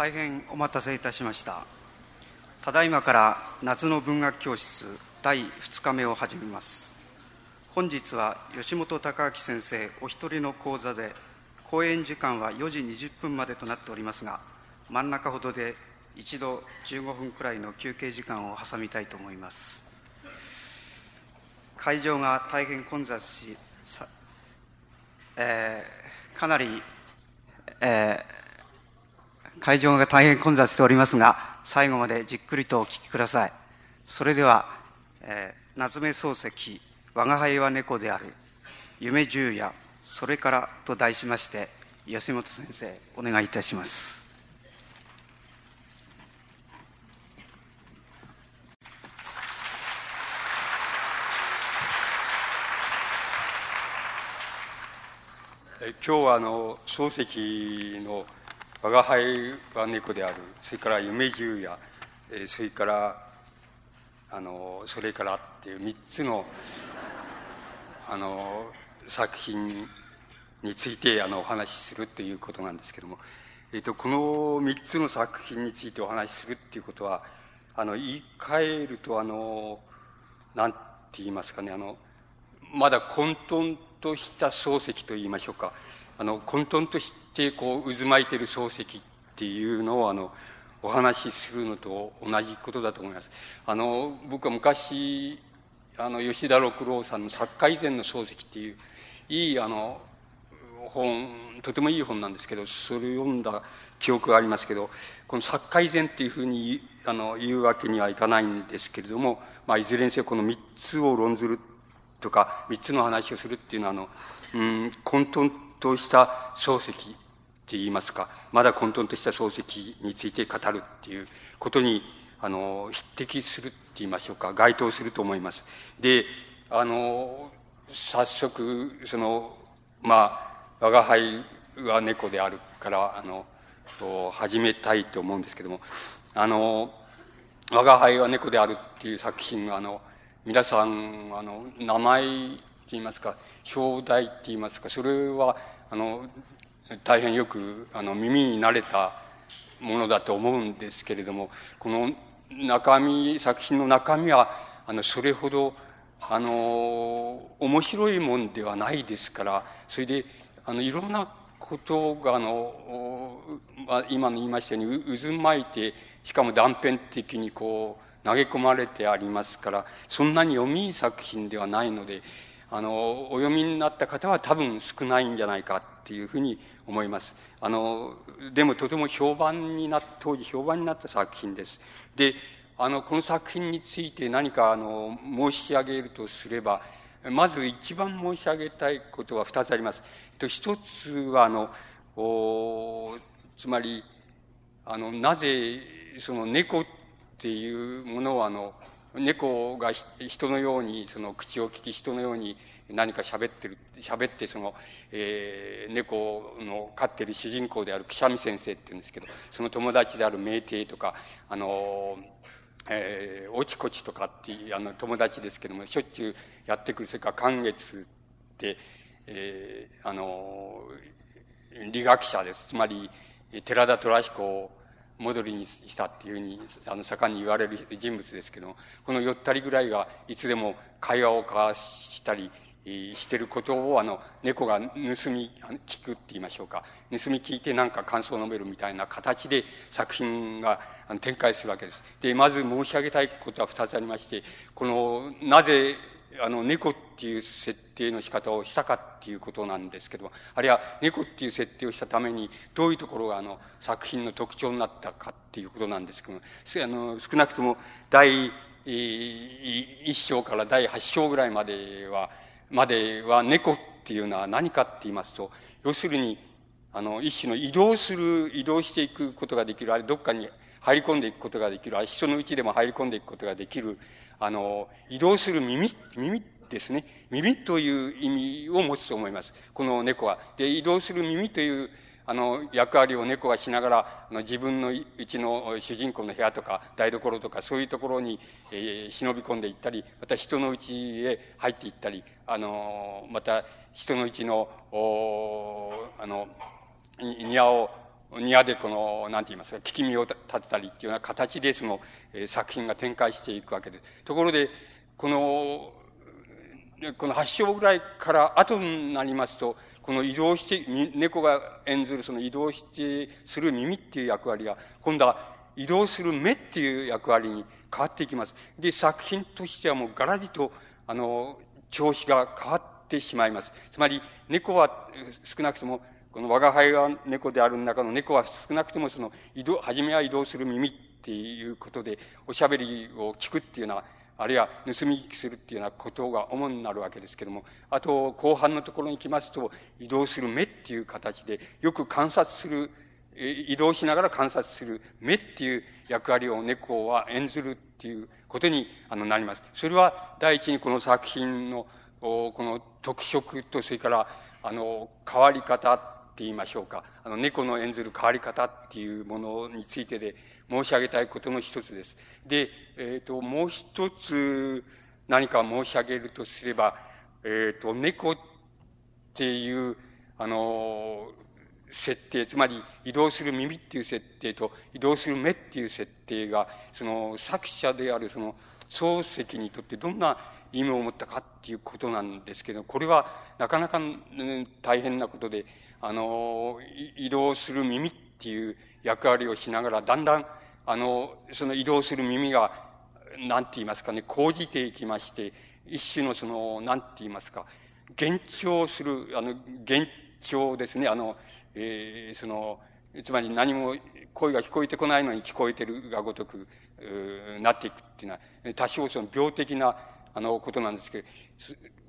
大変お待たせいたしました。ただいまから夏の文学教室第2日目を始めます。本日は吉本隆明先生お一人の講座で講演時間は4時20分までとなっておりますが真ん中ほどで一度15分くらいの休憩時間を挟みたいと思います。会場が大変混雑し、えー、かなり、えー、会場が大変混雑しておりますが最後までじっくりとお聞きください。それでは、えー、夏目漱石我が輩は猫である夢十夜それからと題しまして吉本先生お願いいたします。今日はあの漱石の「我が輩は猫である」それから「夢十夜」それからあの「それから」っていう3つのあの作品についてあのお話しするということなんですけども、えーと、この3つの作品についてお話しするっていうことはあの言い換えるとあのなんて言いますかねあのまだ混沌とした漱石と言いましょうか。あの混沌としてこう渦巻いてる漱石っていうのをあのお話しするのと同じことだと思います。あの僕は昔あの吉田六郎さんの「作家以前の漱石」っていういいあの本とてもいい本なんですけどそれを読んだ記憶がありますけどこの「作家以前」っていうふうにあの言うわけにはいかないんですけれども、まあ、いずれにせよこの3つを論ずるとか3つの話をするっていうのはあの、うん、混沌とした漱石って言いますかまだ混沌とした漱石について語るっていうことにあの匹敵するって言いましょうか該当すると思います。であの早速そのまあ我が輩は猫であるからあの始めたいと思うんですけどもあの我が輩は猫であるっていう作品があの皆さんあの名前って言いますか表題って言いますかそれはあの大変よくあの耳に慣れたものだと思うんですけれどもこの中身作品の中身はあのそれほどあの面白いもんではないですからそれであのいろんなことがあの、ま、今の言いましたように渦巻いてしかも断片的にこう投げ込まれてありますからそんなに読みいい作品ではないのであのお読みになった方は多分少ないんじゃないかっていうふうに思います。あのでもとても評判になった当時評判になった作品です。であのこの作品について何かあの申し上げるとすればまず一番申し上げたいことは二つあります。と一つはあのおつまりあのなぜその猫っていうものをあの猫が人のようにその口を聞き人のように何か喋ってる喋ってその、えー、猫の飼ってる主人公であるくしゃみ先生って言うんですけどその友達である名帝とかあのえー、おちこちとかっていうあの友達ですけどもしょっちゅうやってくるそれから寛月って、えー、あの理学者です。つまり寺田虎彦戻りにしたっていうふうに、あの、盛んに言われる人物ですけども、このよったりぐらいがいつでも会話を交わしたり、してることを、あの、猫が盗み聞くって言いましょうか。盗み聞いてなんか感想を述べるみたいな形で作品が展開するわけです。で、まず申し上げたいことは二つありまして、この、なぜあの、猫っていう設定の仕方をしたかっていうことなんですけども、あるいは猫っていう設定をしたために、どういうところがあの、作品の特徴になったかっていうことなんですけども、あの、少なくとも第一章から第八章ぐらいまでは、までは猫っていうのは何かって言いますと、要するに、あの、一種の移動する、移動していくことができる、あれどっかに入り込んでいくことができる、あ人のうちでも入り込んでいくことができる、あの、移動する耳、耳ですね。耳という意味を持つと思います。この猫は。で、移動する耳という、あの、役割を猫がしながら、あの、自分のうちの主人公の部屋とか、台所とか、そういうところに、えー、忍び込んでいったり、また人のうちへ入っていったり、あの、また人のうちの、おあの、庭を庭でこの、なんて言いますか、聞き身を立てたりっていうような形でその、えー、作品が展開していくわけです。ところで、この、この発祥ぐらいから後になりますと、この移動して、猫が演ずるその移動してする耳っていう役割が、今度は移動する目っていう役割に変わっていきます。で、作品としてはもうガラリと、あの、調子が変わってしまいます。つまり、猫は少なくとも、この我が輩が猫である中の猫は少なくともその移動、初めは移動する耳っていうことで、おしゃべりを聞くっていうような、あるいは盗み聞きするっていうようなことが主になるわけですけれども、あと、後半のところに来ますと、移動する目っていう形で、よく観察する、移動しながら観察する目っていう役割を猫は演ずるっていうことにあのなります。それは第一にこの作品のこの特色と、それから、あの、変わり方言いましょうか。あの、猫の演ずる変わり方っていうものについてで申し上げたいことの一つです。で、えっ、ー、と、もう一つ何か申し上げるとすれば、えっ、ー、と、猫っていう、あの、設定、つまり移動する耳っていう設定と移動する目っていう設定が、その作者であるその漱石にとってどんな意味を持ったかっていうことなんですけど、これはなかなか、大変なことで、あの、移動する耳っていう役割をしながら、だんだん、あの、その移動する耳が、なんて言いますかね、講じていきまして、一種のその、なんて言いますか、幻聴する、あの、幻聴ですね、あの、えー、その、つまり何も声が聞こえてこないのに聞こえてるがごとく、なっていくっていうのは、多少その病的な、あの、ことなんですけど、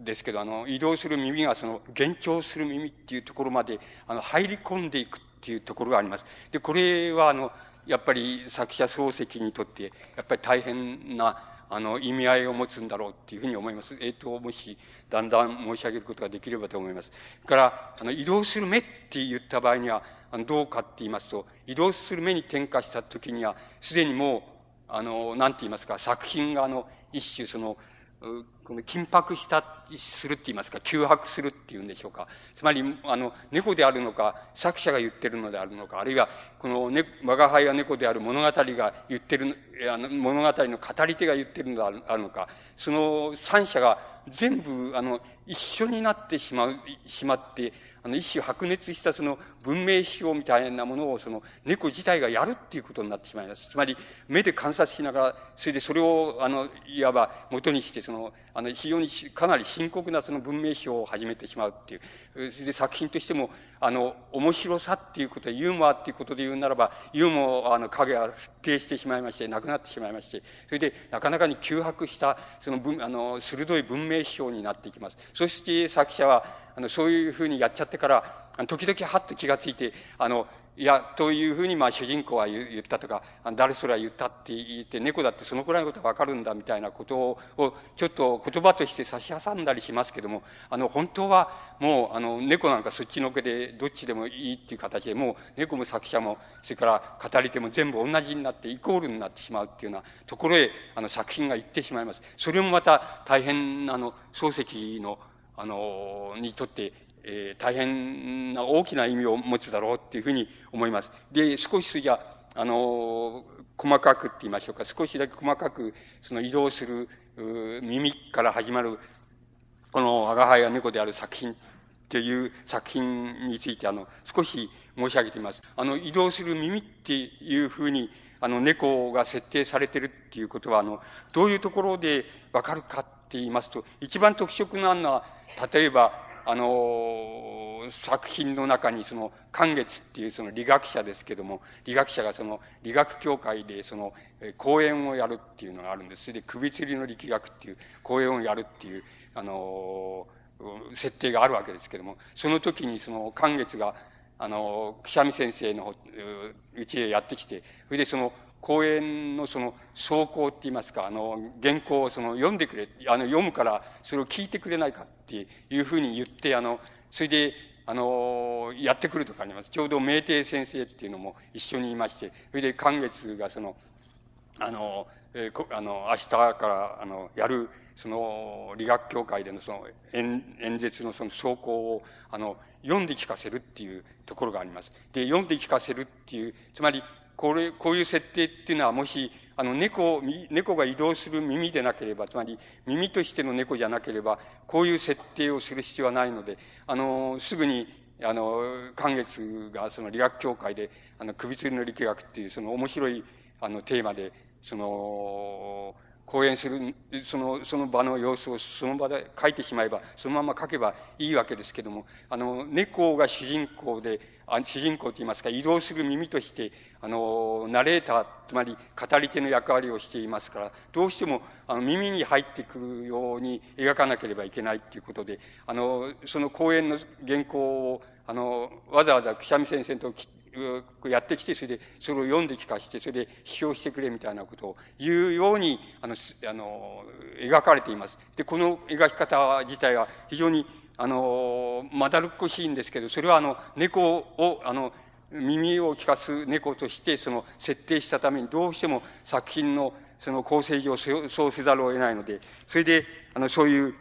ですけど、あの、移動する耳がその、幻聴する耳っていうところまで、あの、入り込んでいくっていうところがあります。で、これは、あの、やっぱり作者漱石にとって、やっぱり大変な、あの、意味合いを持つんだろうっていうふうに思います。えっ、ー、と、もし、だんだん申し上げることができればと思います。から、あの、移動する目って言った場合には、あの、どうかって言いますと、移動する目に転化した時には、すでにもう、あの、なんて言いますか、作品があの、一種その、この緊迫したするって言いますか、窮迫するっていうんでしょうか。つまり、あの、猫であるのか、作者が言ってるのであるのか、あるいは、この、ね、我が輩は猫である物語が言ってる、あの、物語の語り手が言ってるのであるのか、その三者が全部、あの、一緒になってしまう、しまって、あの、一種白熱したその文明史みたいなものをその猫自体がやるっていうことになってしまいます。つまり、目で観察しながら、それでそれを、あの、いわば元にして、その、あの、非常にかなり深刻なその文明史を始めてしまうっていう。それで作品としても、あの、面白さっていうことユーモアっていうことで言うならば、ユーモアの影が不定してしまいまして、なくなってしまいまして、それで、なかなかに窮迫した、その、あの、鋭い文明史になっていきます。そして作者は、あの、そういうふうにやっちゃってから、時々はっと気がついて、あの、いや、というふうに、まあ、主人公は言ったとか、誰それは言ったって言って、猫だってそのくらいのことはわかるんだ、みたいなことを、ちょっと言葉として差し挟んだりしますけども、あの、本当は、もう、あの、猫なんかそっちのけで、どっちでもいいっていう形で、もう、猫も作者も、それから語り手も全部同じになって、イコールになってしまうっていうようなところへ、あの、作品が行ってしまいます。それもまた、大変、あの、漱石の、あの、にとって、えー、大変な大きな意味を持つだろうっていうふうに思います。で、少しじゃあ、あの、細かくって言いましょうか、少しだけ細かく、その移動する、耳から始まる、この我が輩は猫である作品っていう作品について、あの、少し申し上げてみます。あの、移動する耳っていうふうに、あの、猫が設定されてるっていうことは、あの、どういうところでわかるかって言いますと、一番特色なのは、例えば、あの、作品の中にその、寛月っていうその理学者ですけども、理学者がその、理学協会でその、講演をやるっていうのがあるんです。で、首吊りの力学っていう講演をやるっていう、あの、設定があるわけですけども、その時にその、寛月が、あの、くしゃみ先生のうちへやってきて、それでその、講演のその走行って言いますか、あの、原稿をその読んでくれ、あの、読むからそれを聞いてくれないかっていうふうに言って、あの、それで、あの、やってくるとかあります。ちょうど明帝先生っていうのも一緒にいまして、それで寛月がその、あの、えー、あの、明日から、あの、やる、その、理学協会でのその演演説のその走行を、あの、読んで聞かせるっていうところがあります。で、読んで聞かせるっていう、つまり、これ、こういう設定っていうのは、もし、あの、猫、猫が移動する耳でなければ、つまり、耳としての猫じゃなければ、こういう設定をする必要はないので、あの、すぐに、あの、寒月がその理学協会で、あの、首吊りの力学っていう、その面白い、あの、テーマで、その、講演する、その、その場の様子をその場で書いてしまえば、そのまま書けばいいわけですけども、あの、猫が主人公で、主人公と言いますか、移動する耳として、あの、ナレーター、つまり語り手の役割をしていますから、どうしても、あの、耳に入ってくるように描かなければいけないっていうことで、あの、その講演の原稿を、あの、わざわざくしゃみ先生とやってきて、それで、それを読んで聞かして、それで批評してくれみたいなことを言うように、あの、あの、描かれています。で、この描き方自体は非常に、あの、まだるっこしいんですけど、それはあの、猫を、あの、耳を聞かす猫として、その、設定したために、どうしても作品の、その構成上、そうせざるを得ないので、それで、あの、そういう、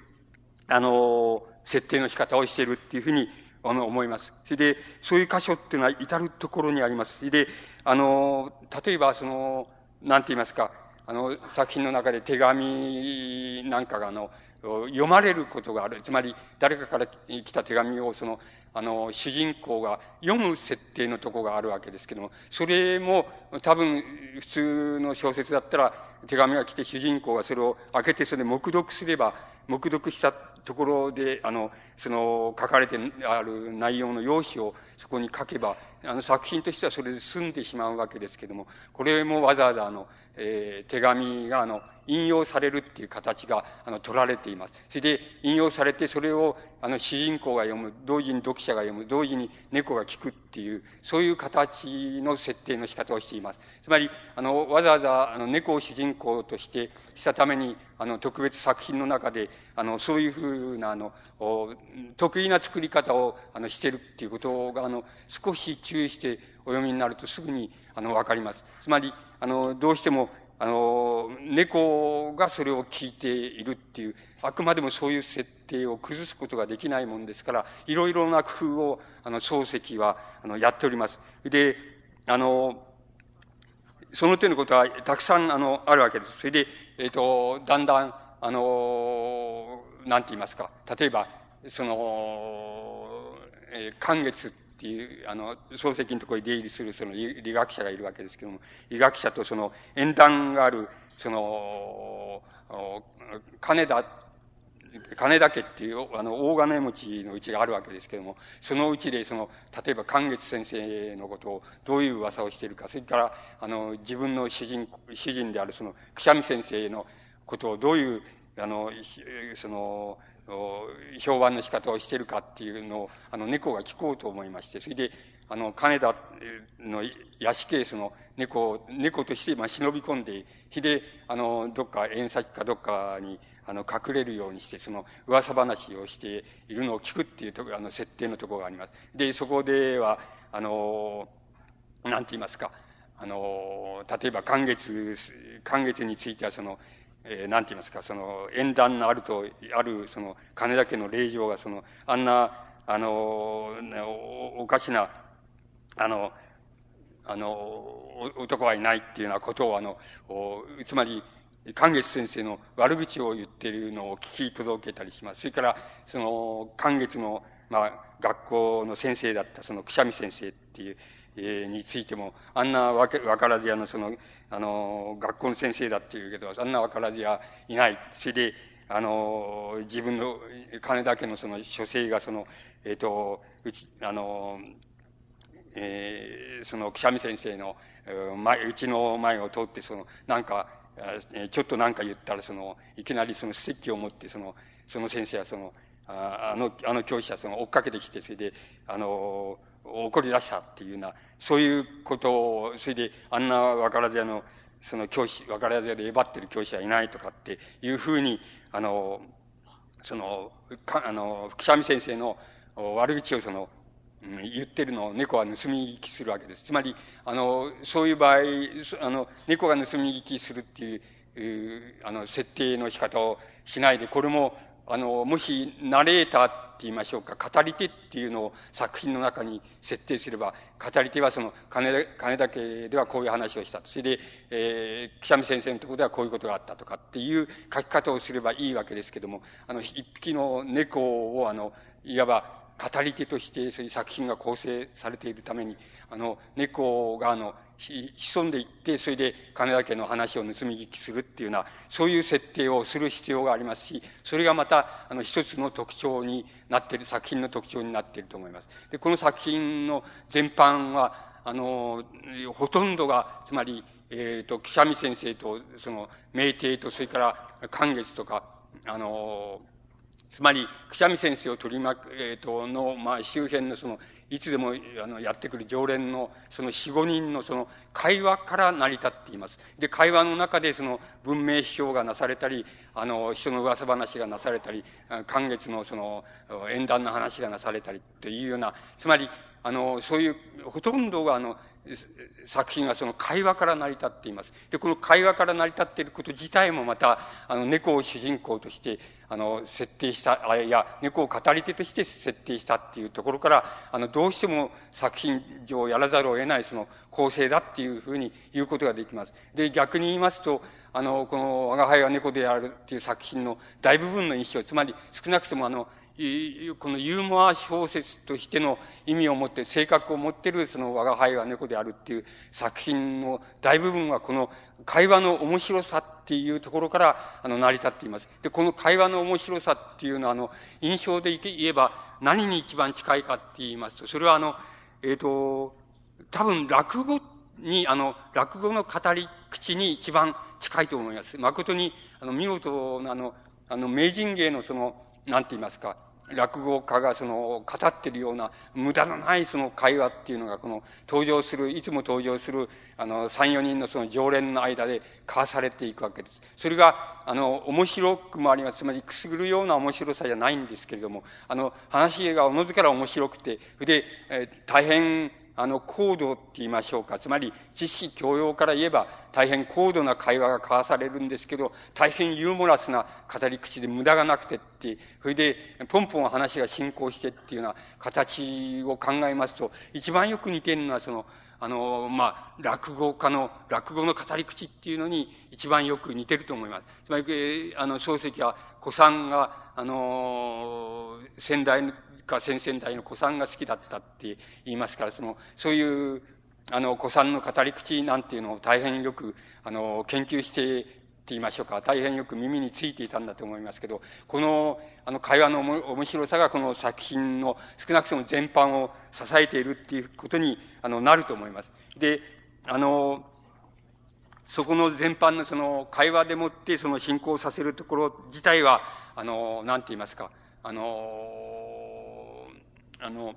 あの、設定の仕方をしているっていうふうにあの、思います。それで、そういう箇所っていうのは至るところにあります。それで、あの、例えば、その、なんて言いますか、あの、作品の中で手紙なんかが、あの、読まれることがある。つまり、誰かから来た手紙を、その、あの、主人公が読む設定のとこがあるわけですけども、それも多分普通の小説だったら手紙が来て主人公がそれを開けてそれで目読すれば、目読したところで、あの、その書かれてある内容の用紙をそこに書けば、あの作品としてはそれで済んでしまうわけですけども、これもわざわざあの、えー、手紙があの、引用されるっていう形が、あの、取られています。それで、引用されて、それを、あの、主人公が読む、同時に読者が読む、同時に猫が聞くっていう、そういう形の設定の仕方をしています。つまり、あの、わざわざ、あの、猫を主人公としてしたために、あの、特別作品の中で、あの、そういうふうな、あの、得意な作り方を、あの、してるっていうことが、あの、少し注意してお読みになるとすぐに、あの、わかります。つまり、あの、どうしても、あの、猫がそれを聞いているっていう、あくまでもそういう設定を崩すことができないもんですから、いろいろな工夫を、あの、漱石は、あの、やっております。で、あの、その点のことはたくさん、あの、あるわけです。それで、えっ、ー、と、だんだん、あの、なんて言いますか、例えば、その、えー、寒月っていう、あの、漱石のところに出入りするその理学者がいるわけですけども、医学者とその縁談がある、その、金田、金田家っていう、あの、大金持ちのうちがあるわけですけども、そのうちで、その、例えば、寛月先生のことを、どういう噂をしているか、それから、あの、自分の主人、主人である、その、くしゃみ先生のことを、どういう、あの、その、評判の仕方をしてるかっていうのを、あの、猫が聞こうと思いまして、それで、あの、金田の屋敷へその猫を、猫として、まあ、忍び込んで、ひで、あの、どっか縁先かどっかに、あの、隠れるようにして、その、噂話をしているのを聞くっていうと、あの、設定のところがあります。で、そこでは、あの、なんて言いますか、あの、例えば、寒月、寒月については、その、えー、なんて言いますか、その、縁談のあると、ある、その、金田家の令状が、その、あんな、あの、ねおおかしな、あの、あの、男はいないっていうようなことを、あの、つまり、寛月先生の悪口を言ってるのを聞き届けたりします。それから、その、寛月の、まあ、学校の先生だった、その、くしゃみ先生っていう、えー、についても、あんなわけ、わからずやの、その、あの、学校の先生だって言うけど、あんなわからずやいない。それで、あの、自分の、金田家のその書生がその、えっ、ー、と、うち、あの、えー、その、くしゃみ先生の、前、うちの前を通って、その、なんか、ちょっとなんか言ったら、その、いきなりその説教を持って、その、その先生はその、あの、あの教師はその、追っかけてきて、それで、あの、怒り出したっていうような、そういうことを、それで、あんなわからず屋の、その教師、わからず屋でえばってる教師はいないとかっていうふうに、あの、その、か、あの、福三先生の悪口をその、言ってるのを猫は盗み聞きするわけです。つまり、あの、そういう場合、あの、猫が盗み聞きするっていうあの、設定の仕方をしないで、これも、あの、もし、ナレーター言いましょうか、語り手っていうのを作品の中に設定すれば、語り手はその、金田、金田家ではこういう話をした。それで、えー、くしゃみ先生のところではこういうことがあったとかっていう書き方をすればいいわけですけども、あの、一匹の猫を、あの、いわば、語り手としてそういう作品が構成されているために、あの、猫があの、潜んでいって、それで金田家の話を盗み聞きするっていうような、そういう設定をする必要がありますし、それがまた、あの、一つの特徴になっている、作品の特徴になっていると思います。で、この作品の全般は、あの、ほとんどが、つまり、えっ、ー、と、くしゃみ先生と、その、明帝と、それから、寛月とか、あの、つまり、くしゃみ先生を取り巻く、えっ、ー、と、の、まあ、周辺のその、いつでもあのやってくる常連のその四五人のその会話から成り立っています。で、会話の中でその文明批評がなされたり、あの、人の噂話がなされたり、寒月のその縁談の話がなされたりというような、つまり、あの、そういう、ほとんどがあの、作品はその会話から成り立っています。で、この会話から成り立っていること自体もまた、あの、猫を主人公として、あの、設定した、あいや、猫を語り手として設定したっていうところから、あの、どうしても作品上やらざるを得ないその構成だっていうふうに言うことができます。で、逆に言いますと、あの、この、我が輩は猫であるっていう作品の大部分の印象、つまり少なくともあの、このユーモア小説としての意味を持って、性格を持っているその我が輩は猫であるっていう作品の大部分はこの会話の面白さっていうところからあの成り立っています。で、この会話の面白さっていうのはあの印象で言えば何に一番近いかって言いますと、それはあの、えっ、ー、と、多分落語に、あの、落語の語り口に一番近いと思います。誠に、あの、見事なあの、あの、名人芸のその、なんて言いますか、落語家がその語ってるような無駄のないその会話っていうのがこの登場する、いつも登場するあの三、四人のその常連の間で交わされていくわけです。それがあの面白くもあります。つまりくすぐるような面白さじゃないんですけれども、あの話がおのずから面白くて、で、えー、大変あの、高度って言いましょうか。つまり、知識教養から言えば、大変高度な会話が交わされるんですけど、大変ユーモラスな語り口で無駄がなくてって、それで、ポンポン話が進行してっていうような形を考えますと、一番よく似てるのは、その、あの、まあ、落語家の、落語の語り口っていうのに一番よく似てると思います。つまり、あの、漱石は、古参が、あの、先代か先々代の古参が好きだったって言いますから、その、そういう、あの、古参の語り口なんていうのを大変よく、あの、研究して言いましょうか、大変よく耳についていたんだと思いますけど、この、あの、会話の面白さがこの作品の少なくとも全般を支えているっていうことに、あの、なると思います。で、あの、そこの全般のその会話でもってその進行させるところ自体は、あの、なんて言いますか、あの、あの、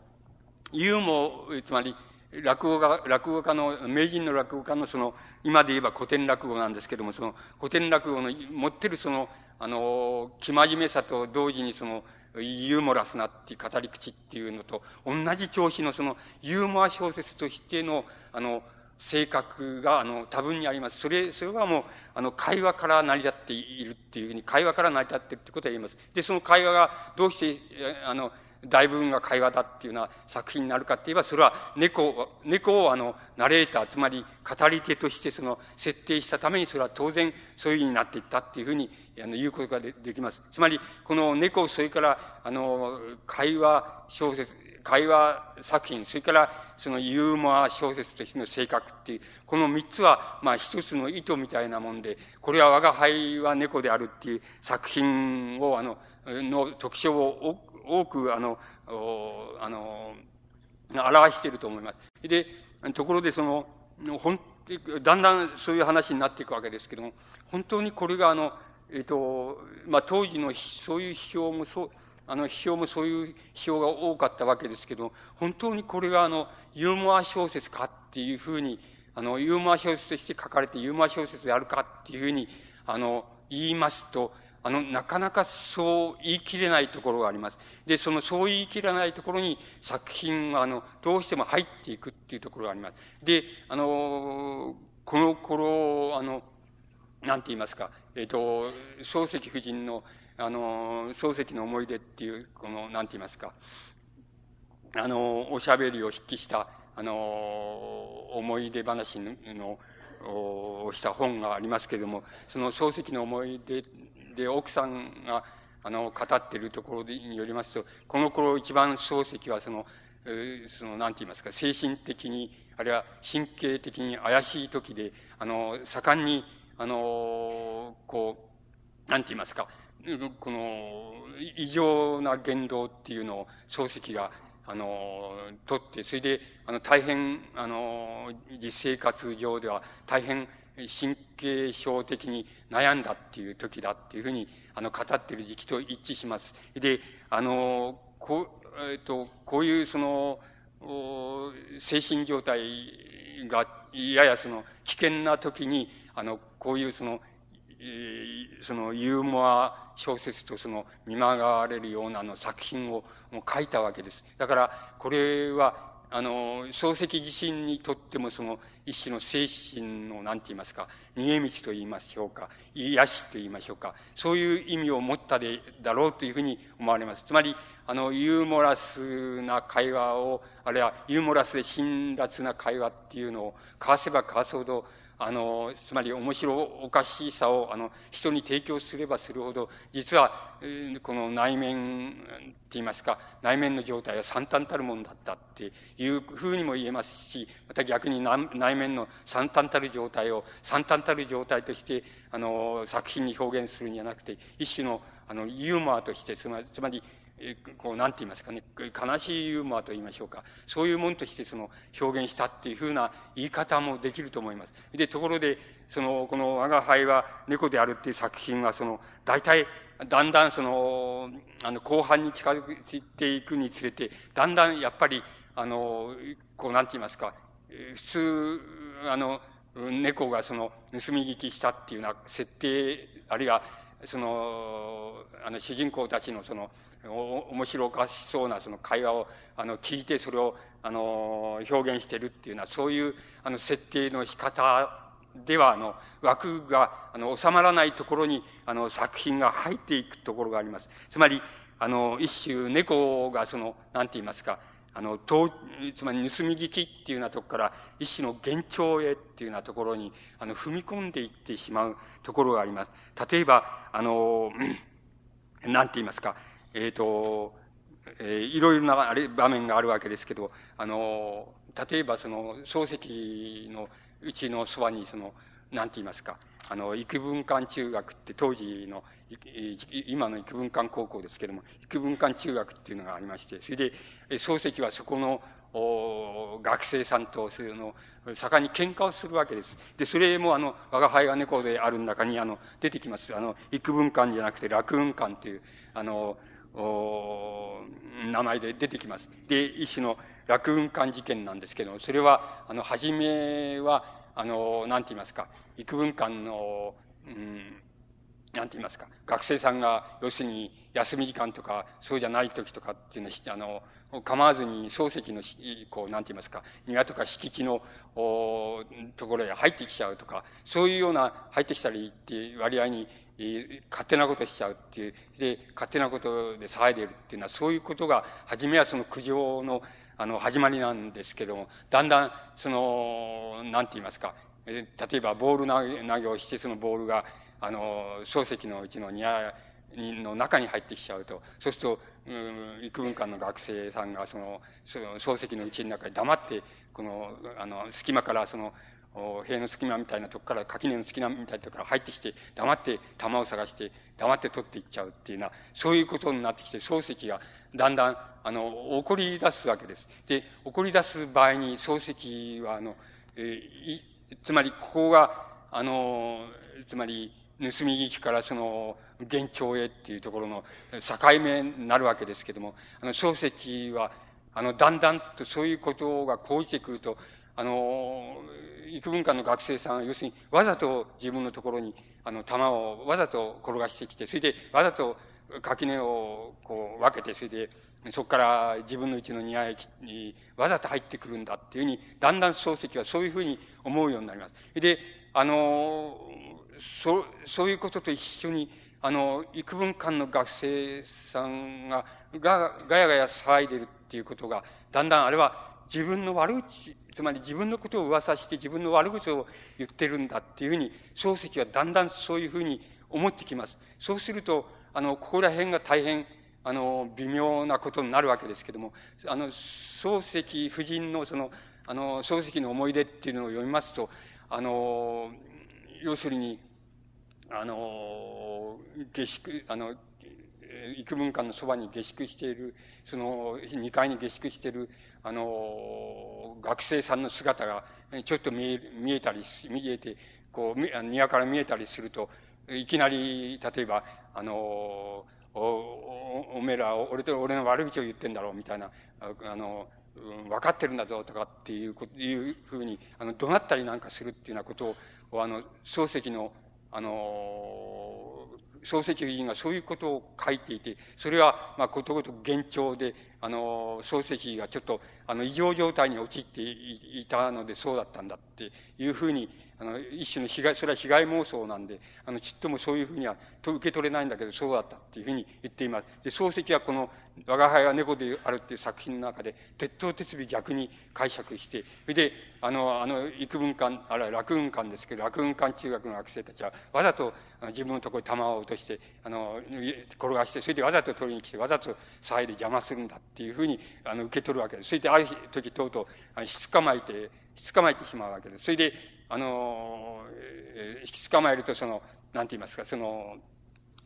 ユーモ、つまり、落語家、落語家の、名人の落語家のその、今で言えば古典落語なんですけども、その古典落語の持ってるその、あの、生真面目さと同時にその、ユーモラスなっていう語り口っていうのと、同じ調子のその、ユーモア小説としての、あの、性格が、あの、多分にあります。それ、それはもう、あの、会話から成り立っているっていうふうに、会話から成り立っているってことは言います。で、その会話がどうして、あの、大部分が会話だっていうような作品になるかって言えば、それは猫、猫をあの、ナレーター、つまり語り手としてその、設定したために、それは当然そういうふうになっていったっていうふうに、あの、言うことができます。つまり、この猫、それから、あの、会話小説、会話作品、それからそのユーモア小説としての性格っていう、この三つは、まあ一つの意図みたいなもんで、これは我が輩は猫であるっていう作品を、あの、の特徴を多く、あの、あの、表していると思います。で、ところでその、本だんだんそういう話になっていくわけですけども、本当にこれがあの、えっ、と、まあ、当時のそういう批評もそう、あの、批評もそういう批評が多かったわけですけど、本当にこれがあの、ユーモア小説かっていうふうに、あの、ユーモア小説として書かれてユーモア小説であるかっていうふうに、あの、言いますと、あの、なかなかそう言い切れないところがあります。で、そのそう言い切らないところに作品は、あの、どうしても入っていくっていうところがあります。で、あの、この頃、あの、なんて言いますか、えっ、ー、と、漱石夫人の、あの、漱石の思い出っていう、この、なんて言いますか、あの、おしゃべりを筆記した、あの、思い出話の、をした本がありますけれども、その漱石の思い出で奥さんが、あの、語っているところによりますと、この頃一番漱石はその、えー、その、なんて言いますか、精神的に、あるいは神経的に怪しい時で、あの、盛んに、あの、こう、なんて言いますか、この、異常な言動っていうのを漱石が、あの、とって、それで、あの、大変、あの、実生活上では大変神経症的に悩んだっていう時だっていうふうに、あの、語ってる時期と一致します。で、あの、こう、えっ、と、こういうその、精神状態がややその危険な時に、あの、こういうその、そのユーモア小説とその見曲がわれるようなの作品を書いたわけです。だから、これは、あの、漱石自身にとってもその一種の精神の、なんて言いますか、逃げ道と言いましょうか、癒しと言いましょうか、そういう意味を持ったで、だろうというふうに思われます。つまり、あの、ユーモラスな会話を、あるいはユーモラスで辛辣な会話っていうのを交わせば交わすほど、あの、つまり面白おかしさを、あの、人に提供すればするほど、実は、この内面って言いますか、内面の状態は惨憺たるものだったっていうふうにも言えますし、また逆に内面の惨憺たる状態を惨憺たる状態として、あの、作品に表現するんじゃなくて、一種の、あの、ユーモアとして、つまり、つまり、こう、なんて言いますかね、悲しいユーモアと言いましょうか。そういうもんとしてその表現したっていうふうな言い方もできると思います。で、ところで、その、この我が輩は猫であるっていう作品は、その、大体、だんだんその、あの、後半に近づいていくにつれて、だんだんやっぱり、あの、こう、なんて言いますか、普通、あの、猫がその、盗み聞きしたっていうような設定、あるいは、その、あの、主人公たちのその、お面白おかしそうなその会話を、あの、聞いてそれを、あの、表現してるっていうのは、そういう、あの、設定の仕方では、あの、枠が、あの、収まらないところに、あの、作品が入っていくところがあります。つまり、あの、一種、猫がその、なんて言いますか、あの、つまり盗み聞きっていうようなとこから、一種の幻聴へっていうようなところに、あの、踏み込んでいってしまうところがあります。例えば、あの、なんて言いますか、えっ、ー、と、えー、いろいろなあれ場面があるわけですけど、あの、例えばその、漱石のうちのそばにその、なんて言いますか、あの、幾分間中学って当時の、今の幾分間高校ですけれども、幾分間中学っていうのがありまして、それで、漱石はそこの、お学生さんと、そういうの、盛んに喧嘩をするわけです。で、それもあの、我が輩が猫である中に、あの、出てきます。あの、幾分間じゃなくて、楽雲間っていう、あの、お名前で出てきます。で、一種の楽雲間事件なんですけど、それは、あの、初めは、あの、なんて言いますか、幾分間の、うん、なんて言いますか、学生さんが、要するに、休み時間とか、そうじゃない時とかっていうのは、あの、構わずに漱石の、こう、なんて言いますか、庭とか敷地の、おところへ入ってきちゃうとか、そういうような、入ってきたりっていう割合に、勝手なことしちゃうっていう、で、勝手なことで騒いでるっていうのは、そういうことが、初めはその苦情の、あの、始まりなんですけども、だんだん、その、なんて言いますか、例えば、ボール投げ、投げをして、そのボールが、あの、漱石のうちの庭の中に入ってきちゃうと、そうすると、うん、幾分間の学生さんが、その、その漱石のうちの中に黙って、この、あの、隙間から、その、塀の隙間みたいなとこから、垣根の隙間みたいなとこから入ってきて、黙って弾を探して、黙って取っていっちゃうっていうのは、そういうことになってきて、漱石がだんだん、あの、怒り出すわけです。で、怒り出す場合に、漱石は、あの、えー、つまり、ここが、あの、つまり、盗み聞きからその、幻聴へっていうところの境目になるわけですけども、あの、漱石は、あの、だんだんとそういうことが講じてくると、あの、幾分間の学生さんは、要するに、わざと自分のところに、あの、弾をわざと転がしてきて、それで、わざと垣根をこう分けて、それで、そこから自分のうちの庭へにわざと入ってくるんだっていうふうに、だんだん漱石はそういうふうに思うようになります。で、あの、そ、そういうことと一緒に、あの、幾分間の学生さんが、が、がやがや騒いでるっていうことが、だんだんあれは自分の悪口、つまり自分のことを噂して自分の悪口を言ってるんだっていうふうに、漱石はだんだんそういうふうに思ってきます。そうすると、あの、ここら辺が大変、あの、微妙なことになるわけですけども、あの、漱石夫人のその、あの、漱石の思い出っていうのを読みますと、あの、要するに、あの、下宿、あの、幾分間のそばに下宿している、その、2階に下宿している、あの、学生さんの姿が、ちょっと見え、見えたり、見えて、こう、庭から見えたりすると、いきなり、例えば、あの、お、お、おめえら、俺と、俺の悪口を言ってんだろう、みたいな、あの、分かってるんだぞ、とかっていう、いうふうに、あの、怒鳴ったりなんかするっていうようなことを、あの、漱石の、あの、漱石夫人がそういうことを書いていて、それは、まあ、ことごとく幻聴で、あの、漱石がちょっと、あの、異常状態に陥っていたのでそうだったんだっていうふうに、あの、一種の被害、それは被害妄想なんで、あの、ちっともそういうふうには、と受け取れないんだけど、そうだったっていうふうに言っています。で、漱石はこの、我が輩は猫であるっていう作品の中で、鉄頭鉄尾逆に解釈して、それで、あの、あの、幾分間、あれは楽雲館ですけど、楽雲館中学の学生たちは、わざと、自分のところに弾を落として、あの、転がして、それでわざと取りに来て、わざと騒いで邪魔するんだってっていうふうに、あの、受け取るわけです。それで、ある時、とうとう、しつかまえて、しつかまえてしまうわけです。それで、あの、引き捕まえると、その、なんて言いますか、その、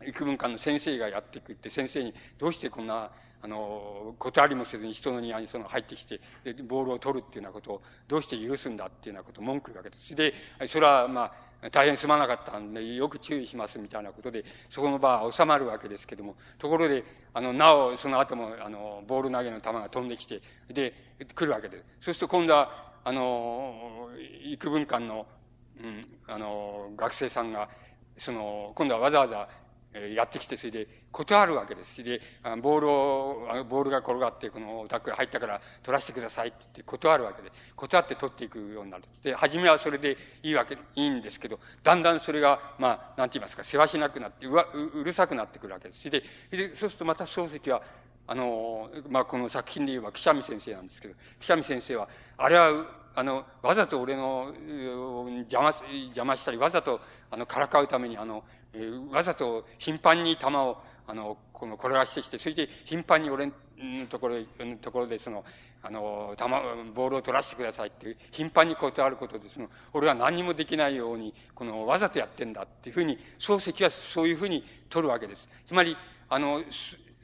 幾分間の先生がやってくって、先生に、どうしてこんな、あの、断りもせずに人の庭にその入ってきて、ボールを取るっていうようなことを、どうして許すんだっていうようなことを文句言うわけです。で、それはまあ、大変すまなかったんで、よく注意しますみたいなことで、そこの場は収まるわけですけども、ところで、あの、なお、その後も、あの、ボール投げの球が飛んできて、で、来るわけです。そうすると今度は、あの、幾分間の、うん、あの、学生さんが、その、今度はわざわざ、やってきて、それで断るわけです。で、ボールを、ボールが転がって、このお宅入ったから取らせてくださいって言って断るわけで、断って取っていくようになる。で、初めはそれでいいわけ、いいんですけど、だんだんそれが、まあ、なんて言いますか、世話しなくなって、うわ、うるさくなってくるわけです。で、でそうするとまた漱石は、あの、まあ、この作品で言えば、くしゃみ先生なんですけど、くしゃみ先生は、あれは、あの、わざと俺の邪魔、邪魔したり、わざと、あの、からかうために、あの、わざと頻繁に弾を、あの、この、転がしてきて、それで頻繁に俺のところ、のところで、その、あの、弾、ボールを取らせてくださいっていう、頻繁に断ることで、その、俺は何にもできないように、この、わざとやってんだっていうふうに、漱石はそういうふうに取るわけです。つまり、あの、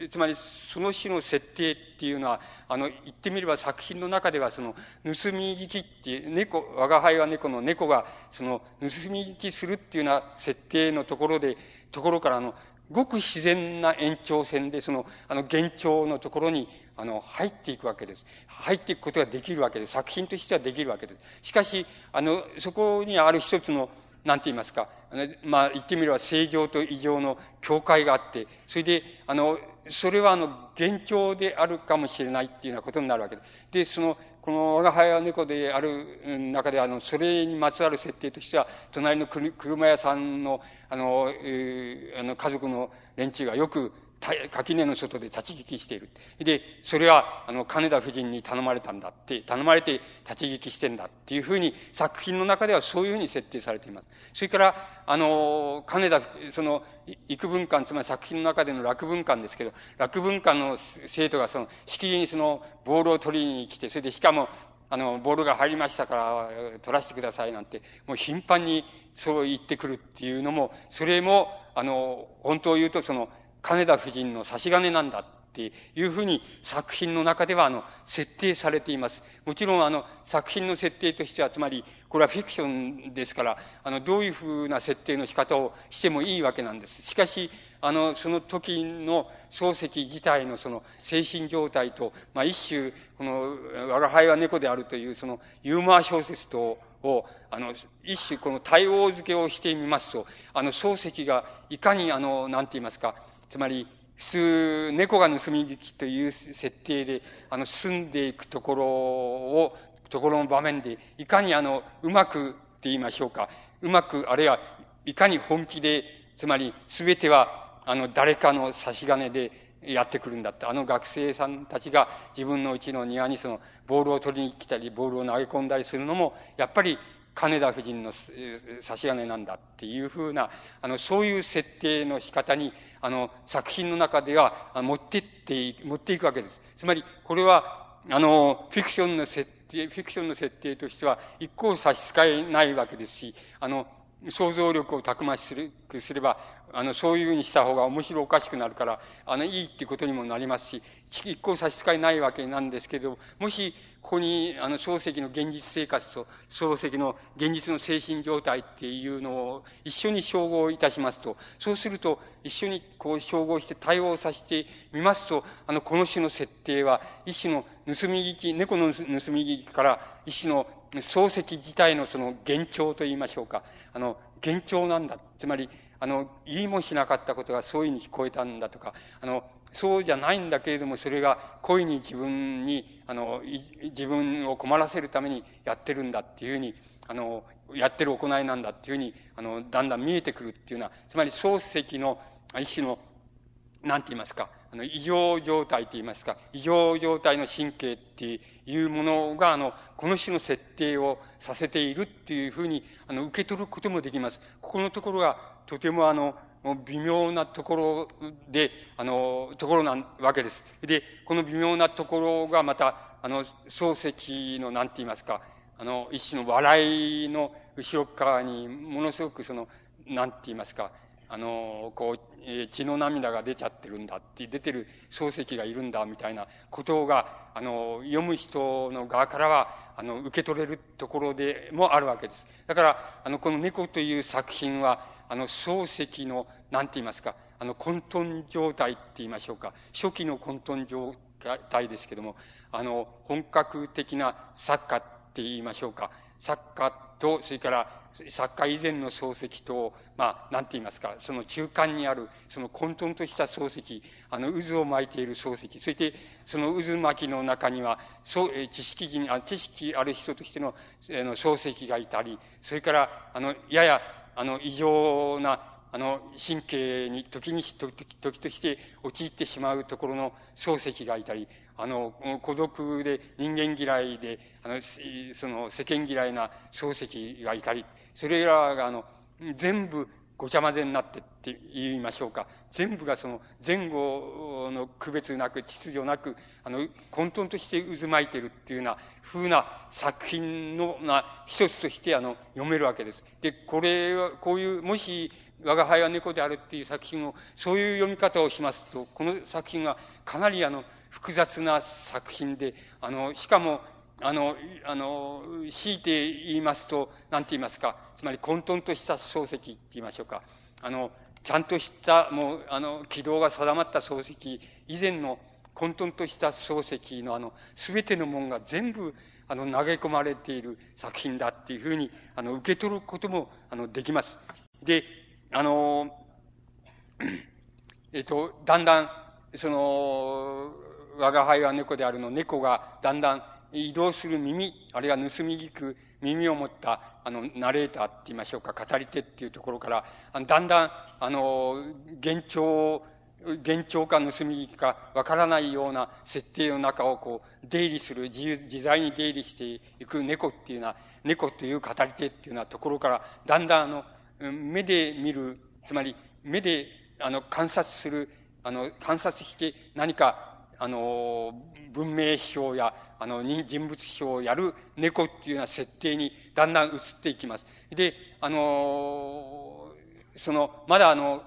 つまりその種の設定っていうのは、あの、言ってみれば作品の中ではその、盗み聞きっていう、猫、我が輩は猫の猫が、その、盗み聞きするっていうような設定のところで、ところからあの、ごく自然な延長線で、その、あの、幻聴のところに、あの、入っていくわけです。入っていくことができるわけです。作品としてはできるわけです。しかし、あの、そこにある一つの、なんて言いますか、あのまあ、言ってみれば正常と異常の境界があって、それで、あの、それはあの、幻聴であるかもしれないっていうようなことになるわけで。で、その、この我が輩は猫である中で、あの、それにまつわる設定としては、隣の車屋さんの、あの、えー、あの、家族の連中がよく、垣根の外で立ち聞きしている。で、それは、あの、金田夫人に頼まれたんだって、頼まれて立ち聞きしてんだっていうふうに、作品の中ではそういうふうに設定されています。それから、あの、金田、その、幾分間、つまり作品の中での楽文館ですけど、楽文館の生徒がその、しきりにその、ボールを取りに来て、それでしかも、あの、ボールが入りましたから、取らせてくださいなんて、もう頻繁にそう言ってくるっていうのも、それも、あの、本当を言うとその、金田夫人の差し金なんだっていうふうに作品の中ではあの設定されています。もちろんあの作品の設定としてはつまりこれはフィクションですからあのどういうふうな設定の仕方をしてもいいわけなんです。しかしあの、その時の漱石自体のその精神状態と、まあ一種、この、我が輩は猫であるというそのユーモア小説と、を、あの、一種この対応付けをしてみますと、あの、漱石がいかにあの、なんて言いますか、つまり、普通、猫が盗み聞きという設定で、あの、進んでいくところを、ところの場面で、いかにあの、うまくって言いましょうか、うまく、あるいは、いかに本気で、つまり全ては、あの、誰かの差し金でやってくるんだって。あの学生さんたちが自分のうちの庭にその、ボールを取りに来たり、ボールを投げ込んだりするのも、やっぱり、金田夫人の差し金なんだっていうふうな、あの、そういう設定の仕方に、あの、作品の中では持ってって、持っていくわけです。つまり、これは、あの、フィクションの設定、フィクションの設定としては、一向差し支えないわけですし、あの、想像力をたくましくすれば、あの、そういうふうにした方が面白おかしくなるから、あの、いいっていうことにもなりますし、一向差し支えないわけなんですけど、もし、ここに、あの、漱石の現実生活と、漱石の現実の精神状態っていうのを一緒に照合いたしますと、そうすると、一緒にこう照合して対応させてみますと、あの、この種の設定は、一種の盗み聞き、猫の盗み聞きから、一種の漱石自体のその幻聴と言いましょうか。あの、幻聴なんだ。つまり、あの、言いもしなかったことがそういうふうに聞こえたんだとか、あの、そうじゃないんだけれども、それが恋に自分に、あの、自分を困らせるためにやってるんだっていうふうに、あの、やってる行いなんだっていうふうに、あの、だんだん見えてくるっていうのは、つまり漱石の一種の、なんて言いますか、あの、異常状態と言いますか、異常状態の神経っていうものが、あの、この種の設定をさせているっていうふうに、あの、受け取ることもできます。ここのところが、とてもあの、微妙なところで、あの、ところなわけです。で、この微妙なところがまた、あの、漱石の、なんて言いますか、あの、一種の笑いの後ろ側に、ものすごくその、なんて言いますか、あの、こう、え、血の涙が出ちゃってるんだって、出てる漱石がいるんだ、みたいなことが、あの、読む人の側からは、あの、受け取れるところでもあるわけです。だから、あの、この猫という作品は、あの、漱石の、なんて言いますか、あの、混沌状態って言いましょうか、初期の混沌状態ですけども、あの、本格的な作家って言いましょうか、作家と、それから作家以前の漱石と、まあ、なんて言いますか、その中間にある、その混沌とした漱石、あの、渦を巻いている漱石、そして、その渦巻きの中には、そう、知識人、あ知識ある人としての、あの、漱石がいたり、それから、あの、やや、あの、異常な、あの、神経に時に、時時として陥ってしまうところの漱石がいたり、あの、孤独で人間嫌いで、あの、その世間嫌いな漱石がいたり、それらがあの、全部ごちゃ混ぜになってって言いましょうか。全部がその前後の区別なく、秩序なく、あの、混沌として渦巻いてるっていうような風な作品のな一つとしてあの、読めるわけです。で、これは、こういう、もし、我が輩は猫であるっていう作品を、そういう読み方をしますと、この作品はかなりあの、複雑な作品で、あの、しかも、あの、あの、強いて言いますと、なんて言いますか、つまり混沌とした漱石って言いましょうか。あの、ちゃんとした、もう、あの、軌道が定まった漱石、以前の混沌とした漱石のあの、すべてのものが全部、あの、投げ込まれている作品だっていうふうに、あの、受け取ることも、あの、できます。で、あの、えっと、だんだん、その、我が輩は猫であるの猫がだんだん移動する耳、あるいは盗み聞く耳を持った、あの、ナレーターって言いましょうか、語り手っていうところから、だんだん、あの、幻聴、幻聴か盗み聞きかわからないような設定の中をこう、出入りする、自由、自在に出入りしていく猫っていうのは、猫っていう語り手っていうようなところから、だんだんあの、目で見る、つまり目で、あの、観察する、あの、観察して何か、あの、文明書や、あの、人物書をやる猫っていうような設定にだんだん移っていきます。で、あの、その、まだあの、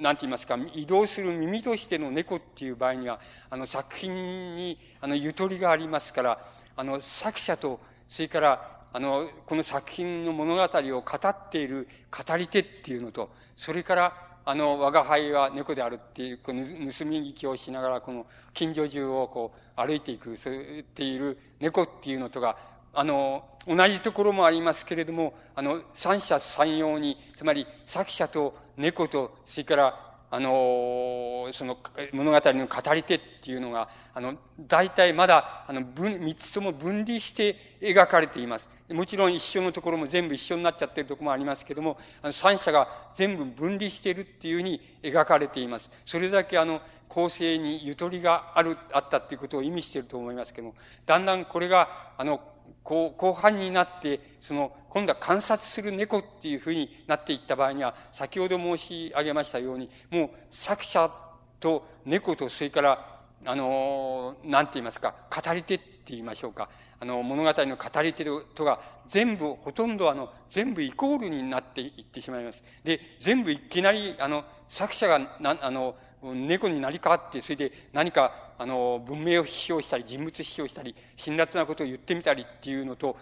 なんて言いますか、移動する耳としての猫っていう場合には、あの、作品に、あの、ゆとりがありますから、あの、作者と、それから、あの、この作品の物語を語っている語り手っていうのと、それから、あの、我が輩は猫であるっていう、この盗み聞きをしながら、この近所中をこう歩いていく、そうっている猫っていうのとが、あの、同じところもありますけれども、あの、三者三様に、つまり作者と猫と、それから、あの、その物語の語り手っていうのが、あの、大体まだ、あの、分、三つとも分離して描かれています。もちろん一緒のところも全部一緒になっちゃってるところもありますけども、あの三者が全部分離しているっていうふうに描かれています。それだけあの、構成にゆとりがある、あったっていうことを意味していると思いますけども、だんだんこれが、あの、後後半になって、その、今度は観察する猫っていうふうになっていった場合には、先ほど申し上げましたように、もう作者と猫と、それから、あの、なんて言いますか、語り手って言いましょうか。あの、物語の語り手とが、全部、ほとんどあの、全部イコールになっていってしまいます。で、全部いきなり、あの、作者が、な、あの、猫になり変わって、それで何か、あの、文明を批評したり、人物批評したり、辛辣なことを言ってみたりっていうのと、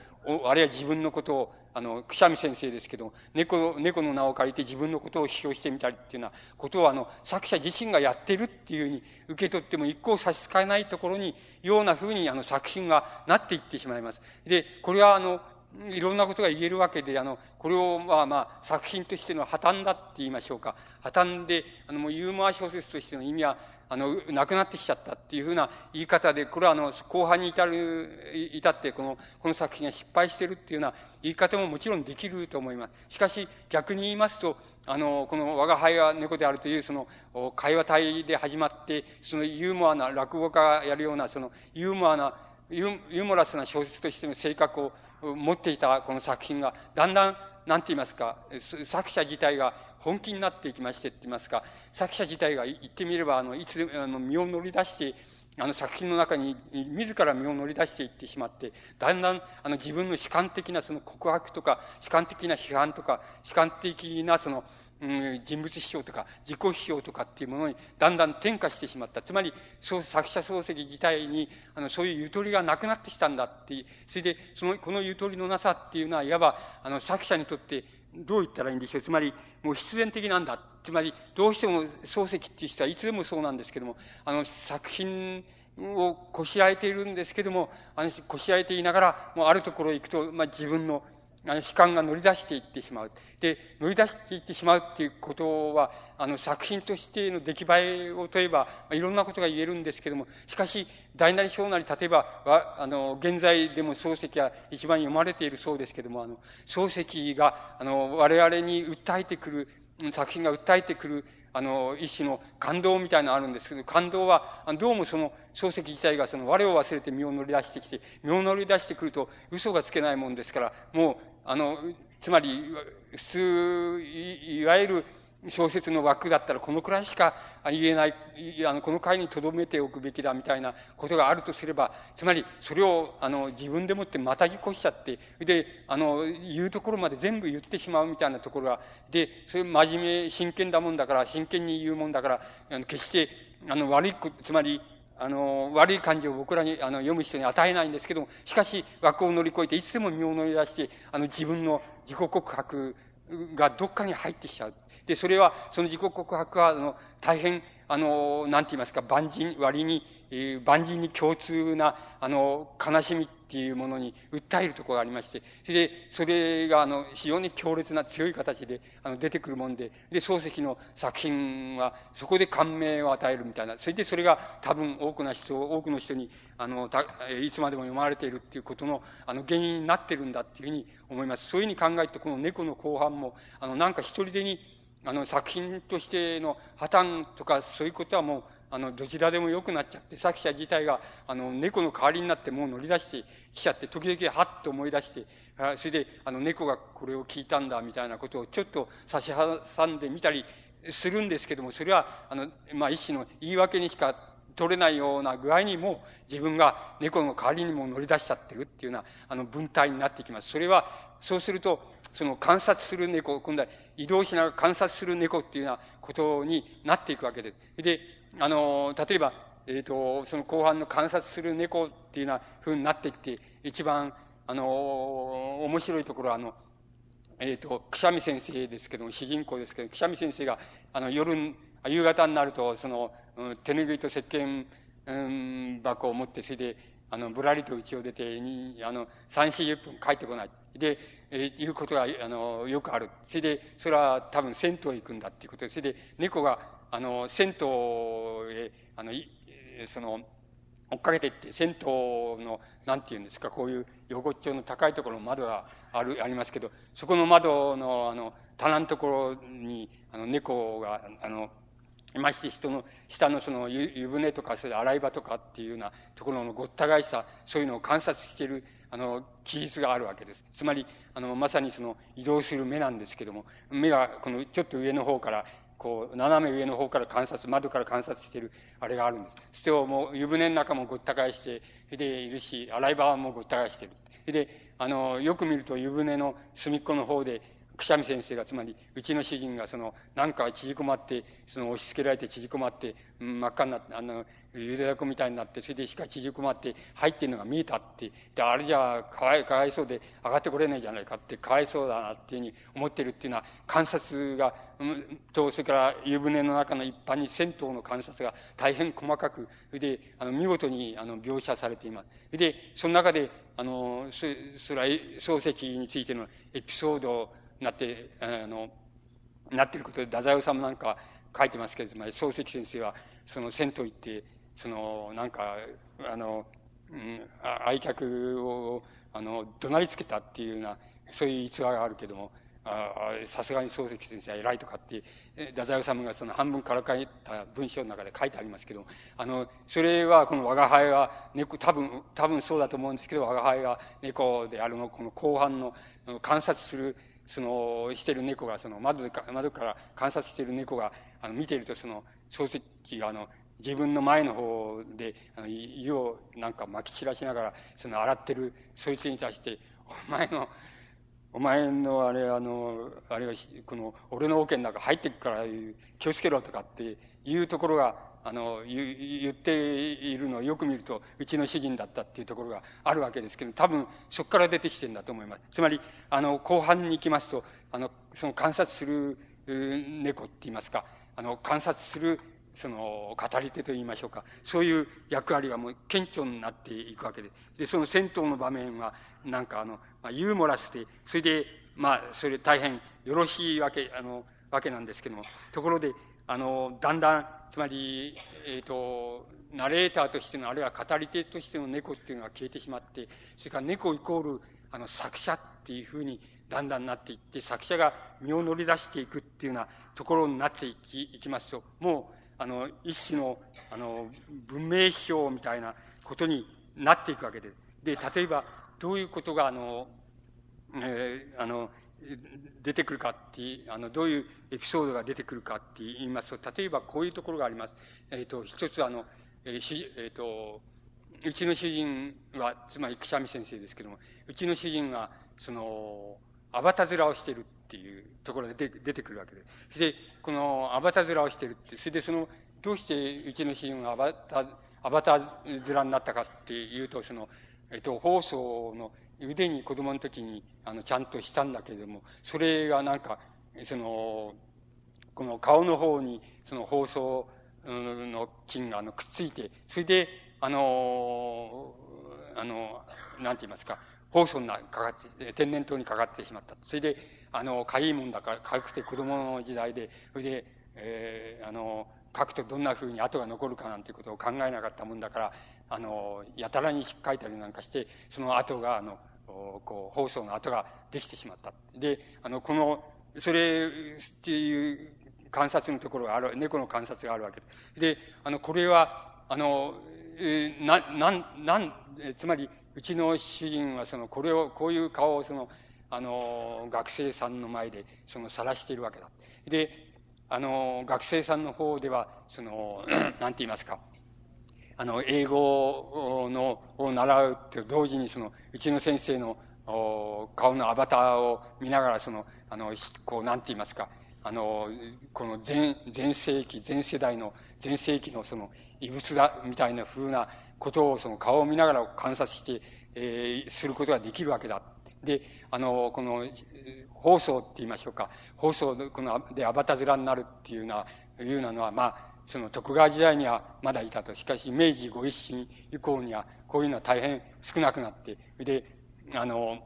あるいは自分のことを、あの、くしゃみ先生ですけど、猫、猫の名を借りて自分のことを批評してみたりっていうようなことを、あの、作者自身がやってるっていうふうに受け取っても一向差し支えないところに、ようなふうに、あの、作品がなっていってしまいます。で、これは、あの、いろんなことが言えるわけで、あの、これを、まあまあ、作品としての破綻だって言いましょうか。破綻で、あの、もうユーモア小説としての意味は、あの、なくなってきちゃったっていうふうな言い方で、これはあの、後半に至る、至って、この、この作品が失敗してるっていうような言い方ももちろんできると思います。しかし、逆に言いますと、あの、この我が輩は猫であるという、その、会話体で始まって、そのユーモアな落語家がやるような、その、ユーモアな、ユーモラスな小説としての性格を持っていたこの作品が、だんだん、なんて言いますか、作者自体が本気になっていきましてって言いますか、作者自体が言ってみれば、あの、いつでも、あの、身を乗り出して、あの作品の中に自ら身を乗り出していってしまって、だんだんあの自分の主観的なその告白とか、主観的な批判とか、主観的なそのうん、人物批評とか自己批評とかっていうものにだんだん転化してしまった。つまり、そう、作者漱石自体に、あの、そういうゆとりがなくなってきたんだっていう、それで、その、このゆとりのなさっていうのは、いわば、あの、作者にとって、どう言ったらいいんでしょう。つまり、もう必然的なんだ。つまり、どうしても漱石っていう人はいつでもそうなんですけども、あの、作品をこしらえているんですけども、あの、こしらえていながら、もうあるところへ行くと、まあ、自分の、あの、悲観が乗り出していってしまう。で、乗り出していってしまうっていうことは、あの、作品としての出来栄えを問えば、いろんなことが言えるんですけども、しかし、大なり小なり、例えば、あの、現在でも漱石は一番読まれているそうですけども、あの、漱石が、あの、我々に訴えてくる、作品が訴えてくる、あの、一種の感動みたいなのあるんですけど、感動は、どうもその、漱石自体がその、我を忘れて身を乗り出してきて、身を乗り出してくると、嘘がつけないもんですから、もう、あの、つまり、普通、いわゆる小説の枠だったらこのくらいしか言えない、あの、この回に留めておくべきだみたいなことがあるとすれば、つまり、それを、あの、自分でもってまたぎ越しちゃって、で、あの、言うところまで全部言ってしまうみたいなところが、で、それ真面目、真剣だもんだから、真剣に言うもんだから、あの決して、あの、悪い、つまり、あの、悪い感じを僕らに、あの、読む人に与えないんですけども、しかし、枠を乗り越えて、いつでも身を乗り出して、あの、自分の自己告白がどっかに入ってきちゃう。で、それは、その自己告白は、あの、大変、あの、なんて言いますか、万人、割に、えー、万人に共通な、あの、悲しみっていうものに訴えるところがありまして、それで、それが、あの、非常に強烈な強い形で、あの、出てくるもんで、で、漱石の作品は、そこで感銘を与えるみたいな、それでそれが多分多くの人、多くの人に、あの、たいつまでも読まれているっていうことの、あの、原因になってるんだっていうふうに思います。そういうふうに考えると、この猫の後半も、あの、なんか一人でに、あの、作品としての破綻とか、そういうことはもう、あの、どちらでも良くなっちゃって、作者自体が、あの、猫の代わりになってもう乗り出してきちゃって、時々はっと思い出して、それで、あの、猫がこれを聞いたんだ、みたいなことをちょっと差し挟んでみたりするんですけども、それは、あの、まあ、一種の言い訳にしか取れないような具合にも、自分が猫の代わりにも乗り出しちゃってるっていうような、あの、文体になってきます。それは、そうすると、その観察する猫、今度は移動しながら観察する猫っていうようなことになっていくわけです。で、あの、例えば、えっ、ー、と、その後半の観察する猫っていうような風になっていって、一番、あの、面白いところは、あの、えっ、ー、と、くしゃみ先生ですけども、主人公ですけど、くしゃみ先生が、あの、夜、夕方になると、その、うん、手拭いと石鹸、うん、箱を持って、それで、あの、ぶらりと家を出て、に、あの、三、四十分帰ってこない。で、えー、いうことが、あの、よくある。それで、それは多分銭湯行くんだっていうことで、それで、猫が、あの、銭湯へ、あの、その、追っかけていって、銭湯の、なんて言うんですか、こういう横っちょの高いところの窓がある、ありますけど、そこの窓の、あの、棚のところに、あの、猫が、あの、まして人の下のその湯船とか、それ洗い場とかっていうようなところのごった返した、そういうのを観察している、あの、記述があるわけです。つまり、あの、まさにその移動する目なんですけども、目がこのちょっと上の方からこう、斜め上の方から観察、窓から観察している、あれがあるんです。そしてもう湯船の中もごった返して、でいるし、洗い場もごった返している。で、あの、よく見ると湯船の隅っこの方で、くしゃみ先生が、つまり、うちの主人が、その、なんか縮こまって、その、押し付けられて縮こまって、真っ赤になって、あの、ゆでだこみたいになって、それでしか縮こまって入ってるのが見えたって、で、あれじゃかわい、かわいそうで上がってこれないじゃないかって、かわいそうだなっていうふうに思ってるっていうのは、観察が、うんと、それから湯船の中の一般に銭湯の観察が大変細かく、で、あの、見事に、あの、描写されています。で、その中で、あの、そそれは漱石についてのエピソードになって、あの、なっていることで、太宰治なんか書いてますけれども、漱石先生は、その銭湯行って、その、なんか、あの、うん、愛客を、あの、怒鳴りつけたっていうような、そういう逸話があるけども、さすがに漱石先生は偉いとかって、太宰治がその半分から書いた文章の中で書いてありますけど、あの、それはこの我が輩は猫、多分、多分そうだと思うんですけど、我が輩は猫であるの、この後半の観察する、その、してる猫が、その窓か、窓から観察している猫が、あの、見ているとその、漱石があの、自分の前の方で、あの、湯をなんか撒き散らしながら、その洗ってる、そいつに対して、お前の、お前のあれ、あの、あれは、この、俺の桶の中入ってくから気をつけろとかっていうところが、あの、言っているのをよく見ると、うちの主人だったっていうところがあるわけですけど、多分そこから出てきてるんだと思います。つまり、あの、後半に行きますと、あの、その観察する猫って言いますか、あの、観察するその、語り手と言いましょうか。そういう役割がもう顕著になっていくわけで。で、その戦闘の場面は、なんかあの、まあ、ユーモラスで、それで、まあ、それ大変よろしいわけ、あの、わけなんですけども、ところで、あの、だんだん、つまり、えっ、ー、と、ナレーターとしての、あるいは語り手としての猫っていうのが消えてしまって、それから猫イコール、あの、作者っていうふうに、だんだんなっていって、作者が身を乗り出していくっていうようなところになっていきいきますと、もう、あの、一種の、あの、文明批評みたいなことになっていくわけで。で、例えば、どういうことが、あの、えー、あの、出てくるかって、あの、どういうエピソードが出てくるかって言いますと、例えばこういうところがあります。えっ、ー、と、一つあの、えー、し、えっ、ー、と、うちの主人は、つまりくしゃみ先生ですけども、うちの主人が、その、アバタ面をしてるっていうところで出てくるわけで。それで、このアバタ面をしてるって、それでその、どうしてうちの主人がアバタ、アバタ面になったかっていうと、その、えっと、放送の腕に子供の時に、あの、ちゃんとしたんだけれども、それがなんか、その、この顔の方に、その放送の菌があのくっついて、それで、あの、あの、なんて言いますか、放送にかかって、天然痘にかかってしまった。それで、あの、かゆいもんだから、かゆくて子供の時代で、それで、えー、あの、書くとどんな風に跡が残るかなんていうことを考えなかったもんだから、あの、やたらに引っかいたりなんかして、その跡が、あの、こう、放送の跡ができてしまった。で、あの、この、それっていう観察のところがある、猫の観察があるわけで。で、あの、これは、あの、な、なん、なん、つまり、うちの主人はその、これを、こういう顔をその、あの、学生さんの前で、その、晒しているわけだ。で、あの、学生さんの方では、その、なんて言いますか、あの、英語の、を習うって同時に、その、うちの先生の、顔のアバターを見ながら、その、あの、こう、なんて言いますか、あの、この前、前世紀、前世代の、前世紀のその、異物だ、みたいな風なことをその顔を見ながら観察して、えー、することができるわけだ。で、あの、この、放送って言いましょうか。放送の、この、でアバタ面になるっていうな、いうなのは、まあ、その徳川時代にはまだいたと。しかし、明治ご一新以降には、こういうのは大変少なくなって、で、あの、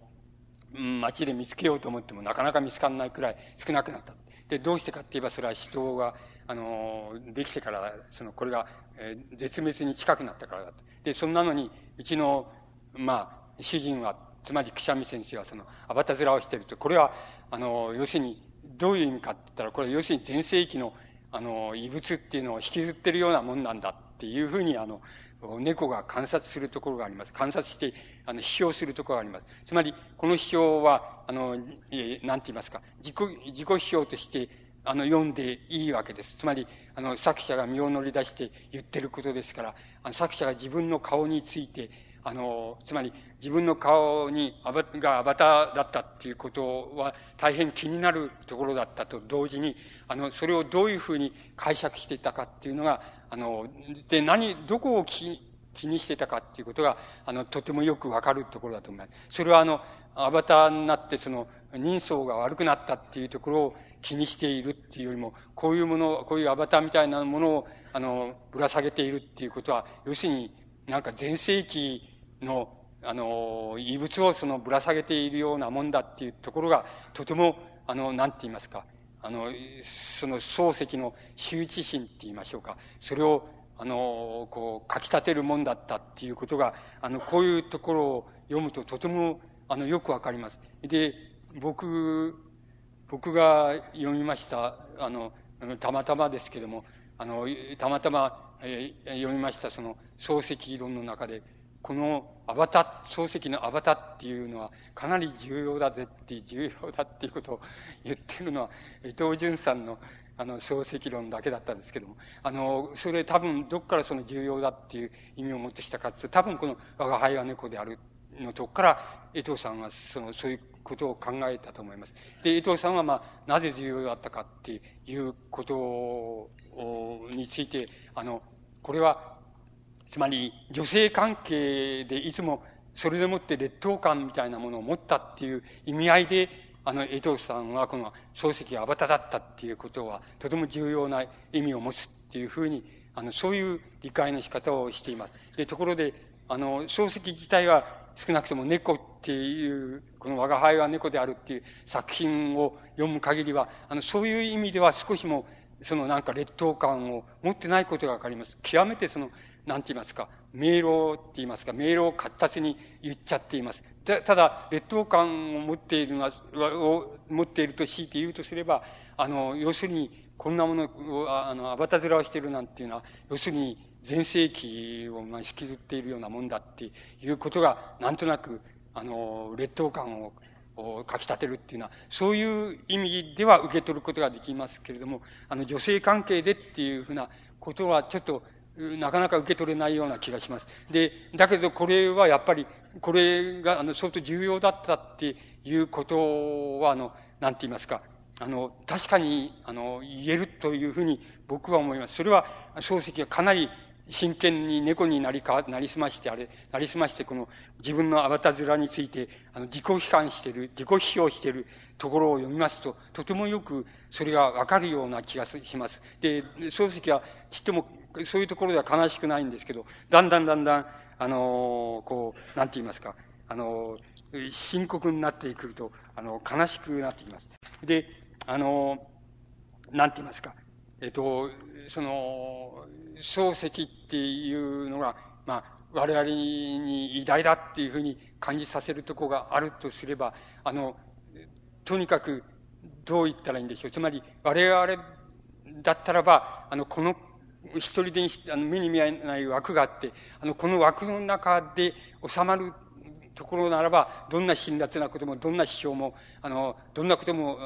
街で見つけようと思ってもなかなか見つからないくらい少なくなった。で、どうしてかって言えば、それは人が、あの、できてから、その、これが、えー、絶滅に近くなったからだと。で、そんなのに、うちの、まあ、主人は、つまり、くしゃみ先生は、その、アバタ面をしていると、これは、あの、要するに、どういう意味かって言ったら、これは要するに全盛期の、あの、異物っていうのを引きずってるようなもんなんだっていうふうに、あの、猫が観察するところがあります。観察して、あの、批評するところがあります。つまり、この批評は、あの、えー、なんて言いますか、自己、自己批評として、あの、読んでいいわけです。つまり、あの、作者が身を乗り出して言ってることですから、あの、作者が自分の顔について、あの、つまり、自分の顔にアバ、がアバターだったっていうことは大変気になるところだったと同時に、あの、それをどういうふうに解釈していたかっていうのが、あの、で、何、どこを気気にしてたかっていうことが、あの、とてもよくわかるところだと思います。それはあの、アバターになってその、人相が悪くなったっていうところを気にしているっていうよりも、こういうもの、こういうアバターみたいなものを、あの、ぶら下げているっていうことは、要するになんか前世紀の、あの、異物をそのぶら下げているようなもんだっていうところが、とても、あの、なんて言いますか、あの、その漱石の羞恥心って言いましょうか。それを、あの、こう、かき立てるもんだったっていうことが、あの、こういうところを読むととても、あの、よくわかります。で、僕、僕が読みました、あの、たまたまですけども、あの、たまたま、えー、読みました、その、漱石論の中で、このアバタ、漱石のアバタっていうのはかなり重要だぜって、重要だっていうことを 言ってるのは、伊藤淳さんのあの、漱石論だけだったんですけども、あの、それ多分どっからその重要だっていう意味を持ってきたかって多分この我が輩は猫であるのとこから江藤さんはその、そういうことを考えたと思います。で、江藤さんはまあ、なぜ重要だったかっていうことについて、あの、これはつまり、女性関係でいつもそれでもって劣等感みたいなものを持ったっていう意味合いで、あの、江藤さんはこの漱石がアバタだったっていうことは、とても重要な意味を持つっていうふうに、あの、そういう理解の仕方をしています。で、ところで、あの、漱石自体は少なくとも猫っていう、この我が輩は猫であるっていう作品を読む限りは、あの、そういう意味では少しも、そのなんか劣等感を持ってないことがわかります。極めてそのなんて言いますか、迷路って言いますか、迷路を活発に言っちゃっています。ただ、劣等感を持っているのは、を持っていると強いて言うとすれば、あの、要するに、こんなものを、あの、アバタ面をしているなんていうのは、要するに、全盛期を引きずっているようなもんだっていうことが、なんとなく、あの、劣等感を、をかき立てるっていうのは、そういう意味では受け取ることができますけれども、あの、女性関係でっていうふうなことは、ちょっと、なかなか受け取れないような気がします。で、だけどこれはやっぱり、これが、あの、相当重要だったっていうことは、あの、なんて言いますか、あの、確かに、あの、言えるというふうに僕は思います。それは、漱石はかなり真剣に猫になりか、なりすまして、あれ、なりすまして、この自分のアバタ面について、あの、自己批判している、自己批評しているところを読みますと、とてもよくそれがわかるような気がします。で、漱石はちっともそういうところでは悲しくないんですけど、だんだんだんだん、あのこう、なんて言いますか、あの深刻になってくると、あの、悲しくなってきます。で、あのなんて言いますか、えっと、その、漱石っていうのが、まあ、我々に偉大だっていうふうに感じさせるとこがあるとすれば、あの、とにかく、どう言ったらいいんでしょう。つまり、我々だったらば、あの、この一人であの目に見えない枠があって、あの、この枠の中で収まるところならば、どんな辛辣なことも、どんな批評も、あの、どんなことも、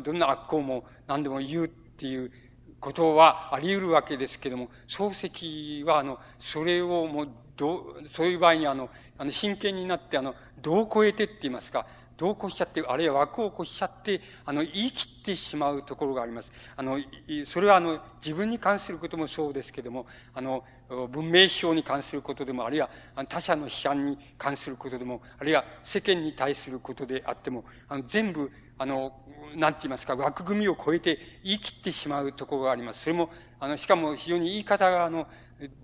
どんな悪行も何でも言うっていうことはあり得るわけですけども、漱石は、あの、それをもう、どう、そういう場合にあの、あの、真剣になって、あの、どう超えてって言いますか、どうこしちゃって、あるいは枠を越しちゃって、あの、言い切ってしまうところがあります。あの、それはあの、自分に関することもそうですけども、あの、文明賞に関することでも、あるいは他者の批判に関することでも、あるいは世間に対することであっても、あの、全部、あの、なんて言いますか、枠組みを超えて言い切ってしまうところがあります。それも、あの、しかも非常に言い方が、あの、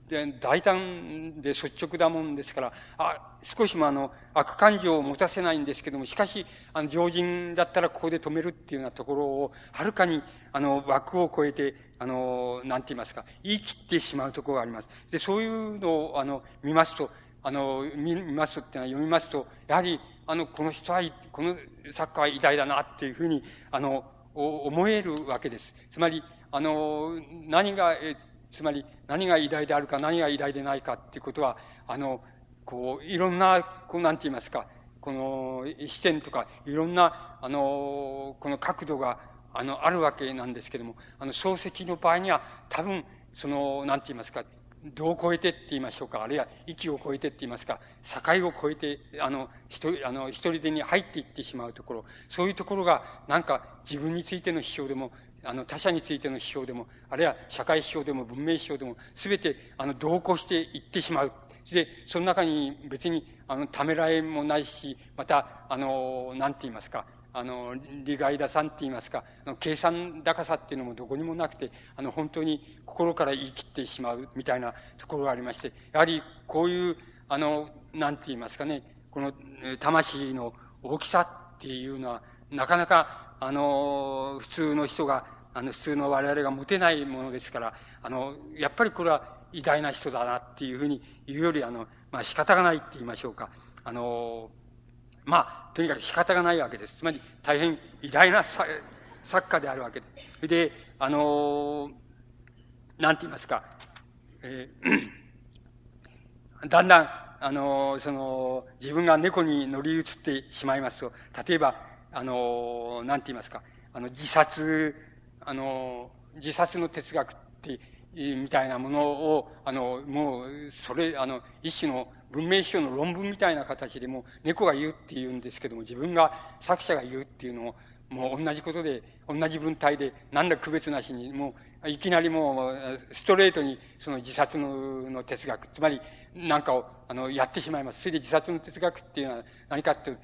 で大胆で率直だもんですから、あ、少しもあの、悪感情を持たせないんですけども、しかし、あの、常人だったらここで止めるっていうようなところを、はるかに、あの、枠を超えて、あの、なんて言いますか、言い切ってしまうところがあります。で、そういうのを、あの、見ますと、あの、見ますっていうのは読みますと、やはり、あの、この人は、この作家は偉大だなっていうふうに、あの、思えるわけです。つまり、あの、何が、えつまり何が偉大であるか何が偉大でないかっていうことは、あの、こう、いろんな、こう、なんて言いますか、この視点とか、いろんな、あの、この角度が、あの、あるわけなんですけども、あの、漱石の場合には、多分、その、なんて言いますか、度を超えてって言いましょうか、あるいは息を超えてって言いますか、境を超えて、あの、一人、あの、一人でに入っていってしまうところ、そういうところが、なんか自分についての批評でも、あの、他者についての批評でも、あるいは社会批評でも文明批評でも、すべて、あの、同行していってしまう。で、その中に別に、あの、ためらいもないし、また、あの、なんて言いますか、あの、利害打算って言いますか、あの計算高さっていうのもどこにもなくて、あの、本当に心から言い切ってしまうみたいなところがありまして、やはりこういう、あの、なんて言いますかね、この、魂の大きさっていうのは、なかなか、あの、普通の人が、あの、普通の我々が持てないものですから、あの、やっぱりこれは偉大な人だなっていうふうに言うより、あの、まあ仕方がないって言いましょうか。あの、まあ、とにかく仕方がないわけです。つまり、大変偉大な作家であるわけです。で、あの、なんて言いますか、えー、だんだん、あの、その、自分が猫に乗り移ってしまいますと、例えば、あの、なんて言いますか、あの、自殺、あの、自殺の哲学って、みたいなものを、あの、もう、それ、あの、一種の文明史の論文みたいな形でも、猫が言うって言うんですけども、自分が作者が言うっていうのを、もう同じことで、同じ文体で、何ら区別なしに、もう、いきなりもう、ストレートに、その自殺の哲学、つまり、なんかを、あの、やってしまいます。それで自殺の哲学っていうのは何かっていう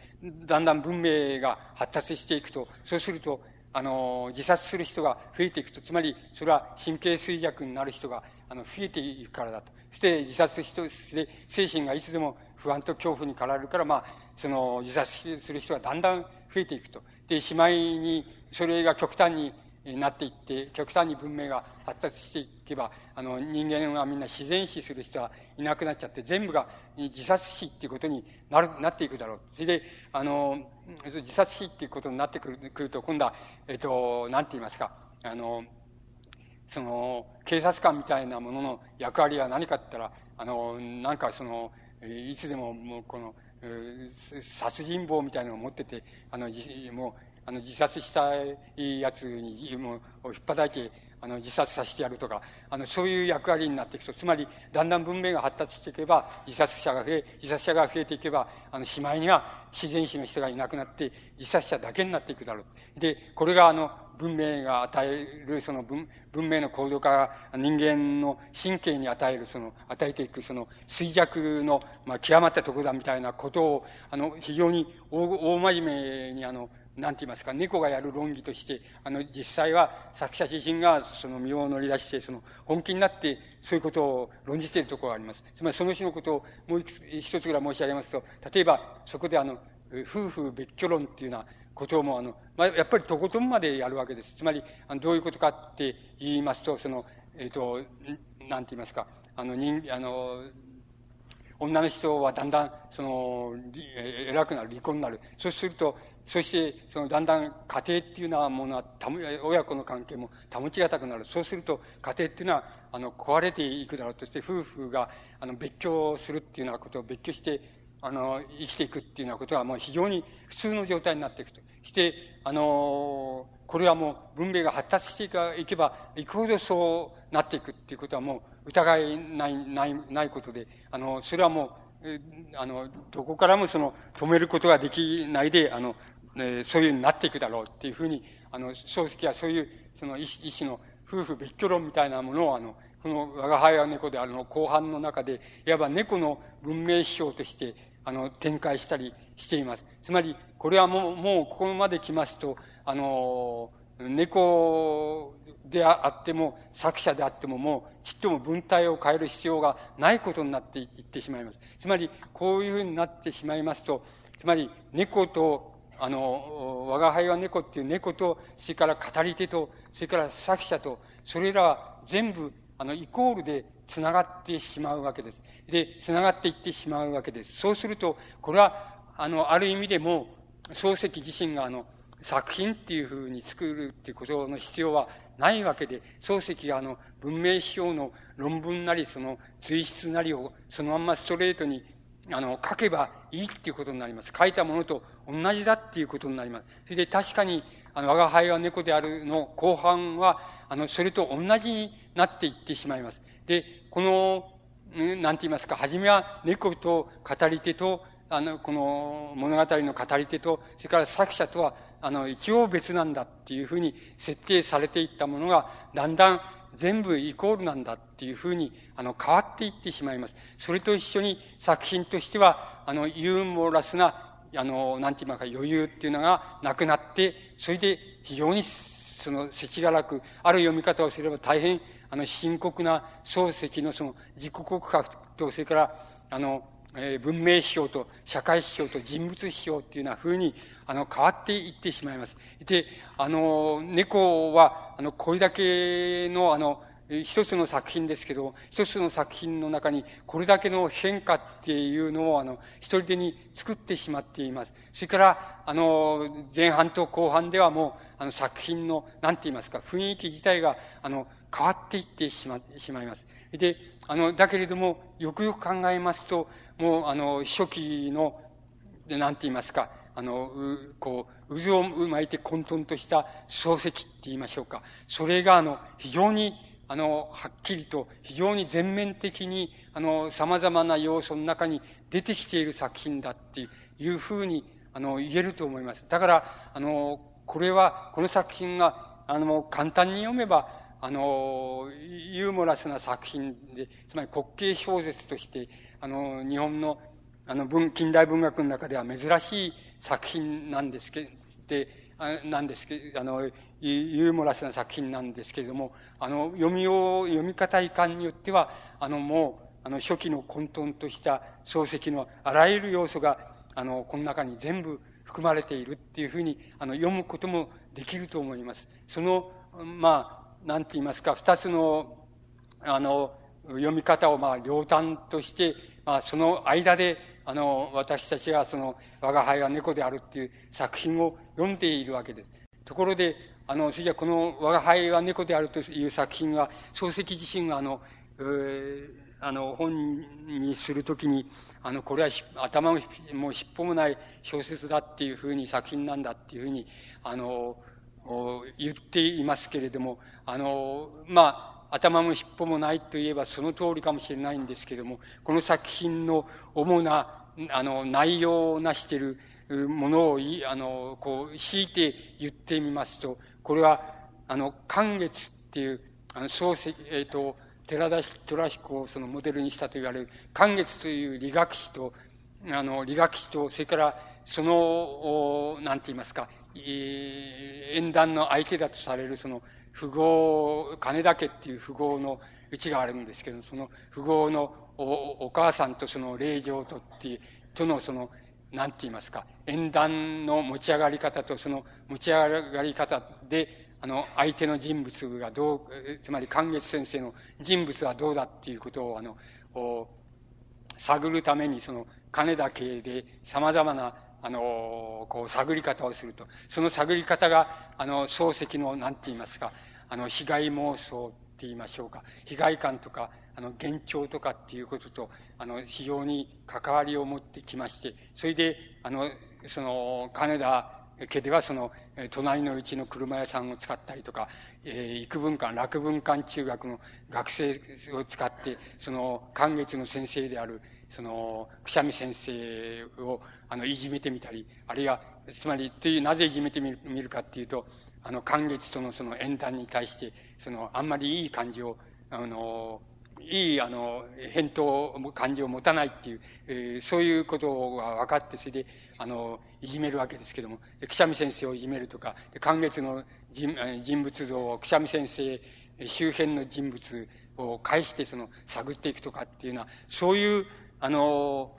だんだん文明が発達していくと、そうすると、あの、自殺する人が増えていくと、つまり、それは神経衰弱になる人が、あの、増えていくからだと。そして自殺して、精神がいつでも不安と恐怖に駆られるから、まあ、その、自殺する人がだんだん増えていくと。で、しまいに、それが極端になっていって、極端に文明が発達していけば、あの、人間はみんな自然死する人はいなくなっちゃって、全部が自殺死っていうことになる、なっていくだろう。それで、あの、自殺死っていうことになってくるくると、今度は、えっと、なんて言いますか、あの、その、警察官みたいなものの役割は何かって言ったら、あの、なんかその、いつでももうこの、殺人棒みたいなのを持ってて、あの、もう、あの、自殺したいやつに、もう、引っ張いて、あの、自殺させてやるとか、あの、そういう役割になっていくと、つまり、だんだん文明が発達していけば、自殺者が増え、自殺者が増えていけば、あの、しまいには自然死の人がいなくなって、自殺者だけになっていくだろう。で、これがあの、文明が与える、その文、文明の行動が人間の神経に与える、その、与えていく、その、衰弱の、まあ、極まったところだみたいなことを、あの、非常に大、大真面目に、あの、なんて言いますか、猫がやる論議として、あの、実際は作者自身がその身を乗り出して、その、本気になって、そういうことを論じているところがあります。つまりその種のことをもう一つぐらい申し上げますと、例えば、そこであの、夫婦別居論っていうようなことも、あの、まあ、やっぱりとことんまでやるわけです。つまり、あのどういうことかって言いますと、その、えっ、ー、と、なんて言いますか、あの、人、あの、女の人はだんだん、その、偉くなる、離婚になる。そうすると、そして、そのだんだん家庭っていうのはものは、親子の関係も保ちがたくなる。そうすると、家庭っていうのは、あの、壊れていくだろうとして、夫婦が、あの、別居するっていうようなことを別居して、あの、生きていくっていうようなことはもう非常に普通の状態になっていくと。して、あの、これはもう文明が発達していけば、いくほどそうなっていくっていうことはもう疑いない、ない、ないことで、あの、それはもう、あの、どこからもその、止めることができないで、あの、えそういうふうになっていくだろうっていうふうに、あの、漱石はそういう、その一種の夫婦別居論みたいなものを、あの、この我が輩は猫であるの後半の中で、いわば猫の文明思想として、あの、展開したりしています。つまり、これはもう、もうここまで来ますと、あの、猫であっても、作者であってももう、ちっとも文体を変える必要がないことになっていってしまいます。つまり、こういうふうになってしまいますと、つまり、猫と、あの、我が輩は猫っていう猫と、それから語り手と、それから作者と、それらは全部、あの、イコールで繋がってしまうわけです。で、繋がっていってしまうわけです。そうすると、これは、あの、ある意味でも、漱石自身が、あの、作品っていうふうに作るっていうことの必要はないわけで、漱石があの、文明史上の論文なり、その随筆なりをそのまんまストレートに、あの、書けばいいっていうことになります。書いたものと同じだっていうことになります。それで確かに、あの、我が輩は猫であるの後半は、あの、それと同じになっていってしまいます。で、この、なんて言いますか、はじめは猫と語り手と、あの、この物語の語り手と、それから作者とはあの、一応別なんだっていうふうに設定されていったものが、だんだん全部イコールなんだっていうふうに、あの、変わっていってしまいます。それと一緒に作品としては、あの、ユーモラスな、あの、なんて言いますか、余裕っていうのがなくなって、それで非常に、その、世知辛く、ある読み方をすれば大変、あの、深刻な漱石のその、自己告白と、それから、あの、えー、文明思想と社会思想と人物思想っていうような風に、あの、変わっていってしまいます。で、あの、猫は、あの、これだけの、あの、一つの作品ですけど、一つの作品の中にこれだけの変化っていうのを、あの、一人でに作ってしまっています。それから、あの、前半と後半ではもう、あの、作品の、なんて言いますか、雰囲気自体が、あの、変わっていってしま、しまいます。で、あの、だけれども、よくよく考えますと、もう、あの、初期の、で、なんて言いますか、あの、う、こう、渦を巻いて混沌とした漱石って言いましょうか。それが、あの、非常に、あの、はっきりと、非常に全面的に、あの、様々な要素の中に出てきている作品だっていうふうに、あの、言えると思います。だから、あの、これは、この作品が、あの、簡単に読めば、あの、ユーモラスな作品で、つまり滑稽小説として、あの、日本の、あの、文、近代文学の中では珍しい作品なんですけど、でなんですけどあの、ユーモラスな作品なんですけれども、あの、読みを、読み方いかんによっては、あの、もう、あの、初期の混沌とした漱石のあらゆる要素が、あの、この中に全部含まれているっていうふうに、あの、読むこともできると思います。その、まあ、なんて言いますか、二つの、あの、読み方を、まあ、両端として、まあ、その間で、あの、私たちはその、我が輩は猫であるっていう作品を読んでいるわけです。ところで、あの、それじゃこの、我が輩は猫であるという作品は、漱石自身が、あの、えー、あの、本にするときに、あの、これは頭も、もう尻尾もない小説だっていうふうに、作品なんだっていうふうに、あの、言っていますけれども、あの、まあ、頭も尻尾もないといえばその通りかもしれないんですけれども、この作品の主な、あの、内容をなしているものを、あの、こう、強いて言ってみますと、これは、あの、寒月っていう、あの、漱石、えっ、ー、と、寺田虎彦をそのモデルにしたと言われる、寒月という理学史と、あの、理学史と、それから、その、おなんて言いますか、縁談の相手だとされるその富豪、金田家っていう富豪のうちがあるんですけど、その富豪のおお母さんとその霊場とっていう、とのその、なんて言いますか、縁談の持ち上がり方とその持ち上がり方で、あの、相手の人物がどう、つまり寛月先生の人物はどうだっていうことを、あの、探るために、その、金田家で様々なあの、こう、探り方をすると。その探り方が、あの、漱石の、なんて言いますか、あの、被害妄想って言いましょうか。被害感とか、あの、幻聴とかっていうことと、あの、非常に関わりを持ってきまして、それで、あの、その、金田家ではその、隣のうちの車屋さんを使ったりとか、えー、育文館、楽文館中学の学生を使って、その、寒月の先生である、その、くしゃみ先生を、あの、いじめてみたり、あるいは、つまり、という、なぜいじめてみるかっていうと、あの、寒月とのその縁談に対して、その、あんまりいい感じを、あの、いい、あの、返答、感じを持たないっていう、えー、そういうことが分かって、それで、あの、いじめるわけですけども、くしゃみ先生をいじめるとか、寒月の人人物像をくしゃみ先生周辺の人物を介してその探っていくとかっていうのは、そういう、あの、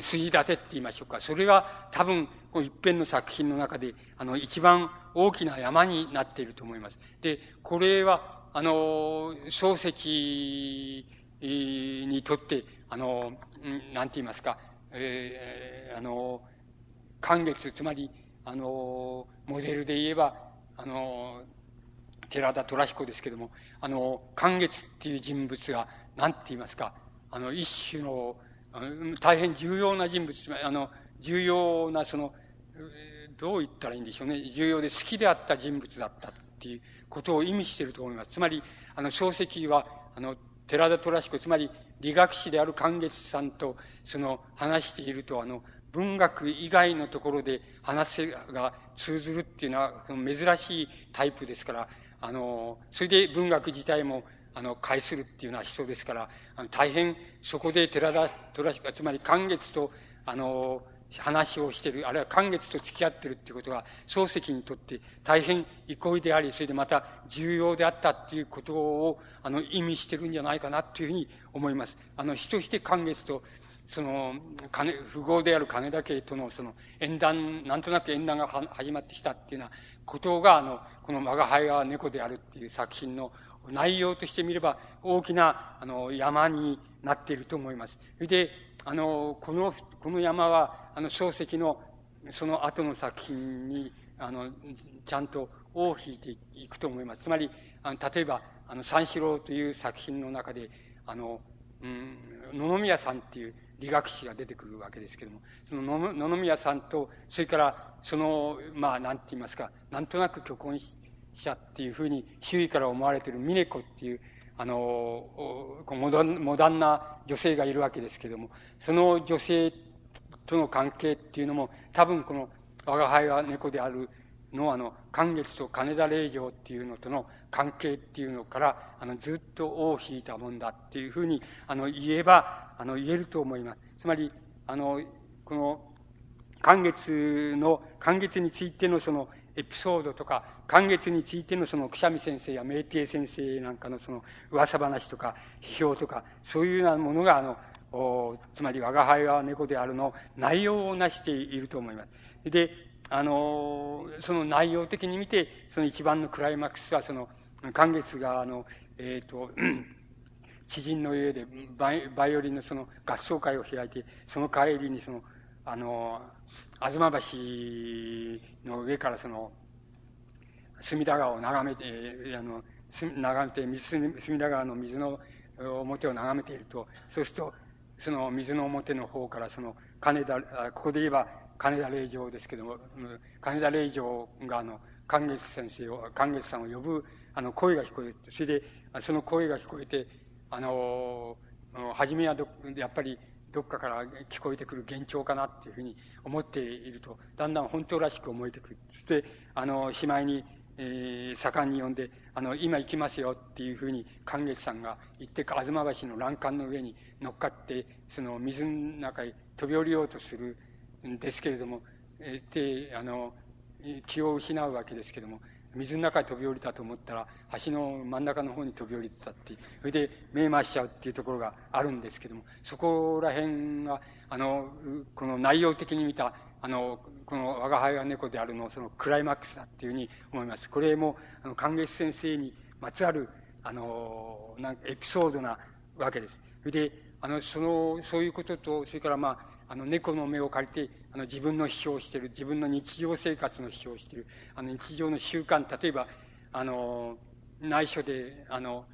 筋立てって言いましょうか。それが多分、この一辺の作品の中で、あの、一番大きな山になっていると思います。で、これは、あの、漱石にとって、あの、なんて言いますか、えー、あの、寒月、つまり、あの、モデルで言えば、あの、寺田虎彦ですけども、あの、寒月っていう人物が、なんて言いますか、あの、一種の、大変重要な人物、あの、重要なその、どう言ったらいいんでしょうね。重要で好きであった人物だったっていうことを意味していると思います。つまり、あの、漱石は、あの、寺田虎彦、つまり、理学士である寛月さんと、その、話していると、あの、文学以外のところで話が通ずるっていうのは、珍しいタイプですから、あの、それで文学自体も、あの、介するっていうのは人ですから、あの大変そこで寺田虎彦、つまり寛月と、あの、話をしている、あるいは寛月と付き合っているっていうことが、漱石にとって大変憩いであり、それでまた重要であったっていうことを、あの、意味してるんじゃないかなというふうに思います。あの、人として寛月と、その、金、富豪である金田家とのその、縁談、なんとなく縁談が始まってきたっていうようなことが、あの、この我が輩は猫であるっていう作品の内容として見れば、大きな、あの、山になっていると思います。それで、あの、この、この山は、あの、漱石の、その後の作品に、あの、ちゃんと尾を引いていくと思います。つまり、あの例えば、あの、三四郎という作品の中で、あの、うん、野々宮さんっていう理学士が出てくるわけですけども、その野々宮さんと、それから、その、まあ、なんて言いますか、なんとなく虚婚者っていうふうに周囲から思われている峰子っていう、あの、モダンモダンな女性がいるわけですけれども、その女性との関係っていうのも、多分この、我が輩は猫であるの、あの、寒月と金田霊場っていうのとの関係っていうのから、あの、ずっと尾を引いたもんだっていうふうに、あの、言えば、あの、言えると思います。つまり、あの、この、寒月の、寒月についてのその、エピソードとか、寒月についてのその、くしゃみ先生や明帝先生なんかのその、噂話とか、批評とか、そういうようなものが、あの、おつまり、我が輩は猫であるの内容をなしていると思います。で、あの、その内容的に見て、その一番のクライマックスは、その、寒月が、あの、えっ、ー、と、知人の家でバイオリンのその合奏会を開いて、その帰りにその、あの、吾妻橋の上からその、隅田川を眺めて、あの、眺めて、隅田川の水の表を眺めていると、そうすると、その水の表の方からその、金田、ここで言えば金田霊場ですけども、金田霊場があの、寛月先生を、寛月さんを呼ぶ、あの、声が聞こえて、それで、その声が聞こえて、あの、初めは、やっぱり、どっかから聞こえてくる幻聴かなっていうふうに思っていると、だんだん本当らしく思えてくる。そして、あの、しまいに、えー、盛んに呼んで、あの、今行きますよっていうふうに、寛月さんが言って、吾妻橋の欄干の上に乗っかって、その水の中へ飛び降りようとするんですけれども、えー、で、あの、気を失うわけですけども、水の中に飛び降りたと思ったら、橋の真ん中の方に飛び降りてたって、それで目回しちゃうっていうところがあるんですけども、そこら辺が、あの、この内容的に見た、あの、この我が輩は猫であるの、そのクライマックスだっていうふうに思います。これも、あの、寛月先生にまつわる、あの、なんかエピソードなわけです。それで、あの、その、そういうことと、それからまあ、あの、猫の目を借りて、あの、自分の主張している、自分の日常生活の主張している、あの、日常の習慣、例えば、あの、内緒で、あの、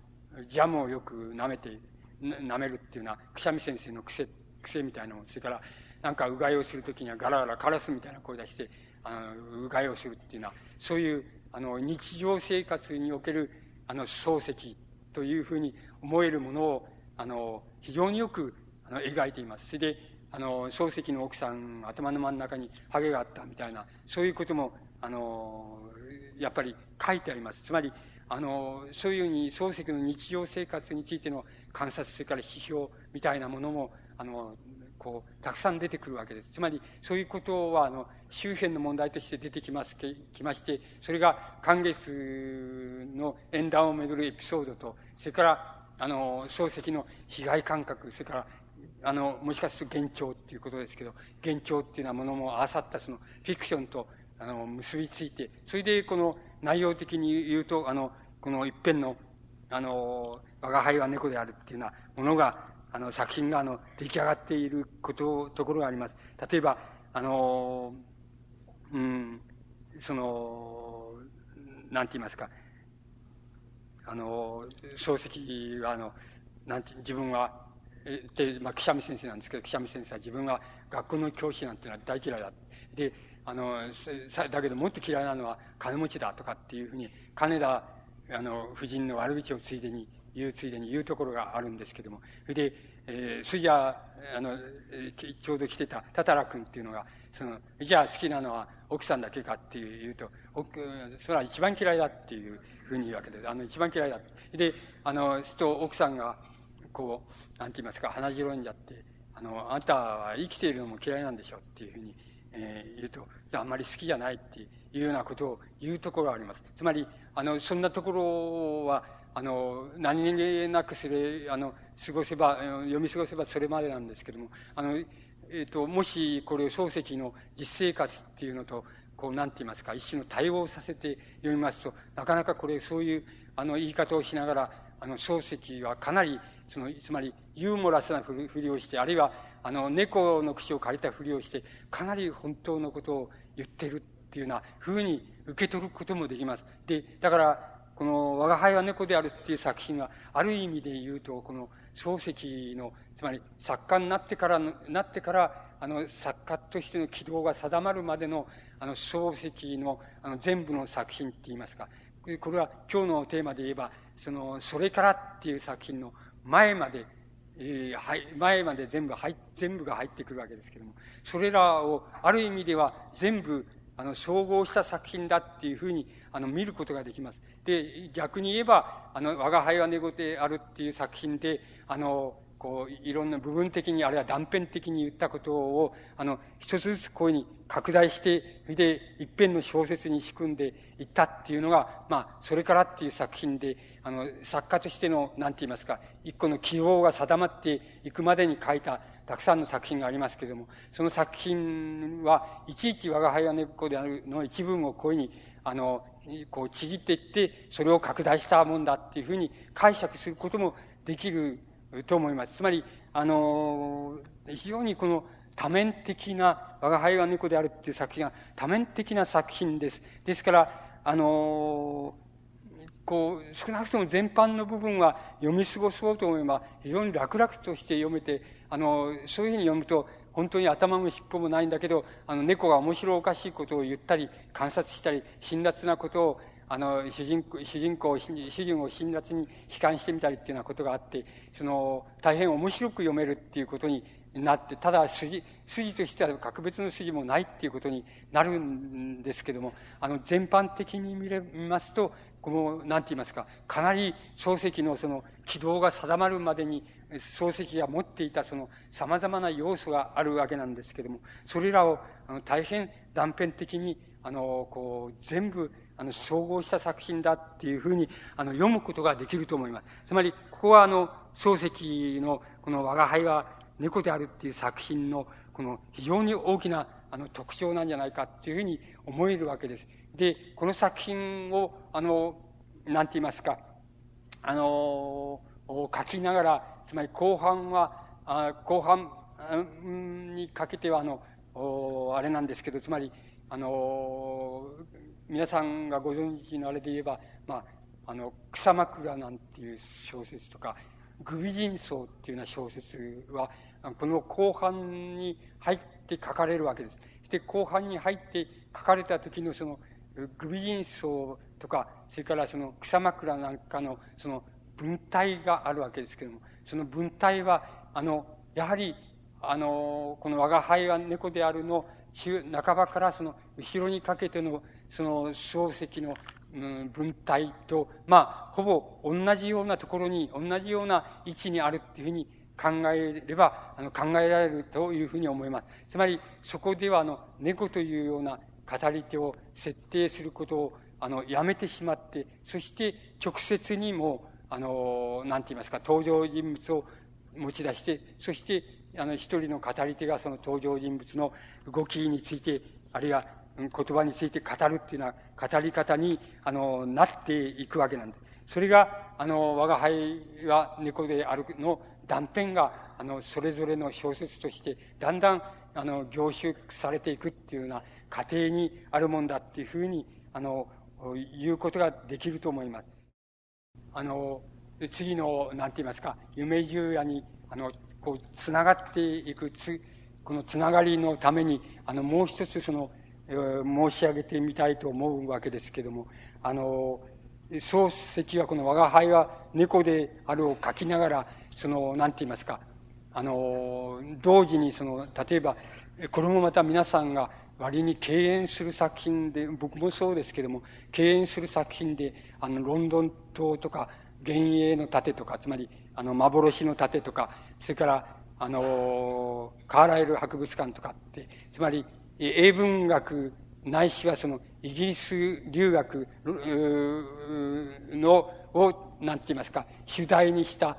ジャムをよく舐めて、舐めるっていうのは、くしゃみ先生の癖、癖みたいなもの、それから、なんかうがいをするときにはガラガラカラスみたいな声出して、あの、うがいをするっていうのは、そういう、あの、日常生活における、あの、漱石というふうに思えるものを、あの、非常によく、あの、描いています。それで、あの、漱石の奥さん、頭の真ん中にハゲがあったみたいな、そういうことも、あの、やっぱり書いてあります。つまり、あの、そういうふうに漱石の日常生活についての観察、それから批評みたいなものも、あの、こう、たくさん出てくるわけです。つまり、そういうことは、あの、周辺の問題として出てきます、きまして、それが、寒月の縁談をめぐるエピソードと、それから、あの、漱石の被害感覚、それから、あの、もしかすると幻聴っていうことですけど、幻聴っていうようなものも合わさったそのフィクションと、あの、結びついて、それでこの内容的に言うと、あの、この一辺の、あの、我が輩は猫であるっていうようなものが、あの、作品が、あの、出来上がっていること、ところがあります。例えば、あの、うん、その、なんて言いますか、あの、漱石は、あの、なんて、自分は、え、で、まあ、くしゃみ先生なんですけど、くしゃみ先生は自分は学校の教師なんていうのは大嫌いだ。で、あの、だけどもっと嫌いなのは金持ちだとかっていうふうに、金田、あの、夫人の悪口をついでに言うついでに言うところがあるんですけども、それで、えー、それじゃあ、あの、ちょうど来てたタタラ君っていうのが、その、じゃあ好きなのは奥さんだけかっていう言うと、それは一番嫌いだっていうふうに言うわけです。あの、一番嫌いだ。で、あの、すと奥さんが、こう、なんて言いますか、鼻白んじゃって、あの、あんたは生きているのも嫌いなんでしょっていうふうに、えー、言うと、あんまり好きじゃないっていうようなことを言うところがあります。つまり、あの、そんなところは、あの、何気なくすれ、あの、過ごせば、読み過ごせばそれまでなんですけども、あの、えっ、ー、と、もしこれを漱石の実生活っていうのと、こう、なんて言いますか、一種の対応させて読みますと、なかなかこれ、そういう、あの、言い方をしながら、あの、漱石はかなり、その、つまり、ユーモラスなふりをして、あるいは、あの、猫の口を借りたふりをして、かなり本当のことを言ってるっていうような風に受け取ることもできます。で、だから、この、我が輩は猫であるっていう作品は、ある意味で言うと、この、漱石の、つまり、作家になってから、なってから、あの、作家としての軌道が定まるまでの、あの、漱石の、あの、全部の作品って言いますか。これは、今日のテーマで言えば、その、それからっていう作品の前まで、えー、はい、前まで全部入、全部が入ってくるわけですけども、それらを、ある意味では全部、あの、総合した作品だっていうふうに、あの、見ることができます。で、逆に言えば、あの、我が輩は猫であるっていう作品で、あの、こう、いろんな部分的に、あるいは断片的に言ったことを、あの、一つずつこういうふうに拡大して、それで、一遍の小説に仕組んでいったっていうのが、まあ、それからっていう作品で、あの、作家としての、なんて言いますか、一個の希望が定まっていくまでに書いた、たくさんの作品がありますけれども、その作品は、いちいち我が輩は猫であるの一文をこういうふうに、あの、こうちぎっていって、それを拡大したもんだっていうふうに解釈することもできると思います。つまり、あの、非常にこの多面的な、我が輩が猫であるっていう作品は多面的な作品です。ですから、あの、こう、少なくとも全般の部分は読み過ごそうと思えば、非常に楽々として読めて、あの、そういうふうに読むと、本当に頭も尻尾もないんだけど、あの、猫が面白おかしいことを言ったり、観察したり、辛辣なことをあの、主人公、主人公、主人を辛辣に悲観してみたりっていうようなことがあって、その、大変面白く読めるっていうことになって、ただ筋、筋としては格別の筋もないっていうことになるんですけども、あの、全般的に見れますと、この、なんて言いますか、かなり漱石のその軌道が定まるまでに、漱石が持っていたその様々な要素があるわけなんですけども、それらをあの大変断片的に、あの、こう、全部あの、総合した作品だっていうふうに、あの、読むことができると思います。つまり、ここはあの、漱石の、この我が輩は猫であるっていう作品の、この非常に大きな、あの、特徴なんじゃないかっていうふうに思えるわけです。で、この作品を、あの、なんて言いますか、あの、書きながら、つまり後半は、あ後半にかけては、あの、あれなんですけど、つまり、あの、皆さんがご存知のあれで言えば、まあ、あの、草枕なんていう小説とか、グビ人相っていうような小説は、この後半に入って書かれるわけです。そして後半に入って書かれた時のその、グビ人相とか、それからその草枕なんかのその文体があるわけですけれども、その文体は、あの、やはり、あの、この我が輩は猫であるの中、半ばからその後ろにかけてのその漱石の文体と、まあ、ほぼ同じようなところに、同じような位置にあるっていうふうに考えれば、あの、考えられるというふうに思います。つまり、そこでは、あの、猫というような語り手を設定することを、あの、やめてしまって、そして直接にも、あの、なんて言いますか、登場人物を持ち出して、そして、あの、一人の語り手がその登場人物の動きについて、あるいは言葉について語るっていうのは、語り方に、あの、なっていくわけなんです。それが、あの、我が輩は猫であるの断片が、あの、それぞれの小説として、だんだん、あの、凝縮されていくっていうような過程にあるもんだっていうふうに、あの、言うことができると思います。あの、次の、なんて言いますか、夢十夜に、あの、こう、つながっていく、つ、このつながりのために、あの、もう一つその、申し上げてみたいと思うわけですけども、あの、漱石はこの我が輩は猫であるを書きながら、その、なんて言いますか、あの、同時にその、例えば、これもまた皆さんが割に敬遠する作品で、僕もそうですけども、敬遠する作品で、あの、ロンドン島とか、幻影の盾とか、つまり、あの、幻の盾とか、それから、あの、カーライル博物館とかって、つまり、英文学ないしはその、イギリス留学の、を、なんて言いますか、主題にした、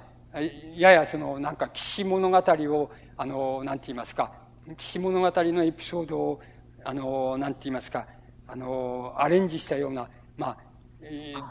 ややその、なんか、騎士物語を、あの、なんて言いますか、騎士物語のエピソードを、あの、なんて言いますか、あの、アレンジしたような、まあ、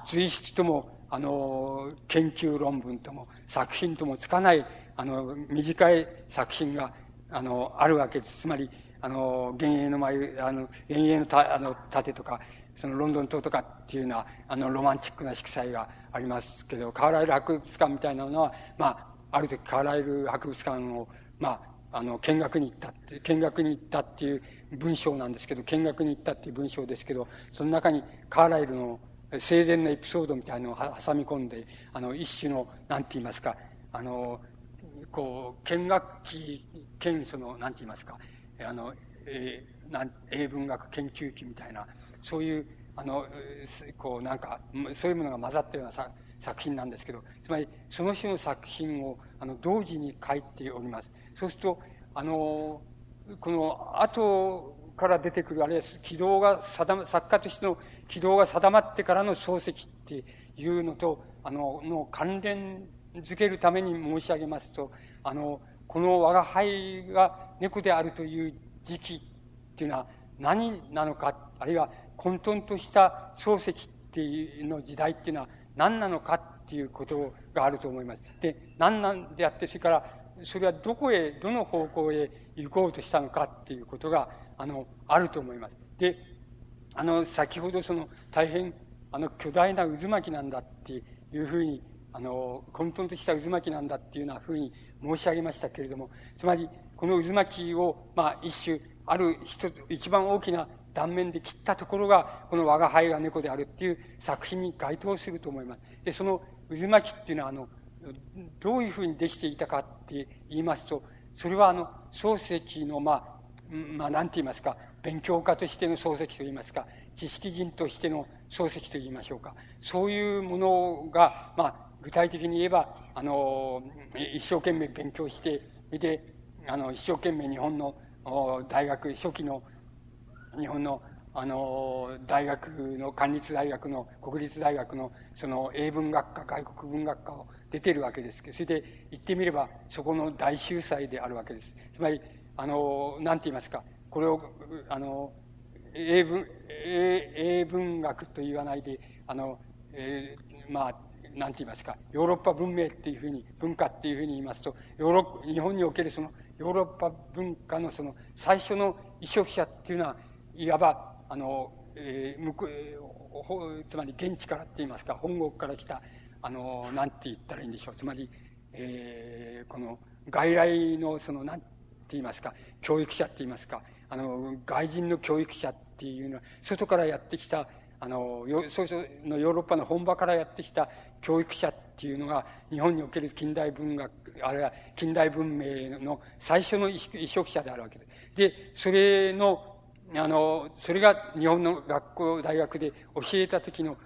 随筆とも、あの、研究論文とも、作品ともつかない、あの、短い作品が、あの、あるわけです。つまり、あの、幻影の眉、あの、幻影のた、あの、盾とか、そのロンドン島とかっていうのは、あの、ロマンチックな色彩がありますけど、カーライル博物館みたいなのは、まあ、ある時カーライル博物館を、まあ、あの、見学に行ったって、見学に行ったっていう文章なんですけど、見学に行ったっていう文章ですけど、その中にカーライルの生前のエピソードみたいなのを挟み込んで、あの、一種の、なんて言いますか、あの、こう、見学期兼その、なんて言いますか、あの、えー、なん英文学研究機みたいな、そういう、あの、こう、なんか、そういうものが混ざったような作品なんですけど、つまり、その種の作品を、あの、同時に書いております。そうすると、あの、この後から出てくる、あるいは軌道が定ま、作家としての軌道が定まってからの漱石っていうのと、あの、の関連づけるために申し上げますと、あの、この我が輩が猫であるという時期っていうのは何なのか、あるいは混沌とした漱石っていうの時代っていうのは何なのかっていうことがあると思います。で、何なんであって、それから、それはどこへ、どの方向へ行こうとしたのかっていうことが、あの、あると思います。で、あの、先ほどその、大変、あの、巨大な渦巻きなんだっていうふうに、あの、混沌とした渦巻きなんだっていうようなふうに申し上げましたけれども、つまり、この渦巻きを、まあ、一種、ある一つ、一番大きな断面で切ったところが、この我が輩が猫であるっていう作品に該当すると思います。で、その渦巻きっていうのは、あの、どういうふうにできていたかって言いますと、それはあの、漱石の、まあ、まあ、なんて言いますか、勉強家としての漱石と言いますか、知識人としての漱石と言いましょうか。そういうものが、まあ、具体的に言えば、あの、一生懸命勉強して、で、あの、一生懸命日本の大学、初期の日本のあの、大学の、官立大学の、国立大学の、その、英文学科、外国文学科を出てるわけですけど、それで言ってみれば、そこの大秀才であるわけです。つまり、あの、なんて言いますか、これを、あの、英文、英英文学と言わないで、あの、えー、まあ、なんて言いますか、ヨーロッパ文明っていうふうに、文化っていうふうに言いますと、ヨーロ日本におけるそのヨーロッパ文化のその最初の移植者っていうのは、いわば、あの、えー、向こう、つまり現地からって言いますか、本国から来た、あの、なんて言ったらいいんでしょう。つまり、えー、この外来のその、なんて言いますか、教育者って言いますか、あの、外人の教育者っていうのは、外からやってきた、あの、そうのヨーロッパの本場からやってきた教育者っていうのが、日本における近代文学、あるいは近代文明の最初の移植者であるわけです。で、それの、あの、それが日本の学校、大学で教えた時の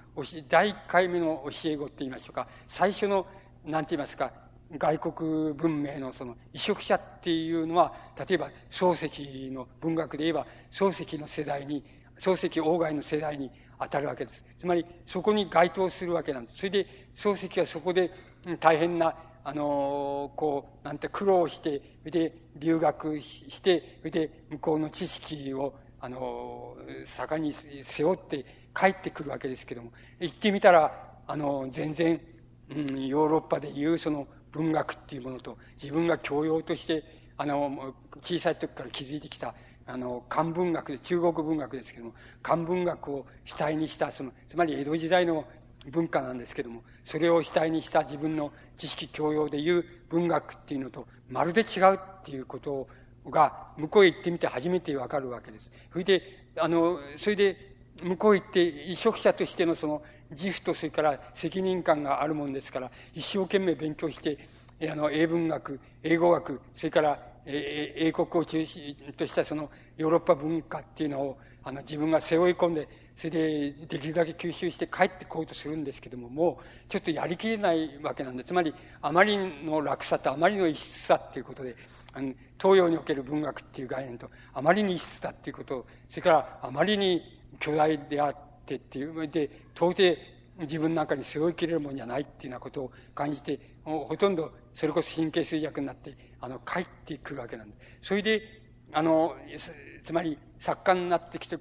第1回目の教え子って言いましょうか、最初の、なんて言いますか、外国文明のその移植者っていうのは、例えば漱石の文学で言えば、漱石の世代に、漱石外の世代に当たるわけです。つまり、そこに該当するわけなんです。それで、漱石はそこで大変な、あの、こう、なんて苦労して、で、留学して、で、向こうの知識を、あの、盛んに背負って帰ってくるわけですけども、行ってみたら、あの、全然、うん、ヨーロッパでいうその文学っていうものと、自分が教養として、あの、小さい時から気づいてきた、あの、漢文学で、中国文学ですけども、漢文学を主体にした、その、つまり江戸時代の文化なんですけども、それを主体にした自分の知識教養でいう文学っていうのと、まるで違うっていうことが、向こうへ行ってみて初めてわかるわけです。それで、あの、それで、向こうへ行って移植者としてのその自負とそれから責任感があるもんですから、一生懸命勉強して、あの、英文学、英語学、それから、英国を中心としたそのヨーロッパ文化っていうのを、あの、自分が背負い込んで、それでできるだけ吸収して帰ってこうとするんですけども、もうちょっとやりきれないわけなんで、つまり、あまりの落差とあまりの異質さっていうことで、あの東洋における文学っていう概念と、あまりに異質だっていうこと、それからあまりに巨大であってっていう、で、到底自分の中に背負いきれるもんじゃないっていうようなことを感じて、ほとんどそれこそ神経衰弱になって、あの、帰ってくるわけなんです。それで、あの、つまり作家になってきて、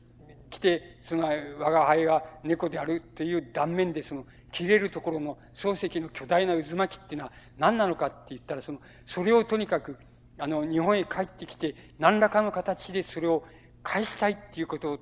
来て、その我が輩は猫であるという断面でその切れるところの漱石の巨大な渦巻きっていうのは何なのかって言ったらその、それをとにかく、あの、日本へ帰ってきて何らかの形でそれを返したいっていうことを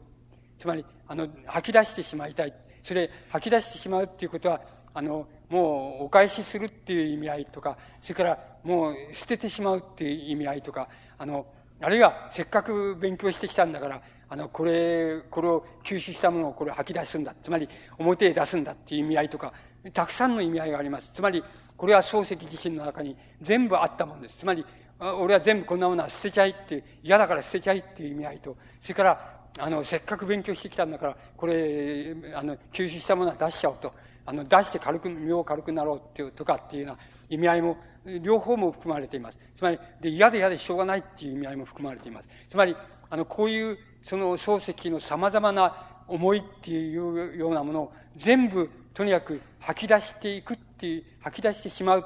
つまり、あの、吐き出してしまいたい。それ、吐き出してしまうっていうことは、あの、もうお返しするっていう意味合いとか、それからもう捨ててしまうっていう意味合いとか、あの、あるいはせっかく勉強してきたんだから、あの、これ、これを吸収したものをこれ吐き出すんだ。つまり、表へ出すんだっていう意味合いとか、たくさんの意味合いがあります。つまり、これは漱石自身の中に全部あったものです。つまり、俺は全部こんなものは捨てちゃいって、嫌だから捨てちゃいっていう意味合いと、それから、あの、せっかく勉強してきたんだから、これ、あの、吸収したものは出しちゃおうと。あの、出して軽く、身を軽くなろうっていう、とかっていうような意味合いも、両方も含まれています。つまり、で、嫌で嫌でしょうがないっていう意味合いも含まれています。つまり、あの、こういう、その漱石の様々な思いっていうようなものを全部、とにかく吐き出していくっていう、吐き出してしまう。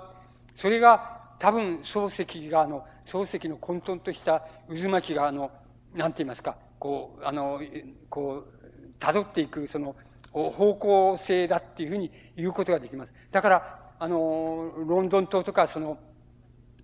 それが、多分、漱石が、あの、漱石の混沌とした渦巻きが、あの、なんて言いますか、こう、あの、こう、辿っていく、その、方向性だっていうふうに言うことができます。だから、あの、ロンドン島とか、その、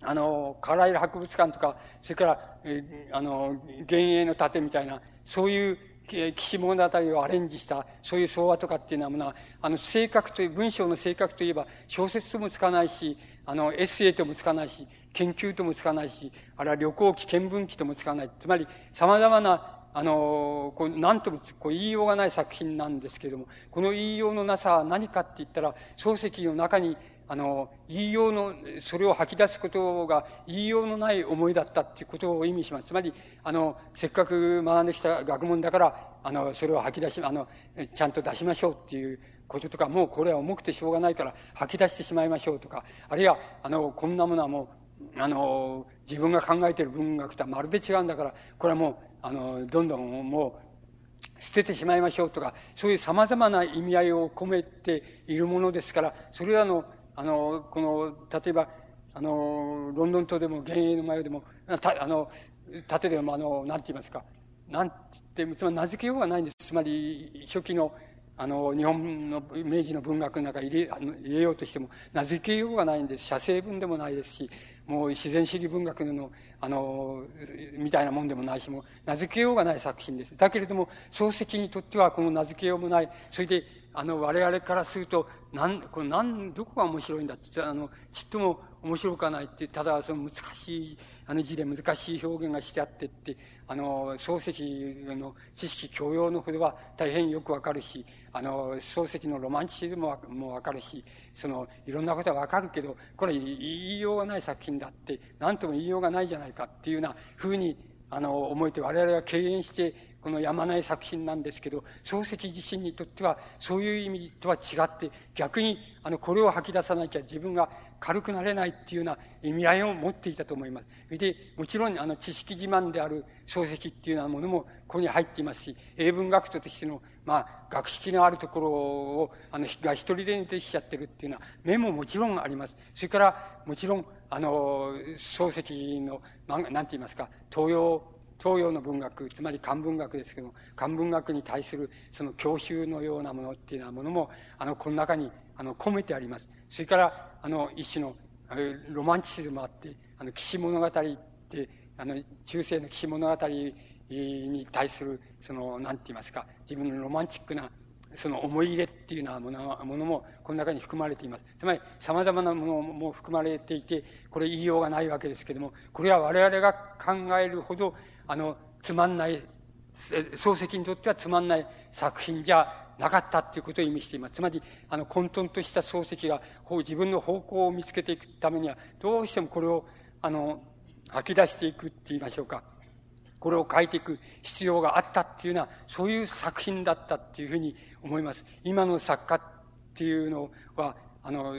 あの、カライル博物館とか、それから、えあの、幻影の盾みたいな、そういう騎士物語をアレンジした、そういう相話とかっていうのは、あの、性格という、文章の性格といえば、小説ともつかないし、あの、エッセイともつかないし、研究ともつかないし、あるいは旅行記、見聞記ともつかない。つまり、様々なあの、こう、なんともこう言いようがない作品なんですけれども、この言いようのなさは何かって言ったら、漱石の中に、あの、言いようの、それを吐き出すことが言いようのない思いだったっていうことを意味します。つまり、あの、せっかく学んできた学問だから、あの、それを吐き出し、あの、ちゃんと出しましょうっていうこととか、もうこれは重くてしょうがないから吐き出してしまいましょうとか、あるいは、あの、こんなものはもう、あの、自分が考えている文学とはまるで違うんだから、これはもう、あの、どんどんもう、捨ててしまいましょうとか、そういう様々な意味合いを込めているものですから、それらの、あの、この、例えば、あの、ロンドン島でも、幻影の前でも、あの、縦でも、あの、なんて言いますか、なんて言って、つまり名付けようがないんです。つまり、初期の、あの、日本の明治の文学の中に入れ入れようとしても、名付けようがないんです。写生文でもないですし、もう自然主義文学の、あの、みたいなもんでもないし、もう名付けようがない作品です。だけれども、漱石にとってはこの名付けようもない、それで、あの、我々からすると、なん、これなん、どこが面白いんだって言ったら、あの、ちっとも面白くはないって、ただその難しい、あの字で難しい表現がしてあってって、あの、漱石の知識教養の筆は大変よくわかるし、あの、漱石のロマンチシズムもわかるし、その、いろんなことはわかるけど、これ言いようがない作品だって、何とも言いようがないじゃないかっていうような風に、あの、思えて我々が敬遠して、このやまない作品なんですけど、漱石自身にとっては、そういう意味とは違って、逆に、あの、これを吐き出さなきゃ自分が軽くなれないっていうような意味合いを持っていたと思います。で、もちろん、あの、知識自慢である漱石っていうようなものも、ここに入っていますし、英文学徒としての、まあ、学識のあるところを、あの、が一人でに徹しちゃってるっていうような面ももちろんあります。それから、もちろん、あの、漱石の、なんて言いますか、東洋東洋の文学、つまり漢文学ですけども、漢文学に対するその教習のようなものっていうようなものも、あの、この中に、あの、込めてあります。それから、あの、一種の、ロマンチシズムあって、あの、騎士物語って、あの、中世の騎士物語に対する、その、なんて言いますか、自分のロマンチックな、その思い入れっていうようなものものもこの中に含まれています。つまり様々なものも含まれていて、これ言いようがないわけですけれども、これは我々が考えるほどあの、つまんない、漱石にとってはつまんない作品じゃなかったということを意味しています。つまり、あの、混沌とした漱石が自分の方向を見つけていくためには、どうしてもこれを、あの、吐き出していくって言いましょうか。これを書いていく必要があったっていうのは、そういう作品だったっていうふうに思います。今の作家っていうのは、あの、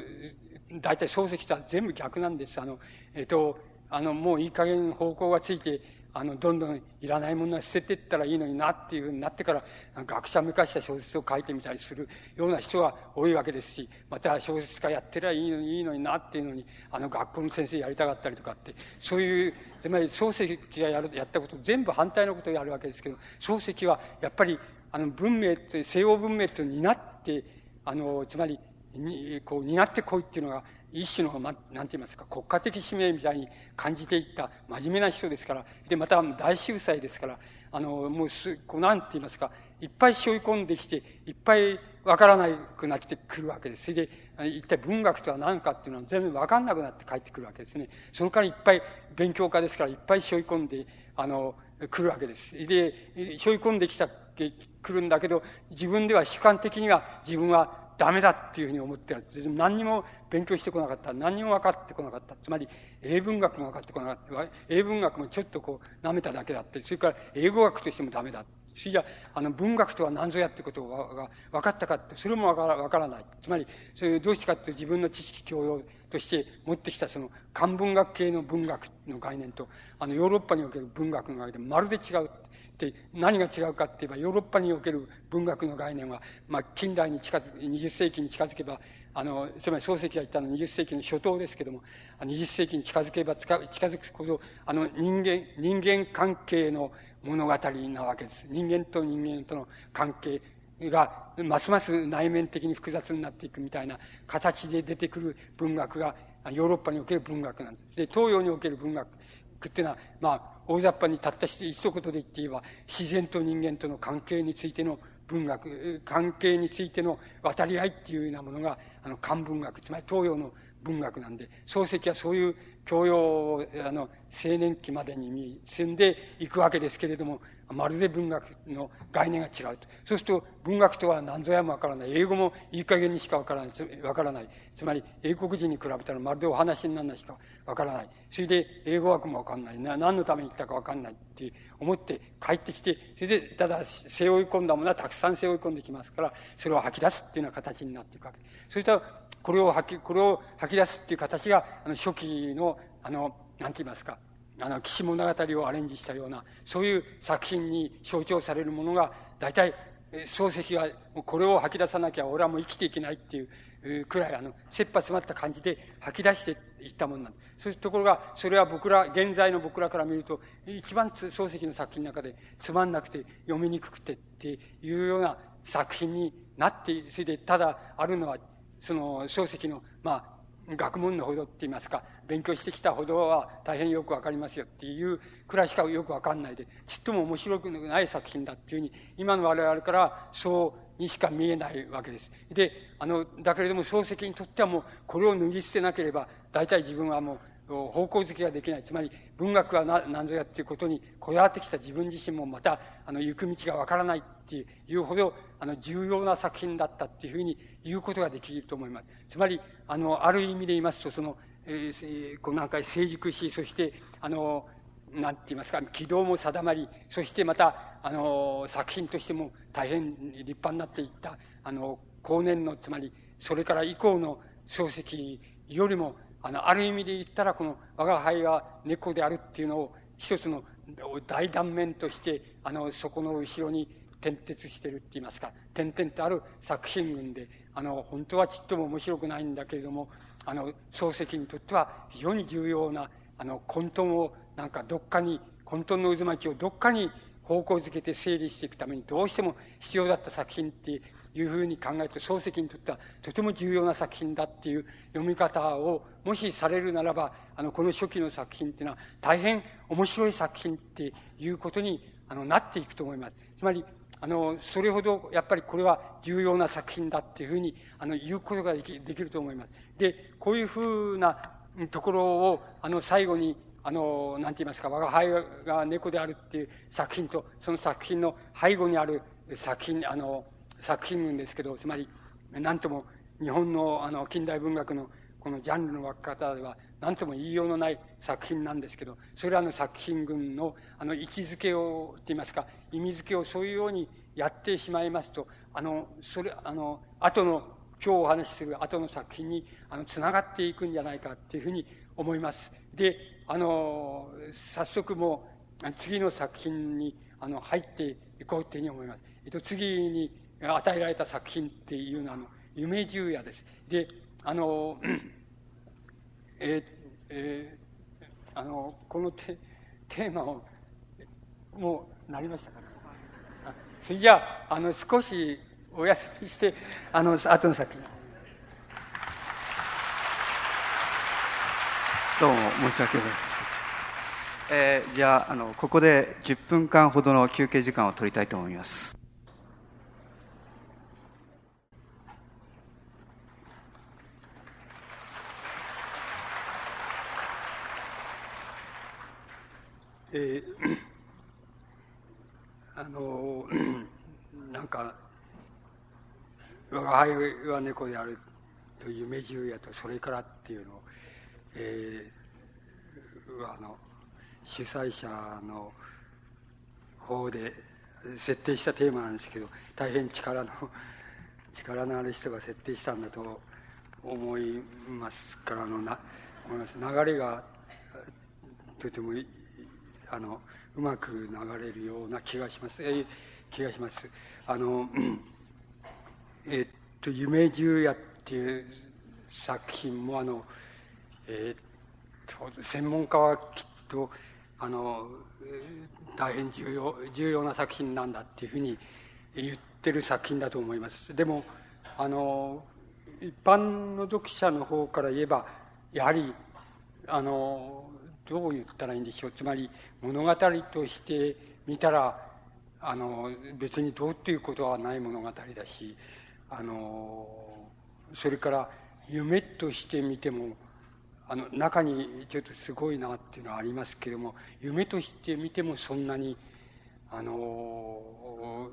大体漱石とは全部逆なんです。あの、えっと、あの、もういい加減方向がついて、あの、どんどんいらないものは捨てていったらいいのになっていうふうになってから、学者向かした小説を書いてみたりするような人が多いわけですし、また小説家やってりゃいいのにいいのになっていうのに、あの、学校の先生やりたかったりとかって、そういう、つまり漱石がやる、やったこと全部反対のことをやるわけですけど、漱石はやっぱり、あの、文明って、西洋文明と担って、あの、つまり、に、こう、担ってこいっていうのが、一種の、ま、なんて言いますか、国家的使命みたいに感じていった真面目な人ですから、で、また大秀才ですから、あの、もうす、こう、なんて言いますか、いっぱい背負い込んできて、いっぱいわからなくなってくるわけです。それで、一体文学とは何かっていうのは全部わかんなくなって帰ってくるわけですね。そのからいっぱい勉強家ですから、いっぱい背負い込んで、あの、来るわけです。で、背負い込んできた、来るんだけど、自分では主観的には自分はダメだっていうふうに思ってる。何にも勉強してこなかった。何にも分かってこなかった。つまり、英文学も分かってこなかった。英文学もちょっとこう、舐めただけだって。それから、英語学としてもダメだ。それじゃあ、の、文学とは何ぞやってことが分かったかって、それも分から分からない。つまり、それどうしてかっていう自分の知識教養として持ってきたその漢文学系の文学の概念と、あの、ヨーロッパにおける文学の概念、まるで違う。で、何が違うかって言えば、ヨーロッパにおける文学の概念は、まあ、近代に近づく、20世紀に近づけば、あの、つまり漱石が言ったのは20世紀の初頭ですけども、20世紀に近づけば近づくほど、あの、人間、人間関係の物語なわけです。人間と人間との関係が、ますます内面的に複雑になっていくみたいな形で出てくる文学が、ヨーロッパにおける文学なんです。で、東洋における文学っていうのは、まあ、大雑把にたった一言で言って言えば、自然と人間との関係についての文学、関係についての渡り合いっていうようなものが、あの、漢文学、つまり東洋の文学なんで、漱石はそういう教養を、あの、青年期までに進んでいくわけですけれども、まるで文学の概念が違うと。そうすると、文学とは何ぞやもわからない。英語もいい加減にしかわからない。わからない。つまり、英国人に比べたらまるでお話にならないしかわからない。それで、英語学もわかんない。な何のために行ったかわかんないって思って帰ってきて、それで、ただ、背負い込んだものはたくさん背負い込んできますから、それを吐き出すっていうような形になっていくわけ。それと、これを吐き、これを吐き出すっていう形が、あの、初期の、あの、なんて言いますか、あの、騎士物語をアレンジしたような、そういう作品に象徴されるものが、大体、漱石は、これを吐き出さなきゃ俺はもう生きていけないっていうくらい、あの、切羽詰まった感じで吐き出していったものなんです。そういうところが、それは僕ら、現在の僕らから見ると、一番漱石の作品の中でつまんなくて読みにくくてっていうような作品になって、それでただあるのは、その漱石の、まあ、学問のほどって言いますか、勉強してきたほどは大変よくわかりますよっていうくらいしかよくわかんないで、ちっとも面白くない作品だっていうふうに、今の我々からそうにしか見えないわけです。で、あの、だけれども漱石にとってはもう、これを脱ぎ捨てなければ、大体自分はもう、方向づけができない。つまり、文学は何ぞやっていうことにこだわってきた自分自身もまた、あの、行く道がわからないっていうほど、あの、重要な作品だったっていうふうに言うことができると思います。つまり、あの、ある意味で言いますと、その、えー、こう何回成熟し、そして、あの、なんて言いますか、軌道も定まり、そしてまた、あの、作品としても大変立派になっていった、あの、後年の、つまり、それから以降の漱石よりも、あの、ある意味で言ったら、この、我が輩が猫であるっていうのを、一つの大断面として、あの、そこの後ろに点々してるって言いますか、点々とある作品群で、あの、本当はちっとも面白くないんだけれども、あの、漱石にとっては非常に重要な、あの、混沌をなんかどっかに、混沌の渦巻きをどっかに方向づけて整理していくためにどうしても必要だった作品っていうふうに考えると漱石にとってはとても重要な作品だっていう読み方をもしされるならばあのこの初期の作品っていうのは大変面白い作品っていうことにあのなっていくと思います。つまりあの、それほどやっぱりこれは重要な作品だっていうふうに、あの、言うことができできると思います。で、こういうふうなところを、あの、最後に、あの、なんて言いますか、我が輩が猫であるっていう作品と、その作品の背後にある作品、あの、作品群ですけど、つまり、なんとも日本のあの近代文学のこのジャンルの分け方では何とも言いようのない作品なんですけど、それらの作品群のあの位置づけを、と言いますか、意味づけをそういうようにやってしまいますと、あの、それ、あの、後の、今日お話しする後の作品に、あの、つながっていくんじゃないかっていうふうに思います。で、あの、早速もう、次の作品に、あの、入っていこうっていうふうに思います。えっと、次に与えられた作品っていうのは、あの、夢十夜です。で、あの、えー、えー、あの、このテテーマを、もう、なりましたかね。それじゃあ、あの、少しお休みして、あの、後の作品。どうも申し訳ございません。えー、じゃあ、あの、ここで10分間ほどの休憩時間を取りたいと思います。えー、あのなんか我が輩は猫であるという夢十夜とそれからっていうのを、えー、あの主催者の方で設定したテーマなんですけど大変力の力のある人が設定したんだと思いますからのな流れがとてもいいあのうまく流れるような気がします、えー、気がします。あのえー、っと「夢十夜」っていう作品もあの、えー、っと専門家はきっとあの大変重要重要な作品なんだっていうふうに言ってる作品だと思います。でもあの一般の読者の方から言えばやはりあのどう言ったらいいんでしょう。つまり物語として見たらあの別にどうっていうことはない物語だしあのそれから夢として見てもあの中にちょっとすごいなっていうのはありますけれども夢として見てもそんなにあの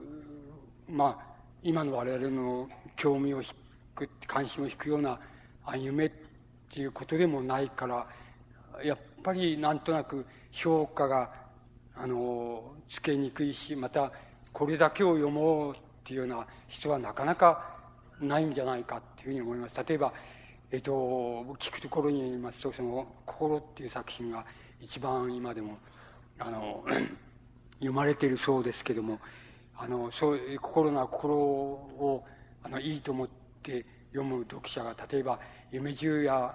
まあ今の我々の興味を引く関心を引くような夢っていうことでもないからやっぱぱりなんとなく評価があのつけにくいしまたこれだけを読もうっていうような人はなかなかないんじゃないかっていうふうに思います。例えば、えっと、聞くところに言いますとその「心」っていう作品が一番今でもあの 読まれているそうですけどもあのそういう心な心をあのいいと思って読む読者が例えば「夢十夜」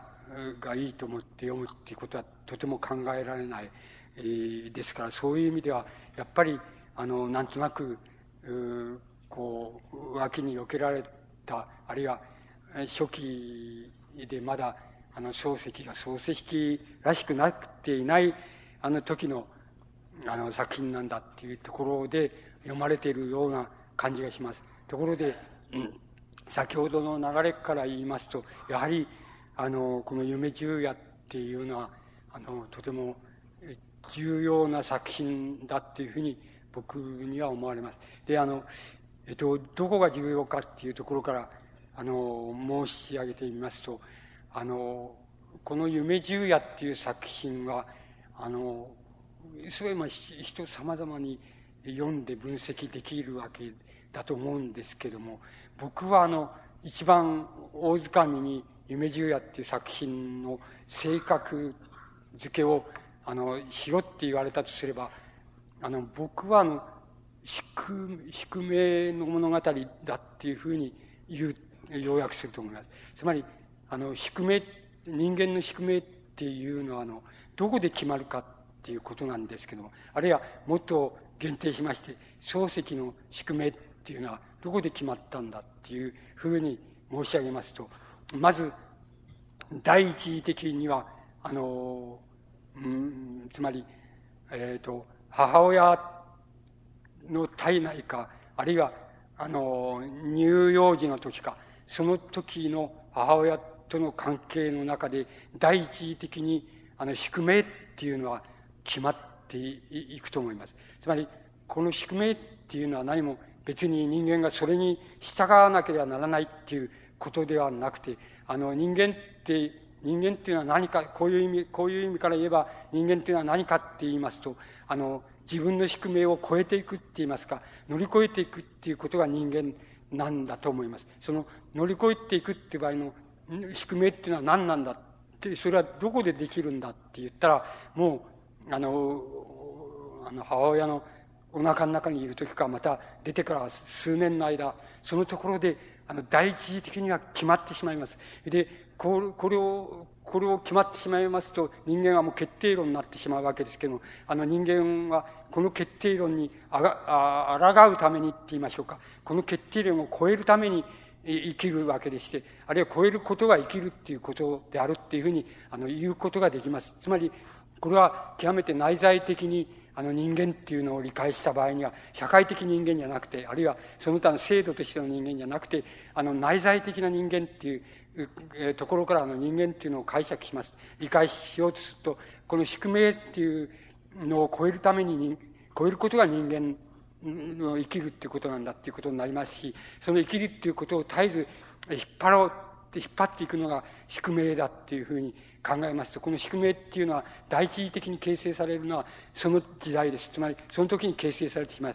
がいいと思って読むっていうことはとても考えられない、えー、ですからそういう意味ではやっぱりあのなんとなくこう脇に避けられたあるいは初期でまだあの漱石が漱石らしくなっていないあの時のあの作品なんだっていうところで読まれているような感じがします。ところで、うん、先ほどの流れから言いますとやはりあのこの「夢十夜」っていうのはあのとても重要な作品だっていうふうに僕には思われます。であの、えっと、どこが重要かっていうところからあの申し上げてみますとあのこの「夢十夜」っていう作品はあのそれは人さまざまに読んで分析できるわけだと思うんですけども、僕はあの、一番大掴みに夢十夜っていう作品の性格付けを、あの、しろって言われたとすれば、あの、僕はあの、宿、宿命の物語だっていうふうに言う、要約すると思います。つまり、あの、宿命、人間の宿命っていうのは、あの、どこで決まるかっていうことなんですけども、あるいはもっと限定しまして、漱石の宿命っていうのはどこで決まったんだっていうふうに申し上げますと、まず、第一義的には、あの、うん、つまり、えっ、ー、と、母親の体内か、あるいは、あの、乳幼児の時か、その時の母親との関係の中で、第一義的に、あの、宿命っていうのは決まっていくと思います。つまり、この宿命っていうのは何も別に人間がそれに従わなければならないっていうことではなくて、あの、人間って、人間っていうのは何か、こういう意味、こういう意味から言えば、人間っていうのは何かって言いますと、あの、自分の宿命を超えていくって言いますか、乗り越えていくっていうことが人間なんだと思います。その乗り越えていくっていう場合の宿命っていうのは何なんだって、それはどこでできるんだって言ったら、もう、あの、あの母親のお腹の中にいる時か、また出てから数年の間、そのところで、あの、第一次的には決まってしまいます。で、これこれを、これを決まってしまいますと、人間はもう決定論になってしまうわけですけども、あの人間はこの決定論にあがあ抗うためにって言いましょうか、この決定論を超えるために生きるわけでして、あるいは超えることが生きるっていうことであるっていうふうにあの言うことができます。つまり、これは極めて内在的にあの人間っていうのを理解した場合には、社会的人間じゃなくて、あるいはその他の制度としての人間じゃなくて、あの内在的な人間っていうところからの人間っていうのを解釈します。理解しようとすると、この宿命っていうのを超えるために、超えることが人間の生きるっていうことなんだっていうことになりますし、その生きるっていうことを絶えず引っ張ろうって引っ張っていくのが宿命だっていうふうに考えますと、この宿命っていうのは第一次的に形成されるのはその時代です。つまり、その時に形成されてしま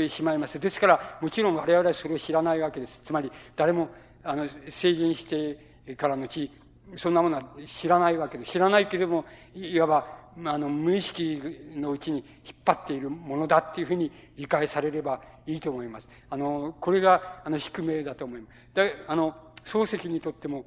いしまいます。ですから、もちろん我々はそれを知らないわけです。つまり、誰も、あの、成人してからのち、そんなものは知らないわけです。知らないけれども、いわば、あの、無意識のうちに引っ張っているものだっていうふうに理解されればいいと思います。あの、これが、あの、宿命だと思います。で、あの、漱石にとっても、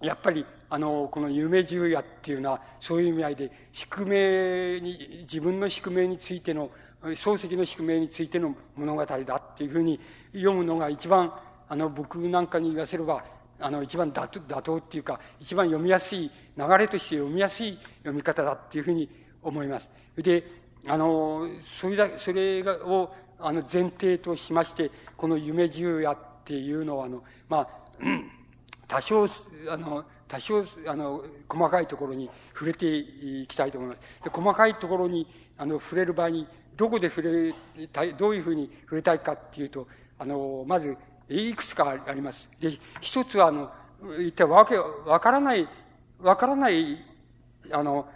やっぱり、あの、この夢十夜っていうのは、そういう意味合いで、宿命に、自分の宿命についての、漱石の宿命についての物語だっていうふうに読むのが一番、あの、僕なんかに言わせれば、あの、一番妥当妥当っていうか、一番読みやすい、流れとして読みやすい読み方だっていうふうに思います。で、あの、それだ、それを、あの、前提としまして、この夢十夜っていうのは、あの、まあ、多少、あの、多少、あの、細かいところに触れていきたいと思います。で細かいところに、あの、触れる場合に、どこで触れたい、どういうふうに触れたいかっていうと、あの、まず、いくつかあります。で、一つは、あの、一体わけ、わからない、わからない、あの、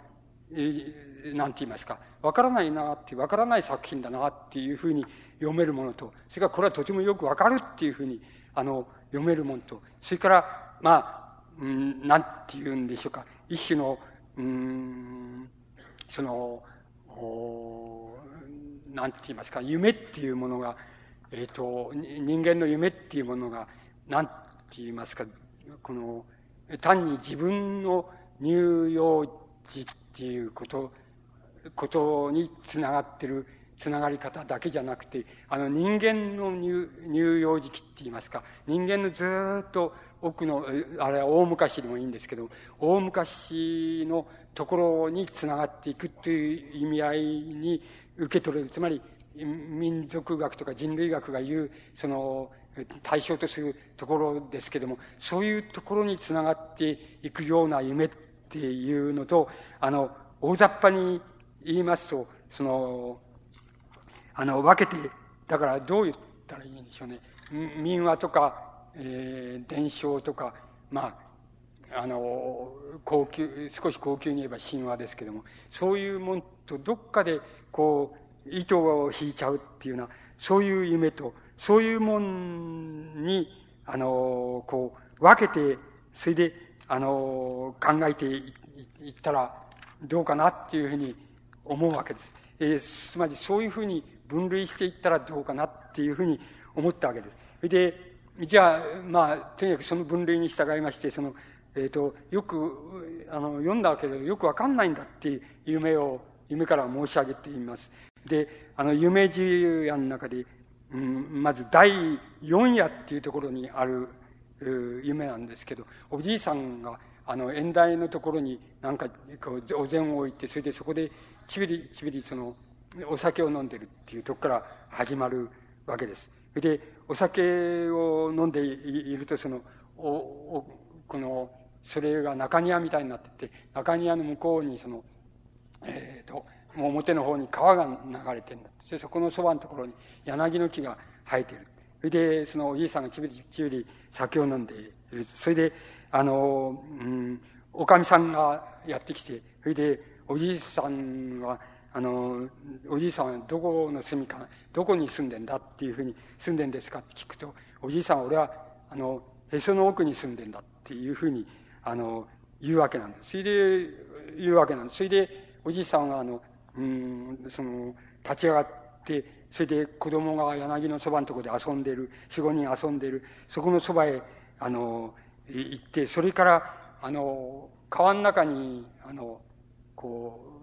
えなんて言いますか、わからないなって、わからない作品だなっていうふうに読めるものと、それからこれはとてもよくわかるっていうふうに、あの、読めるものと、それから、まあ、うん、なんて言うんでしょうか、一種の、うん、その、おなんて言いますか、夢っていうものが、えっ、ー、と、人間の夢っていうものが、なんて言いますか、この、単に自分の乳幼児っていうこと、ことにつながってるつながり方だけじゃなくて、あの人間の乳乳幼児期って言いますか、人間のずっと奥の、あれは大昔でもいいんですけど、大昔のところにつながっていくという意味合いに受け取れる。つまり、民族学とか人類学が言う、その、対象とするところですけども、そういうところにつながっていくような夢っていうのと、あの、大雑把に言いますと、その、あの、分けて、だからどう言ったらいいんでしょうね。民話とか、えー、伝承とか、まあ、あの、高級、少し高級に言えば神話ですけども、そういうもんとどっかで、こう、糸を引いちゃうっていうような、そういう夢と、そういうもんに、あの、こう、分けて、それで、あの、考えていったらどうかなっていうふうに思うわけです。えー、つまりそういうふうに分類していったらどうかなっていうふうに思ったわけです。それで、じゃあ、まあ、とにかくその分類に従いまして、その、えっ、ー、と、よく、あの、読んだわけれど、よくわかんないんだっていう夢を、夢から申し上げています。で、あの、夢十夜の中で、うん、まず第四夜っていうところにある、夢なんですけど、おじいさんが、あの、縁台のところになんか、こう、お膳を置いて、それでそこで、ちびり、ちびり、その、お酒を飲んでるっていうとこから始まるわけです。で、お酒を飲んでいると、その、お、お、この、それが中庭みたいになってて、中庭の向こうにその、えっ、ー、と、もう表の方に川が流れてるんだ。そそこのそばのところに柳の木が生えてる。それで、そのおじいさんがちびりちびり酒を飲んでいる。それで、あの、うん、おかみさんがやってきて、それで、おじいさんは、あの、おじいさんはどこの住みか、どこに住んでんだっていうふうに、住んでんですか？って聞くと、おじいさんは俺は、あの、へその奥に住んでんだっていうふうに、あの、言うわけなんです。それで、言うわけなんです。それで、おじいさんは、あの、うん、その、立ち上がって、それで子供が柳のそばのところで遊んでる、四五人遊んでる、そこのそばへ、あの、行って、それから、あの、川の中に、あの、こう、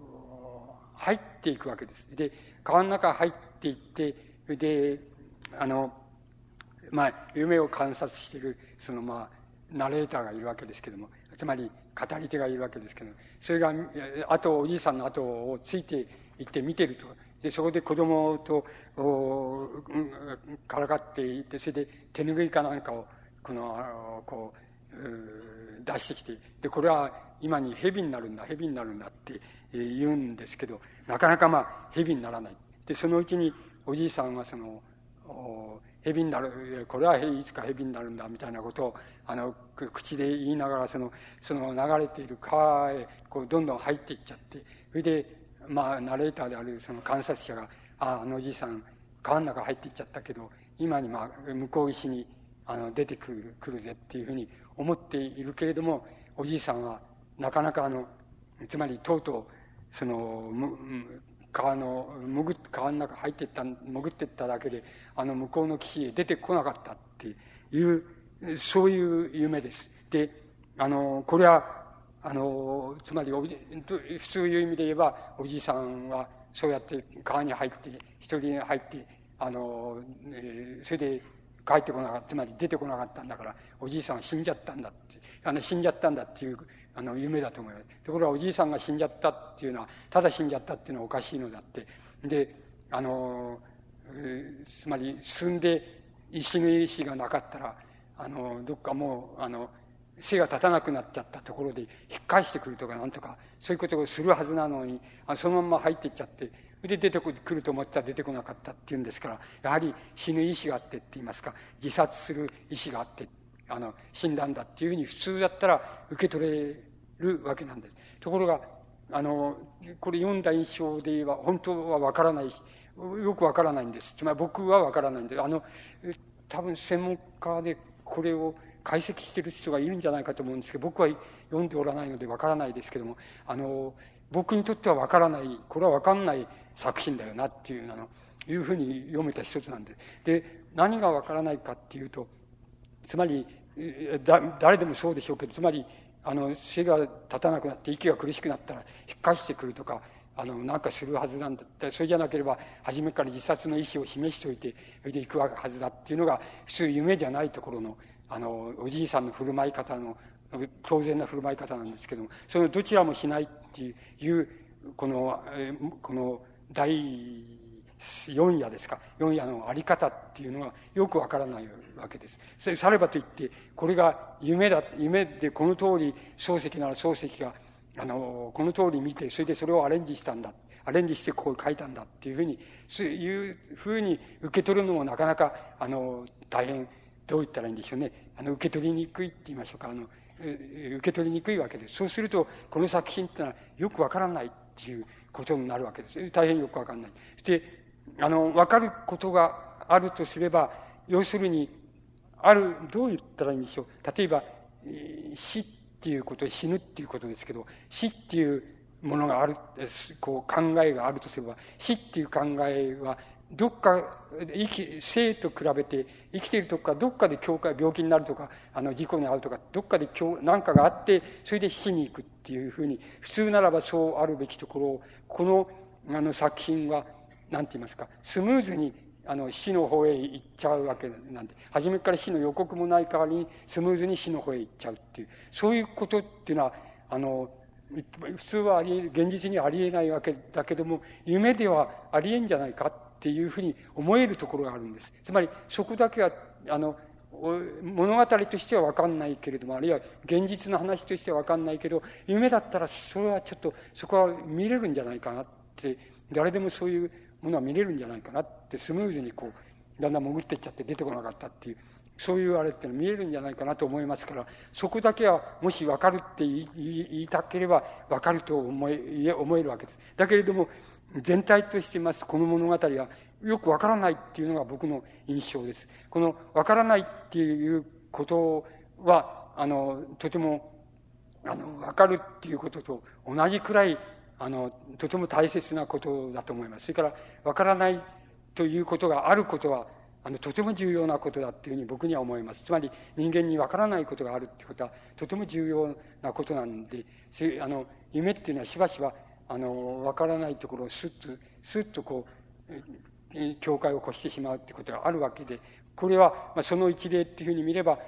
入っていくわけです。で、川の中入っていって、で、あの、まあ、夢を観察している、そのまあ、ナレーターがいるわけですけども、つまり語り手がいるわけですけども、それが、後、おじいさんの後をついていって見てると。で、そこで子供と、おからかっていって、それで手拭いかなんかを、この、こう、出してきて、で、これは今に蛇になるんだ、蛇になるんだって言うんですけど、なかなかまあ、蛇にならない。で、そのうちにおじいさんはその、蛇になる、これはいつか蛇になるんだ、みたいなことを、あの、口で言いながら、その、その流れている川へ、こう、どんどん入っていっちゃって、それで、まあ、ナレーターであるその観察者が、ああ、のおじいさん、川の中入っていっちゃったけど、今にまあ、向こう岸に、あの、出てくる、来るぜっていうふうに思っているけれども、おじいさんは、なかなかあの、つまりとうとう、その、川の、潜っ、川の中入っていった、潜っていっただけで、あの向こうの岸へ出てこなかったっていう、そういう夢です。で、あの、これは、あの、つまりおじ、普通いう意味で言えば、おじいさんは、そうやって川に入って、一人入って、あの、えー、それで帰ってこなかった、つまり出てこなかったんだから、おじいさんは死んじゃったんだって、あの、死んじゃったんだっていうあの、夢だと思います。ところがおじいさんが死んじゃったっていうのは、ただ死んじゃったっていうのはおかしいのだって。で、あの、つまり住んで石の石がなかったら、あの、どっかもう、あの、背が立たなくなっちゃったところで引っ返してくるとかなんとか、そういうことをするはずなのに、あそのまま入っていっちゃって、で出てくると思ったら出てこなかったっていうんですから、やはり死ぬ意志があってって言いますか、自殺する意志があって、あの、死んだんだっていうふうに普通だったら受け取れるわけなんです。ところが、あの、これ読んだ印象で言えば、本当はわからないし、よくわからないんです。つまり僕はわからないんです、あの、多分専門家でこれを解析している人がいるんじゃないかと思うんですけど、僕は読んでおらないのでわからないですけども、あの、僕にとってはわからない、これはわかんない作品だよなっていう、あの、いうふうに読めた一つなんです。で、何がわからないかっていうと、つまり、だ誰でもそうでしょうけど、つまり、あの、背が立たなくなって息が苦しくなったら引っ返してくるとか、あの、なんかするはずなんだって、それじゃなければ、初めから自殺の意思を示しておいて、それで行くはずだっていうのが、普通夢じゃないところの、あの、おじいさんの振る舞い方の、当然な振る舞い方なんですけども、そのどちらもしないっていう、この、この、第4夜ですか4夜のあり方っていうのがよくわからないわけです。それさればといって、これが夢だ、夢でこの通り漱石なら漱石が、あの、この通り見て、それでそれをアレンジしたんだ。アレンジしてこう書いたんだっていうふうに、そういうふうに受け取るのもなかなか、あの、大変、どう言ったらいいんでしょうね。あの、受け取りにくいって言いましょうか。あの、受け取りにくいわけです。そうすると、この作品ってのはよくわからないっていうことになるわけです。大変よくわかんない。そして、あの、わかることがあるとすれば、要するに、ある、どう言ったらいいんでしょう。例えば、死っていうこと、死ぬっていうことですけど、死っていうものがある、こう考えがあるとすれば、死っていう考えは、どっか、生き、生と比べて、生きているとか、どっかで境界、病気になるとか、あの、事故に遭うとか、どっかで何かがあって、それで死に行くっていうふうに、普通ならばそうあるべきところを、この、あの、作品は、なんて言いますか、スムーズに、あの、死の方へ行っちゃうわけなんで、初めから死の予告もない代わりに、スムーズに死の方へ行っちゃうっていう、そういうことっていうのは、あの、普通はあり現実にありえないわけだけども、夢ではありえんじゃないかっていうふうに思えるところがあるんです。つまり、そこだけは、あの、物語としてはわかんないけれども、あるいは現実の話としてはわかんないけど、夢だったらそれはちょっと、そこは見れるんじゃないかなって、誰でもそういうものは見れるんじゃないかなってスムーズにこう、だんだん潜っていっちゃって出てこなかったっていう、そういうあれっての見えるんじゃないかなと思いますから、そこだけはもし分かるって言いたければ分かると思え思えるわけです。だけれども、全体としてますこの物語はよく分からないっていうのが僕の印象です。この分からないっていうことは、あの、とても、あの、分かるっていうことと同じくらい、あの、とても大切なことだと思います。それから、分からないということがあることは、あの、とても重要なことだっていうふうに僕には思います。つまり、人間に分からないことがあるってことは、とても重要なことなんで、あの、夢っていうのはしばしば、あの、分からないところをスッと、スッとこう、境界を越してしまうってことがあるわけで、これは、まあ、その一例っていうふうに見れば、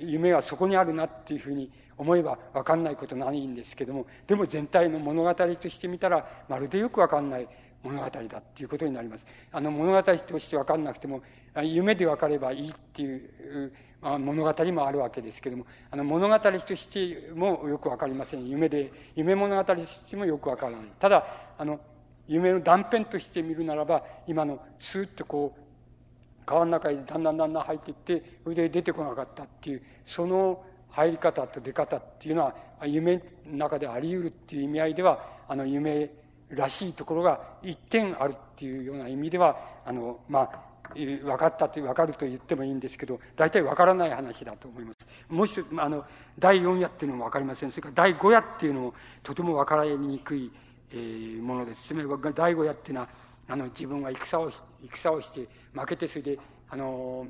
夢はそこにあるなっていうふうに思えば分かんないことないんですけども、でも全体の物語として見たら、まるでよく分かんない物語だっていうことになります。あの物語として分かんなくても、夢で分かればいいっていうあ、物語もあるわけですけども、あの物語としてもよくわかりません。夢で、夢物語としてもよくわからない。ただ、あの、夢の断片として見るならば、今のスーッとこう、川の中にだんだんだんだん入っていって、それで出てこなかったっていう、その入り方と出方っていうのは、夢の中であり得るっていう意味合いでは、あの夢らしいところが一点あるっていうような意味では、あの、まあ、分かったと分かると言ってもいいんですけど、大体分からない話だと思います。もし、あの、第4夜っていうのも分かりません。それから第5夜っていうのもとても分からにくい、えー、ものです。つまり第5夜っていうのは、あの、自分が戦をし、戦をして負けて、それで、あの、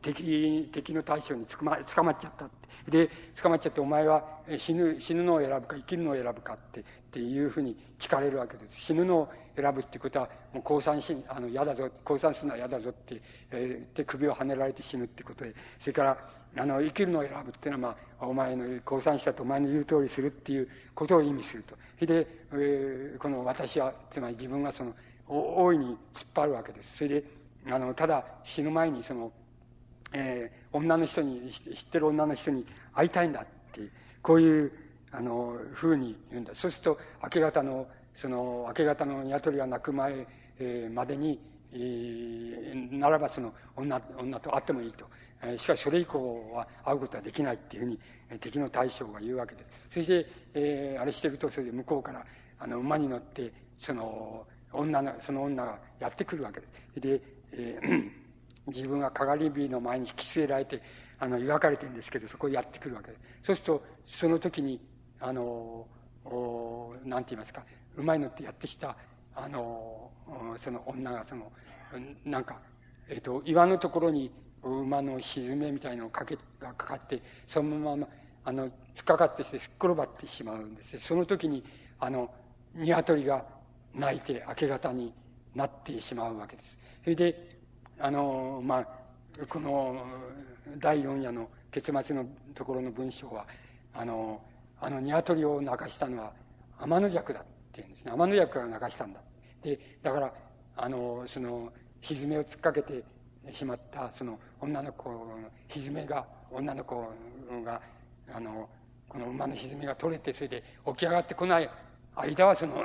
敵、敵の対象に捕ま捕まっちゃった。で、捕まっちゃって、お前は死ぬ、死ぬのを選ぶか生きるのを選ぶかってっていうふうに聞かれるわけです。死ぬのを選ぶっていうことは、もう降参し、あの、嫌だぞ、降参するのは嫌だぞって、えー、で、首をはねられて死ぬってことで、それから、あの、生きるのを選ぶっていうのは、まあ、お前の降参したとお前の言う通りするっていうことを意味すると。で、えー、この私は、つまり自分がその、大いに突っ張るわけです。それで、あの、ただ死ぬ前にその、えー、女の人に、知ってる女の人に会いたいんだっていう、こういう、あの、ふうに言うんだ。そうすると、明け方の、その、明け方の鶏が鳴く前、えー、までに、えー、ならばその女、女と会ってもいいと。えー、しかしそれ以降は会うことはできないっていうふうに、敵の大将が言うわけです。そして、えー、あれしてると、それで向こうから、あの、馬に乗って、その、女の、その女がやってくるわけです。で、えー 自分はかがり火の前に引き据えられて、あの、描かれてるんですけど、そこをやってくるわけです。そうすると、その時に、あの、おなんて言いますか、うまいのってやってきた、あの、その女が、その、なんか、えっ、ー、と、岩のところに馬の沈めみたいのをかけ、がかかって、そのまま、あの、突っかかってしてすっ転ばってしまうんです。その時に、あの、鶏が鳴いて明け方になってしまうわけです。それで、あの、まあ、この第4夜の結末のところの文章は、あの、あの鶏を泣かしたのは天の弱だって言うんですね。天の弱が泣かしたんだ。で、だから、あの、その、ひめを突っかけてしまった、その女の子のひめが、女の子が、あの、この馬のひめが取れて、それで起き上がってこない間は、その、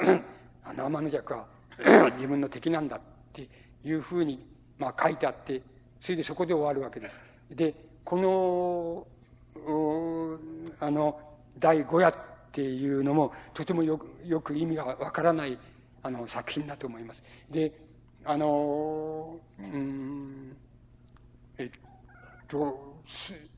あの天の弱は 自分の敵なんだっていうふうにまあ、書いてあって、それでそこで終わるわけです。で、この、あの、第5夜っていうのも、とてもよく、よく意味がわからない、あの、作品だと思います。で、あの、うん、えっと、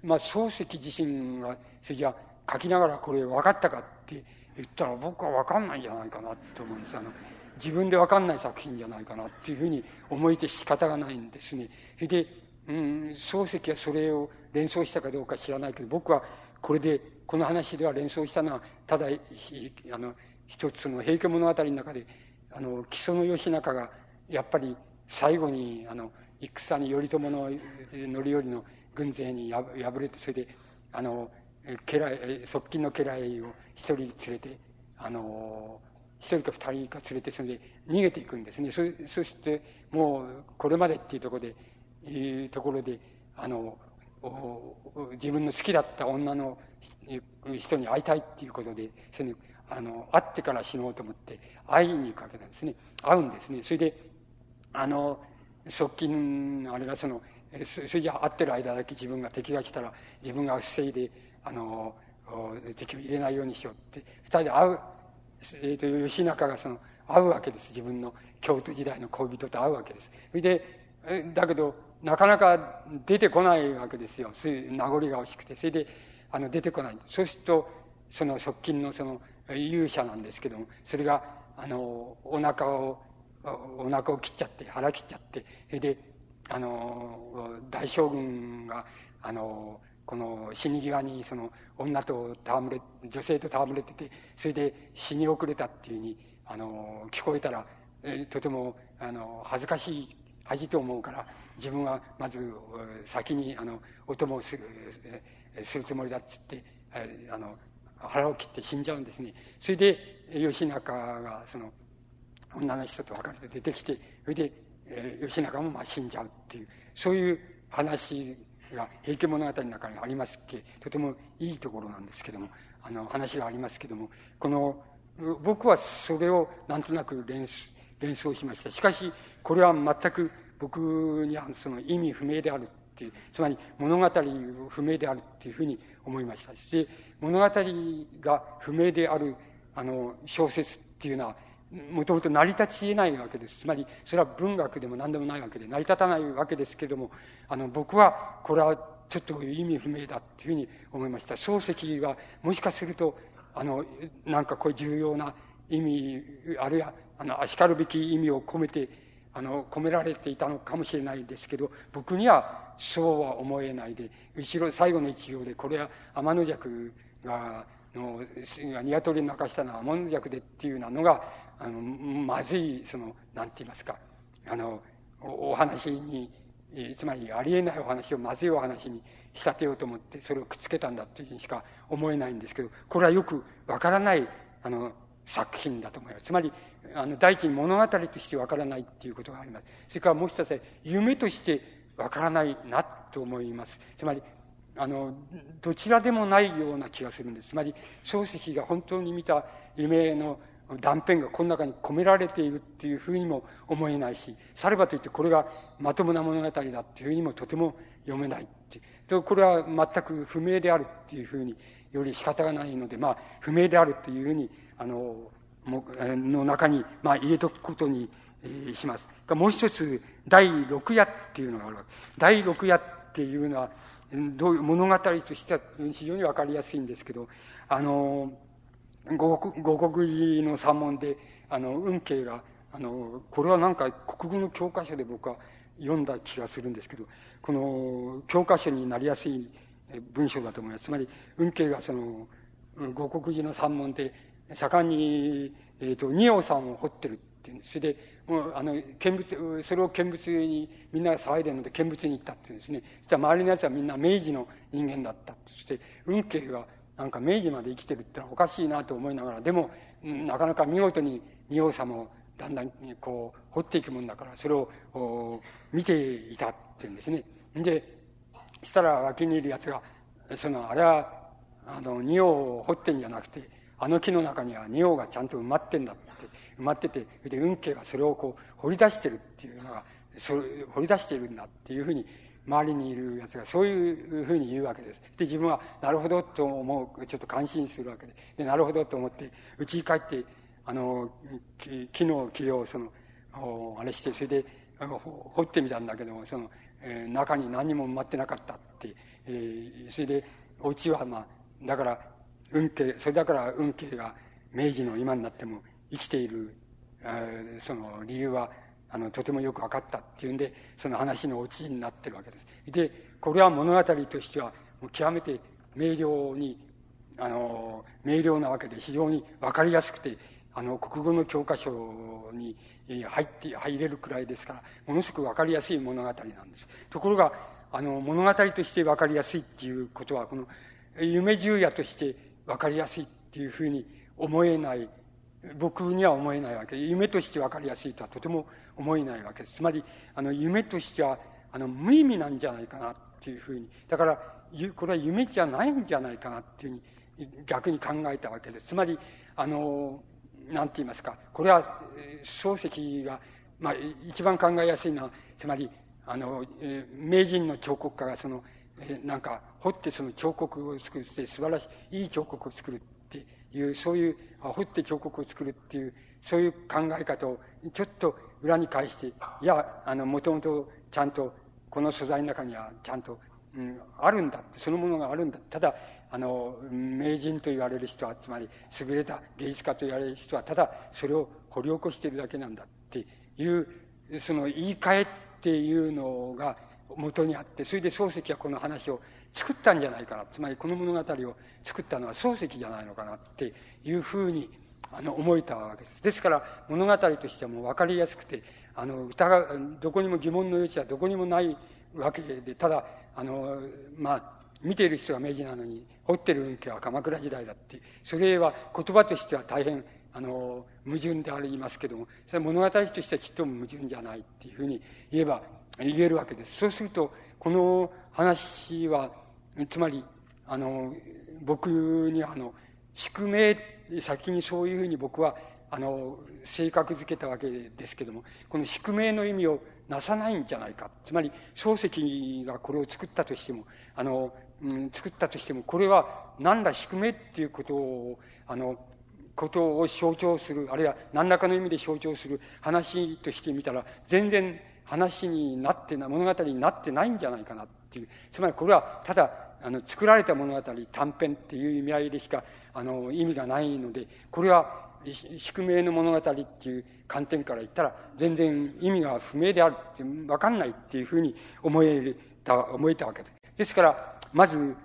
まあ、漱石自身が、それじゃ書きながらこれ分かったかって言ったら僕は分かんないんじゃないかなと思うんです。あの、自分で分かんない作品じゃないかなっていうふうに思えて仕方がないんですね。それで、うん、漱石はそれを連想したかどうか知らないけど、僕はこれで、この話では連想したのは、ただ、あの、一つの平家物語の中で、あの、木曽の義仲が、やっぱり最後に、あの、戦に頼朝の乗り降りの軍勢に敗れて、それで、あの、家来、側近の家来を一人連れて、あの、一人か二人か連れて、それで逃げていくんですね。そそして、もう、これまでっていうところで、いうところで、あの、自分の好きだった女の人に会いたいっていうことで、それあの、会ってから死のうと思って会いに行くわけなんですね。会うんですね。それで、あの、側近、あれがその、それじゃ会ってる間だけ自分が敵が来たら自分が防いで、あの、敵を入れないようにしようって、二人で会う、えっ、ー、と、吉中がその、会うわけです。自分の京都時代の恋人と会うわけです。それで、だけど、なかなか出てこないわけですよ。名残が欲しくて。それで、あの、出てこない。そうすると、その側近のその勇者なんですけども、それが、あの、お腹を、お腹を切っちゃって、腹切っちゃって、それで、あの、大将軍が、あの、この死に際にその女と戯れ、女性と戯れてて、それで死に遅れたっていうふうに、あの、聞こえたら、とても、あの、恥ずかしい恥と思うから、自分はまず先にあのお供をするするつもりだっつってあの腹を切って死んじゃうんですね。それで義仲がその女の人と別れて出てきてそれで、え義仲もまあ死んじゃうっていうそういう話が「平家物語」の中にありますっけ。とてもいいところなんですけどもあの話がありますけどもこの僕はそれをなんとなく連想しました。しかしこれは全く僕にはその意味不明であるっていうつまり物語不明であるっていうふうに思いましたし物語が不明であるあの小説っていうのはもともと成り立ち得ないわけです。つまりそれは文学でも何でもないわけで成り立たないわけですけれどもあの僕はこれはちょっと意味不明だっていうふうに思いました。漱石はもしかするとあのなんかこう重要な意味あるいはあのしかるべき意味を込めてあの込められていたのかもしれないですけど僕にはそうは思えないで後ろ最後の一行でこれは天の弱がの鶏泣かしたのは天の弱でっていうなのがあのまずいそのなんて言いますかあのお話につまりありえないお話をまずいお話に仕立てようと思ってそれをくっつけたんだというふうにしか思えないんですけどこれはよくわからないあの作品だと思います。つまりあの、第一に物語としてわからないっていうことがあります。それからもう一つは、夢としてわからないなと思います。つまり、あの、どちらでもないような気がするんです。つまり、漱石が本当に見た夢の断片がこの中に込められているっていうふうにも思えないし、さればといってこれがまともな物語だっていうふうにもとても読めないってとこれは全く不明であるっていうふうにより仕方がないので、まあ、不明であるというふうに、あの、の中に、まあ、入れとくことに、します。もう一つ、第六夜っていうのがあるわけ。第六夜っていうのは、どういう物語としては非常にわかりやすいんですけど、あの、五国寺の三門で、あの、運慶が、あの、これはなんか国語の教科書で僕は読んだ気がするんですけど、この教科書になりやすい文章だと思います。つまり、運慶がその、五国寺の三門で、盛んに、えっ、ー、と、仁王さんを掘ってるっていうんです。それで、もう、あの、見物、それを見物にみんなが騒いでるので見物に行ったっていうんですね。そしたら周りの奴はみんな明治の人間だった。そして、運慶がなんか明治まで生きてるってのはおかしいなと思いながら、でも、なかなか見事に仁王様をだんだんこう、掘っていくもんだから、それを見ていたっていうんですね。で、したら脇にいる奴が、その、あれは、あの、仁王を掘ってんじゃなくて、あの木の中には仁王がちゃんと埋まってんだって、埋まってて、で、運慶がそれをこう、掘り出してるっていうのが、それ、掘り出しているんだっていうふうに、周りにいる奴がそういうふうに言うわけです。で、自分は、なるほどと思う、ちょっと感心するわけで。で、なるほどと思って、家に帰って、あの、木の木を、その、あれして、それで、掘ってみたんだけども、その、えー、中に何も埋まってなかったって、えー、それで、お家は、まあ、だから、運慶、それだから運慶が明治の今になっても生きている、その理由は、あの、とてもよく分かったっていうんで、その話のオチになってるわけです。で、これは物語としては、極めて明瞭に、あの、明瞭なわけで、非常に分かりやすくて、あの、国語の教科書に入って、入れるくらいですから、ものすごく分かりやすい物語なんです。ところが、あの、物語として分かりやすいっていうことは、この、夢十夜として分かりやすいっていうふうに思えない、僕には思えないわけ、夢として分かりやすいとはとても思えないわけです。つまり、あの、夢としては、あの、無意味なんじゃないかなっていうふうに。だから、これは夢じゃないんじゃないかなっていうふうに、逆に考えたわけです。つまり、あの、なんて言いますか、これは、漱石が、まあ、一番考えやすいのは、つまり、あの、え名人の彫刻家がその、えなんか、掘ってその彫刻を作って素晴らしい、いい彫刻を作るっていう、そういう、掘って彫刻を作るっていう、そういう考え方をちょっと裏に返して、いや、あの、もともとちゃんと、この素材の中にはちゃんと、うん、あるんだそのものがあるんだ。ただ、あの、名人と言われる人は、つまり優れた芸術家と言われる人は、ただそれを掘り起こしているだけなんだっていう、その言い換えっていうのが元にあって、それで漱石はこの話を作ったんじゃないかな。つまりこの物語を作ったのは漱石じゃないのかなっていうふうに、あの、思えたわけです。ですから、物語としてはもう分かりやすくて、あの、疑う、どこにも疑問の余地はどこにもないわけで、ただ、あの、まあ、見ている人が明治なのに、掘ってる運慶は鎌倉時代だって、それは言葉としては大変、あの、矛盾でありますけども、それは物語としてはちっとも矛盾じゃないっていうふうに言えば、言えるわけです。そうすると、この話は、つまり、あの、僕に、あの、宿命、先にそういうふうに僕は、あの、性格づけたわけですけども、この宿命の意味をなさないんじゃないか。つまり、漱石がこれを作ったとしても、あの、うん、作ったとしても、これは何ら宿命っていうことを、あの、ことを象徴する、あるいは何らかの意味で象徴する話としてみたら、全然話になってない、物語になってないんじゃないかなっていう。つまりこれはただ、あの、作られた物語、短編っていう意味合いでしか、あの、意味がないので、これは宿命の物語っていう観点から言ったら、全然意味が不明であるって、わかんないっていうふうに思えた、思えたわけです。ですから、まず、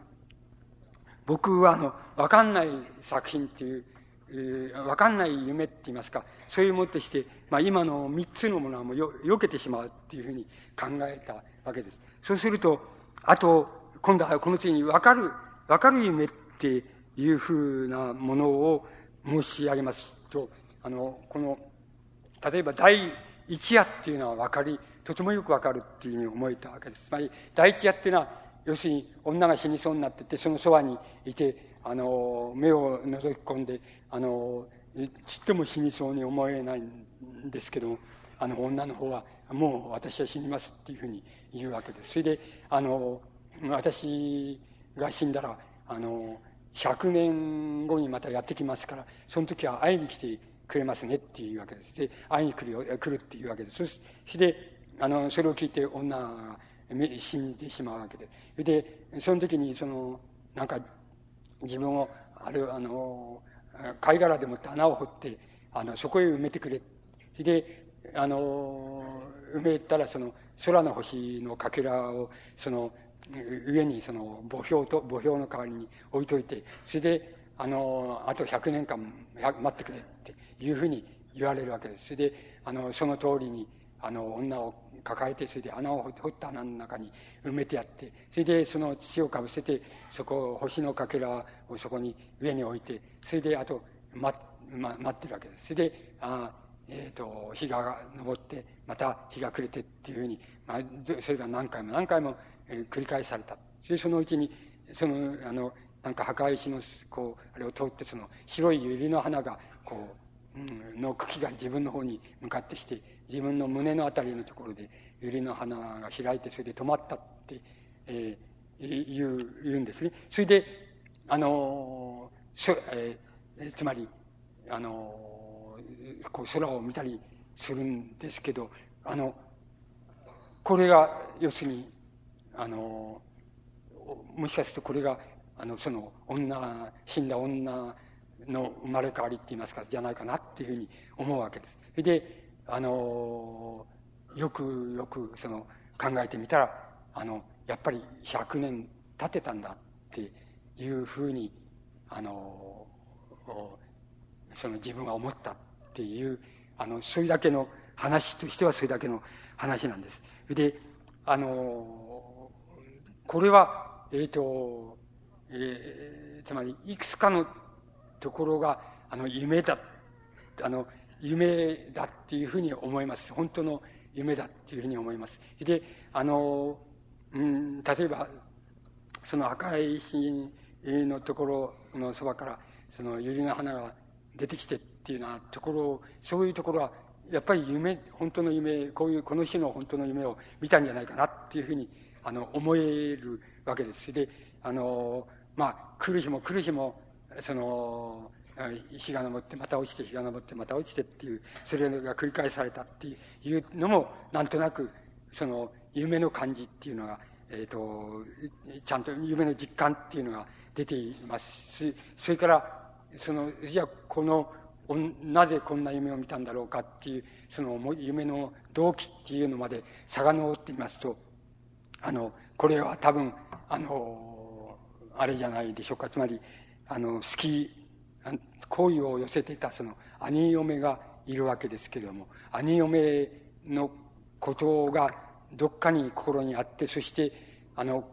僕はあの、わかんない作品っていう、えー、わかんない夢って言いますか、そういうもってして、まあ今の三つのものはもうよ、避けてしまうっていうふうに考えたわけです。そうすると、あと、今度はこの次にわかる、わかる夢っていうふうなものを申し上げますと、あの、この、例えば第一夜っていうのはわかり、とてもよくわかるっていうふうに思えたわけです。つまり、第一夜っていうのは、要するに女が死にそうになってて、そのそばにいて、あの、目を覗き込んで、あの、ちっとも死にそうに思えないんですけども、あの、女の方は、もう私は死にますっていうふうに言うわけです。それで、あの、私が死んだら、あの、100年後にまたやってきますから、その時は会いに来てくれますねっていうわけです。で、会いに来るよ、来るっていうわけです。そして、あの、それを聞いて女が死んでしまうわけで。で、その時に、その、なんか、自分を、ある、あの、貝殻でもって穴を掘って、あの、そこへ埋めてくれ。で、あの、埋めたら、その、空の星のかけらを、その、上にその墓標と、墓標の代わりに置いといて、それで、あの、あと100年間待ってくれっていうふうに言われるわけです。それで、あの、その通りに、あの、女を抱えて、それで穴を掘った穴の中に埋めてやって、それでその土をかぶせて、そこ、星のかけらをそこに上に置いて、それであと、待、ま、待ってるわけです。それで、あえ、ー、と、日が昇って、また日が暮れてっていうふうに、まあ、それが何回も何回も、えー、繰り返された。それでそのうちに、その、あの、なんか墓石の、こう、あれを通って、その白い百合の花が、こう、うん、の茎が自分の方に向かってきて、自分の胸のあたりのところで百合の花が開いてそれで止まったって、えー、言う、言うんですね。それで、あのそ、えー、つまり、あのこう空を見たりするんですけど、あの、これが、要するに、あの、もしかするとこれが、あの、その女、死んだ女の生まれ変わりって言いますか、じゃないかなっていうふうに思うわけです。で、あの、よくよくその考えてみたら、あの、やっぱり100年経てたんだっていうふうに、あの、その自分が思ったっていう、あの、それだけの話としてはそれだけの話なんです。で、あの、これは、えっ、ー、と、えー、つまり、いくつかのところが、あの、夢だ、あの、夢だっていうふうに思います。本当の夢だっていうふうに思います。で、あの、うん、例えば、その赤い石のところのそばから、その百合の花が出てきてっっていうようなところそういうところは、やっぱり夢、本当の夢、こういう、この日の本当の夢を見たんじゃないかなっていうふうに、あの、思えるわけです。で、あの、まあ、来る日も来る日も、その、日が昇ってまた落ちて日が昇ってまた落ちてっていうそれが繰り返されたっていうのもなんとなくその夢の感じっていうのが、えーと、ちゃんと夢の実感っていうのが出ていますしそれからそのじゃあこのなぜこんな夢を見たんだろうかっていうその夢の動機っていうのまで遡ってみますとあのこれは多分あのあれじゃないでしょうか。つまりあの好き好意を寄せていたその兄嫁がいるわけですけれども兄嫁のことがどっかに心にあってそしてあの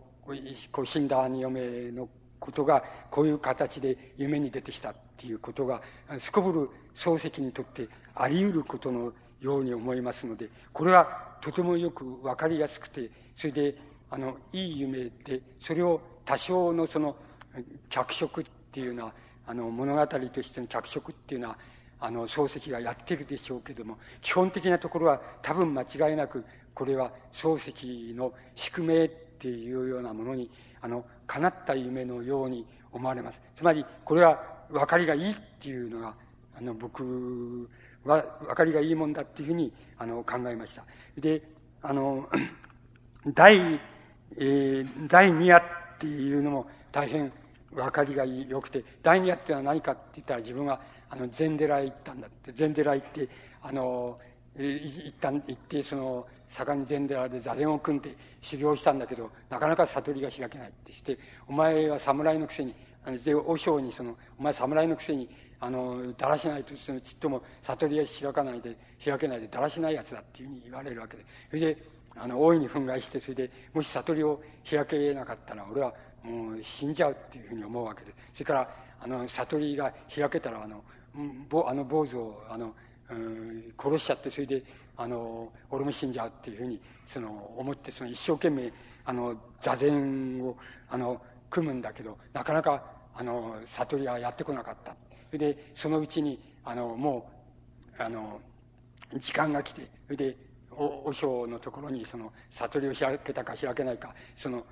こう死んだ兄嫁のことがこういう形で夢に出てきた。っていうことがすこぶる漱石にとってあり得ることのように思いますのでこれはとてもよく分かりやすくてそれであのいい夢でそれを多少のその脚色っていうようなあの物語としての脚色っていうのはあの漱石がやってるでしょうけども基本的なところは多分間違いなくこれは漱石の宿命っていうようなものにあの叶った夢のように思われます。つまりこれは分かりがいいっていうのがあの僕は分かりがいいもんだっていうふうにあの考えました。であの 第、えー、第2夜っていうのも大変分かりが良くて、第二夜っていうのは何かって言ったら自分は、あの、禅寺へ行ったんだって、禅寺へ行って、あの、行った行って、その、盛んに禅寺で座禅を組んで修行したんだけど、なかなか悟りが開けないってして、お前は侍のくせに、あの、で、和尚にその、お前侍のくせに、あの、だらしないと、そのちっとも悟りは開かないで、開けないで、だらしないやつだっていうふうに言われるわけで。それで、あの、大いに憤慨して、それで、もし悟りを開けなかったら、俺はもう死んじゃうっていうふうに思うわけでそれからあの悟りが開けたらあのぼあの坊主をあの、殺しちゃってそれであの俺も死んじゃうっていうふうにその思ってその一生懸命あの座禅をあの組むんだけどなかなかあの悟りはやってこなかった。それでそのうちにあのもうあの時間が来てそれでお和尚のところにその悟りを開けたか開けないかその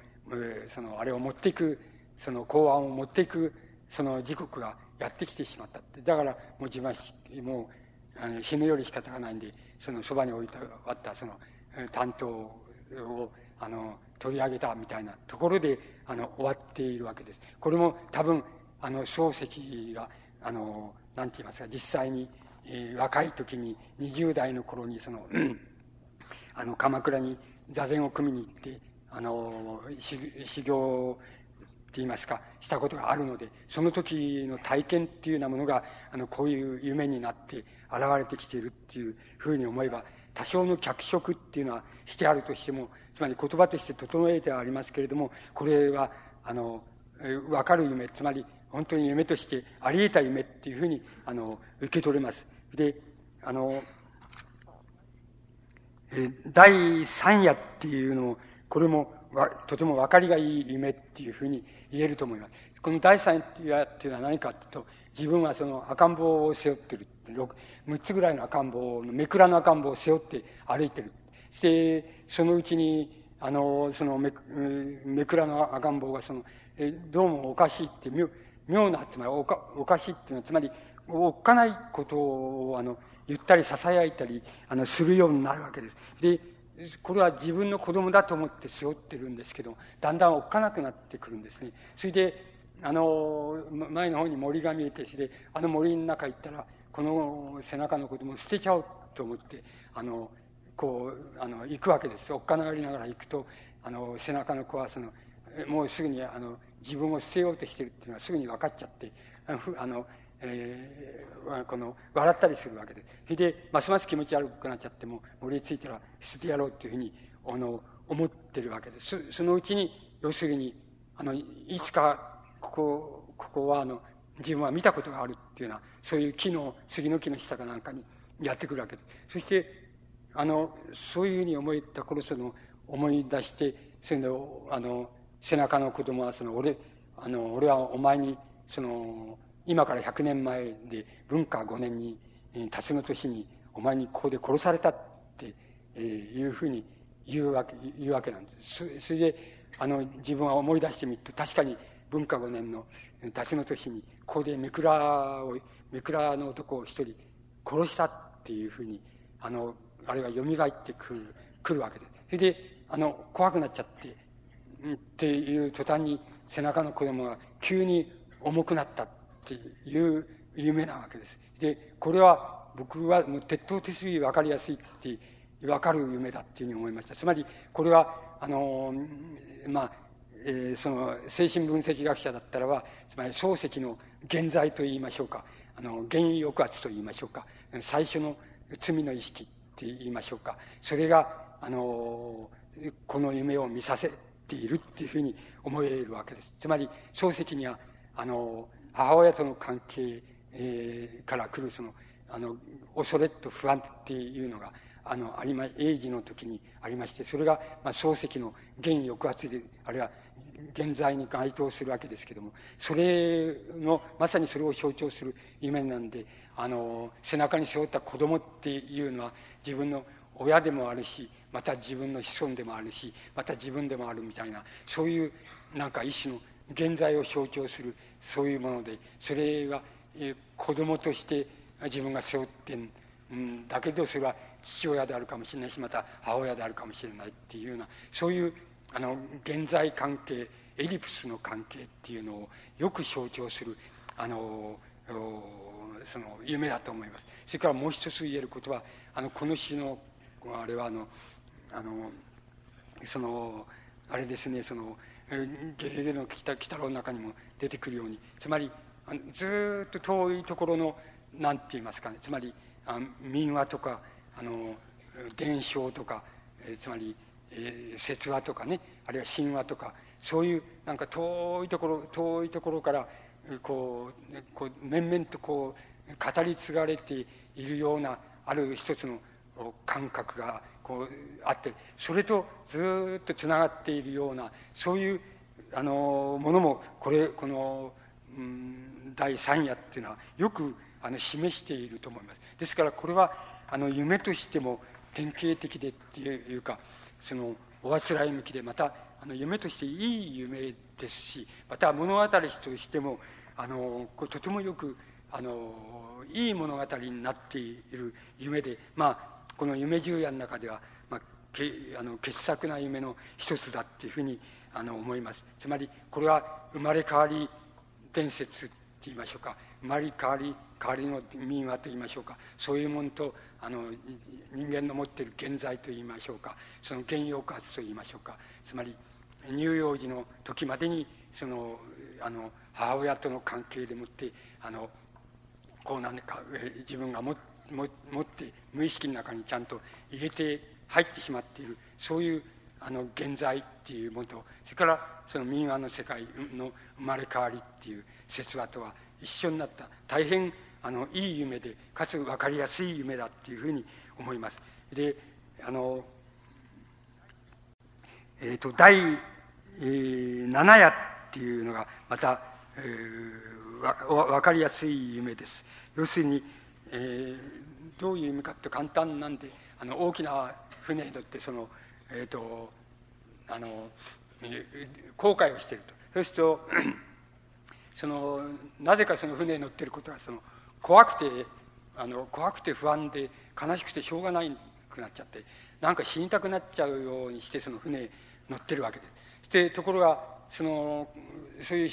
そのあれを持っていくその公安を持っていくその時刻がやってきてしまったって。だからもう自分はもうあの死ぬより仕方がないんでそのそばに置いてあったその担当をあの取り上げたみたいなところであの終わっているわけです。これも多分あの漱石があのなんて言いますか実際に、えー、若い時に20代の頃にその、あの鎌倉に座禅を組みに行ってあの修行って言いますかしたことがあるのでその時の体験っていうようなものがあのこういう夢になって現れてきているっていうふうに思えば多少の脚色っていうのはしてあるとしてもつまり言葉として整えてはありますけれどもこれはあの分かる夢つまり本当に夢としてあり得た夢っていうふうにあの受け取れますであのえ第三夜っていうのをこれもわとても分かりがいい夢っていうふうに言えると思います。この第三夜っていうのは何かというと、自分はその赤ん坊を背負ってる。6, つぐらいの赤ん坊の、めくらの赤ん坊を背負って歩いてる。して、そのうちに、あの、そのめ、めくらの赤ん坊がその、えどうもおかしいって妙、妙な、つまりおか、おかしいっていうのは、つまり、おっかないことを、あの、言ったり囁いたり、あの、するようになるわけです。で、これは自分の子供だと思って背負ってるんですけど、だんだんおっかなくなってくるんですね。それで、あの、前の方に森が見えて、それで、あの森の中行ったら、この背中の子供を捨てちゃおうと思って、あの、こう、あの、行くわけです。おっかながりながら行くと、あの、背中の子はその、もうすぐに、あの、自分を捨てようとしてるっていうのはすぐに分かっちゃって、あの、えー、この、笑ったりするわけです。それで、ますます気持ち悪くなっちゃっても、森についたら捨ててやろうっていうふうに、あの、思ってるわけです。そのうちに、要するに、あの、いつか、ここ、ここは、あの、自分は見たことがあるっていうような、そういう木の、杉の木の下かなんかにやってくるわけです。そして、あの、そういうふうに思った頃、その、思い出して、その、あの、背中の子供は、その、俺、あの、俺はお前に、その、今から100年前で、文化5年に、辰の年に、お前にここで殺されたって、えー、いうふうに言うわけ、言うわけなんです。それで、あの、自分は思い出してみると、確かに文化5年の辰の年に、ここでめくらを、めくらの男を一人殺したっていうふうに、あの、あれが蘇ってくる、来るわけで。それで、あの、怖くなっちゃって、っていう途端に背中の子供が急に重くなったっていう夢なわけです。で、これは僕はもう鉄頭鉄尾分かりやすいって分かる夢だっていうふうに思いました。つまり、これは、あの、まあ、えー、その精神分析学者だったらば、つまり漱石の現在と言いましょうか、あの、原因抑圧と言いましょうか、最初の罪の意識って言いましょうか、それが、あの、この夢を見させているっていうふうに思えるわけです。つまり、漱石には、あの、母親との関係、えー、から来るその、あの、恐れと不安っていうのが、あの、ありま、英治の時にありまして、それが、まあ、漱石の原抑圧で、あるいは、現在に該当するわけですけども、それの、まさにそれを象徴する夢なんで、あの、背中に背負った子供っていうのは、自分の親でもあるし、また自分の子孫でもあるし、また自分でもあるみたいな、そういう、なんか一種の現在を象徴する、そういうもので、それが、えー、子供として自分が背負ってん、ん、だけどそれは父親であるかもしれないし、また母親であるかもしれないっていうような、そういう、あの、現在関係、エリプスの関係っていうのをよく象徴する、あの、その夢だと思います。それからもう一つ言えることは、あの、この詩の、あれはあの、あの、その、あれですね、その、ゲゲゲの鬼太郎の中にも出てくるように、つまり、ずっと遠いところの、なんて言いますかね、つまり、あ民話とか、あの、伝承とか、えつまり、えー、説話とかね、あるいは神話とか、そういうなんか遠いところ、遠いところから、こう、こう面々とこう、語り継がれているような、ある一つの感覚がこうあってそれとずっとつながっているようなそういうあのものもこれこの、うん、第三夜っていうのはよくあの示していると思います。ですからこれはあの夢としても典型的でっていうかそのおあつらい向きでまたあの夢としていい夢ですしまた物語としてもあのとてもよくあのいい物語になっている夢でまあこの夢十夜の中では、まあ、けあの傑作な夢の一つだっていうふうにあの思います。つまりこれは生まれ変わり伝説って言いましょうか。生まれ変わり変わりの民話と言いましょうか。そういうものとあの人間の持っている現在と言いましょうか。その原抑圧と言いましょうか。つまり乳幼児の時までにそのあの母親との関係でもってあのこう何か自分が持って持って無意識の中にちゃんと入れて入ってしまっている。そういうあの現在っていうものとそれからその民話の世界の生まれ変わりっていう説話とは一緒になった。大変あのいい夢でかつ分かりやすい夢だっていうふうに思います。であのえっ、ー、と第、えー、七夜っていうのがまた、えー、わ分かりやすい夢です。要するにえー、どういう意味かって簡単なんであの大きな船に乗ってその、えーと、あの後悔をしているとそうすると そのなぜかその船に乗ってることがその怖くてあの怖くて不安で悲しくてしょうがないくなっちゃってなんか死にたくなっちゃうようにしてその船乗ってるわけです。でところがそのそういう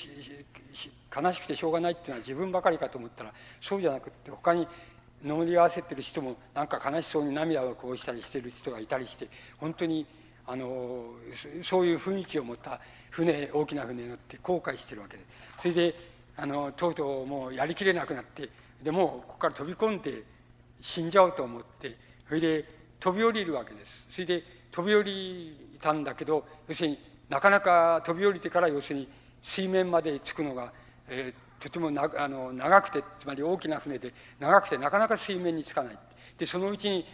悲しくてしょうがないっていうのは自分ばかりかと思ったらそうじゃなくって他に乗り合わせてる人もなんか悲しそうに涙をこうしたりしてる人がいたりして本当にあのそういう雰囲気を持った船大きな船に乗って後悔してるわけです。それであのとうとうもうやりきれなくなってでもここから飛び込んで死んじゃおうと思ってそれで飛び降りるわけです。それで飛び降りたんだけど要するになかなか飛び降りてから要するに水面まで着くのが、えー、とてもなあの長くてつまり大きな船で長くてなかなか水面に着かない。でそのうちに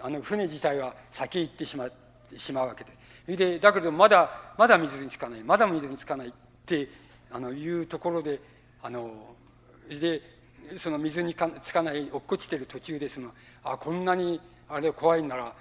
あの船自体は先へ行ってしましまうわけで。でだけどまだまだ水に着かないまだ水に着かないってあのいうところであのでその水につかない落っこちてる途中でそのあこんなにあれ怖いなら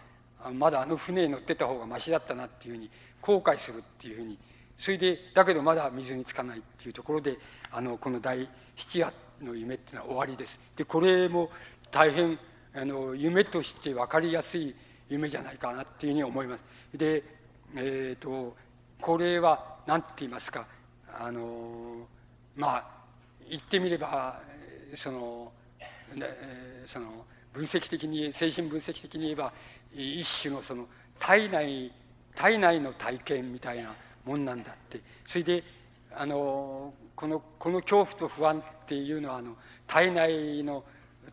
まだあの船に乗ってた方がましだったなっていうふうに後悔するっていうふうにそれでだけどまだ水につかないっていうところであのこの第七夜の夢っていうのは終わりです。でこれも大変あの夢として分かりやすい夢じゃないかなっていうふうに思います。でえっ、ー、とこれは何て言いますか？あのまあ言ってみればそのその分析的に精神分析的に言えば一種のその体内体内の体験みたいなもんなんだって。それであのこのこの恐怖と不安っていうのはあの体内の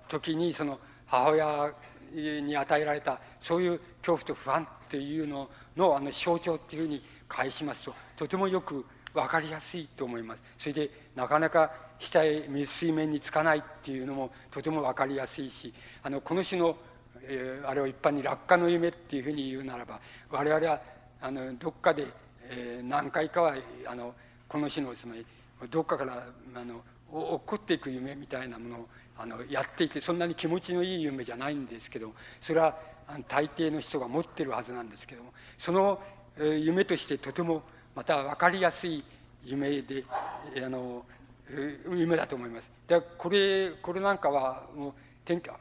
時にその母親に与えられたそういう恐怖と不安っていうののあの象徴っていうふうに返しますととてもよく分かりやすいと思います。それでなかなか下へ水面につかないっていうのもとても分かりやすいしあのこの種の、えー、あれを一般に落下の夢っていうふうに言うならば我々はあのどっかで、えー、何回かはあのこの種のつまりどっかからあの起こっていく夢みたいなものをあのやっていてそんなに気持ちのいい夢じゃないんですけどそれはあの大抵の人が持ってるはずなんですけどもその、えー、夢としてとてもまた分かりやすい夢であの夢だと思います。でこれこれなんかはもう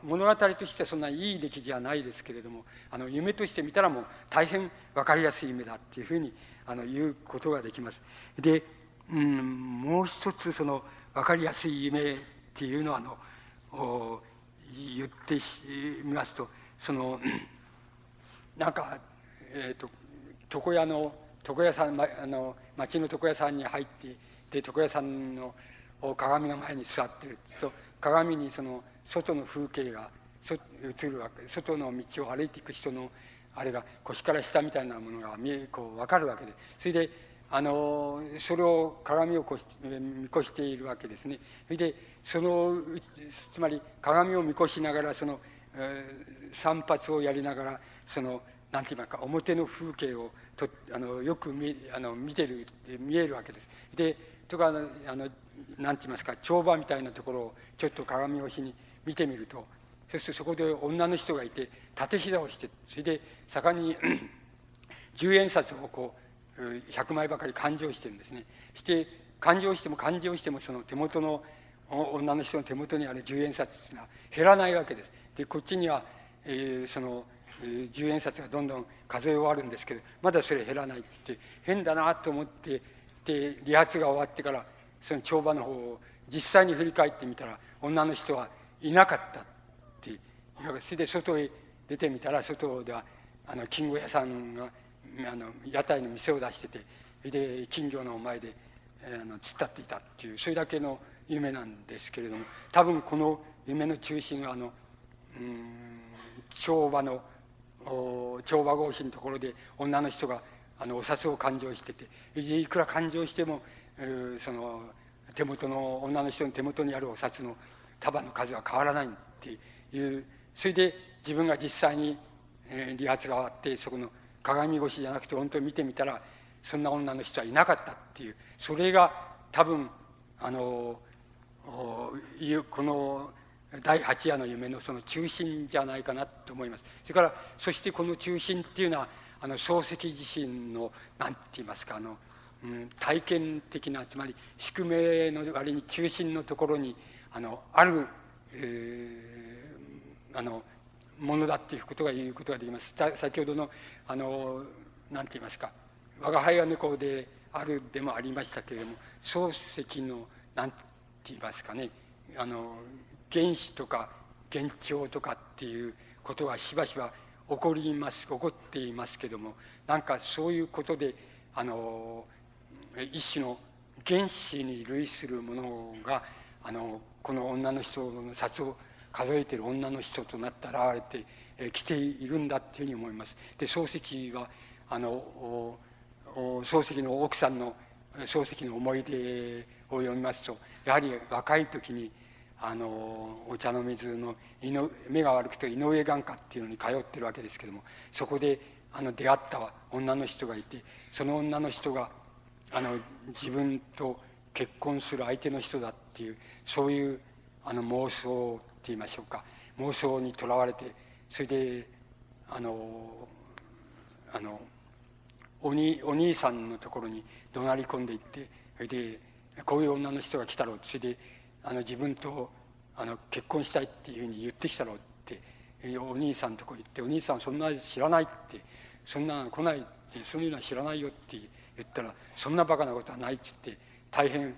物語としてそんないい出来じゃないですけれどもあの夢として見たらもう大変分かりやすい夢だっていうふうにあの言うことができます。で、うん、もう一つその分かりやすい夢っていうのはあの言ってみますとそのなんか、えーと、と床屋の床屋さん、ま、あの町の床屋さんに入ってで床屋さんの鏡の前に座ってると鏡にその外の風景が映るわけ外の道を歩いていく人のあれが腰から下みたいなものが見えこう分かるわけでそれであのそれを鏡をし見越しているわけですね。それでそのつまり鏡を見越しながらその、えー、散髪をやりながらその何て言いますか表の風景をとあのよく見あの見てる見えるわけです。でとかあの何て言いますか帳場みたいなところをちょっと鏡越しに見てみるとそうするとそこで女の人がいて縦膝をしてそれで盛んに 10円札をこう100枚ばかり勘定してるんですね。して勘定しても勘定してもその手元の女の人の手元にある10円札っていうのは減らないわけです。でこっちには、えー、その、えー、10円札がどんどん数え終わるんですけどまだそれ減らないって変だなと思ってで理髪が終わってからその帳場の方を実際に振り返ってみたら女の人はいなかったってそれで外へ出てみたら外ではあの金魚屋さんがあの屋台の店を出しててそれで金魚の前で、えー、あの突っ立っていたっていうそれだけの夢なんですけれども多分この夢の中心はあのうん帳場の帳場格子のところで女の人があのお札を勘定してていくら勘定してもその手元の女の人の手元にあるお札の束の数は変わらないっていうそれで自分が実際に、え理髪が終わってそこの鏡越しじゃなくて本当に見てみたらそんな女の人はいなかったっていうそれが多分あのこの第八夜の夢のその中心じゃないかなと思いますそれからそしてこの中心っていうのはあの漱石自身の何て言いますかあの、体験的なつまり宿命の割に中心のところにあのある、えー、あのものだっていうことが言うことができます。先ほどのあの何て言いますか。我が輩は猫であるでもありましたけれども漱石の何て言いますかね。あの原子とか幻聴とかっていうことがしばしば起こります起こっていますけどもなんかそういうことであの一種の原子に類するものがあのこの女の人の札を数えてる女の人となって現れてきているんだっていうふうに思います。で漱石はあの漱石の奥さんの漱石の思い出を読みますとやはり若い時にあのお茶の水の目が悪くて井上眼科っていうのに通ってるわけですけどもそこであの出会った女の人がいてその女の人があの自分と結婚する相手の人だっていうそういうあの妄想って言いましょうか。妄想にとらわれてそれであのあのおにお兄さんのところに怒鳴り込んでいってそれでこういう女の人が来たろうそれであの自分とあの結婚したいっていうふうに言ってきたろうってお兄さんのとこ行ってお兄さんそんな知らないってそんな来ないってそういうのは知らないよって言ったらそんなバカなことはないっつって大変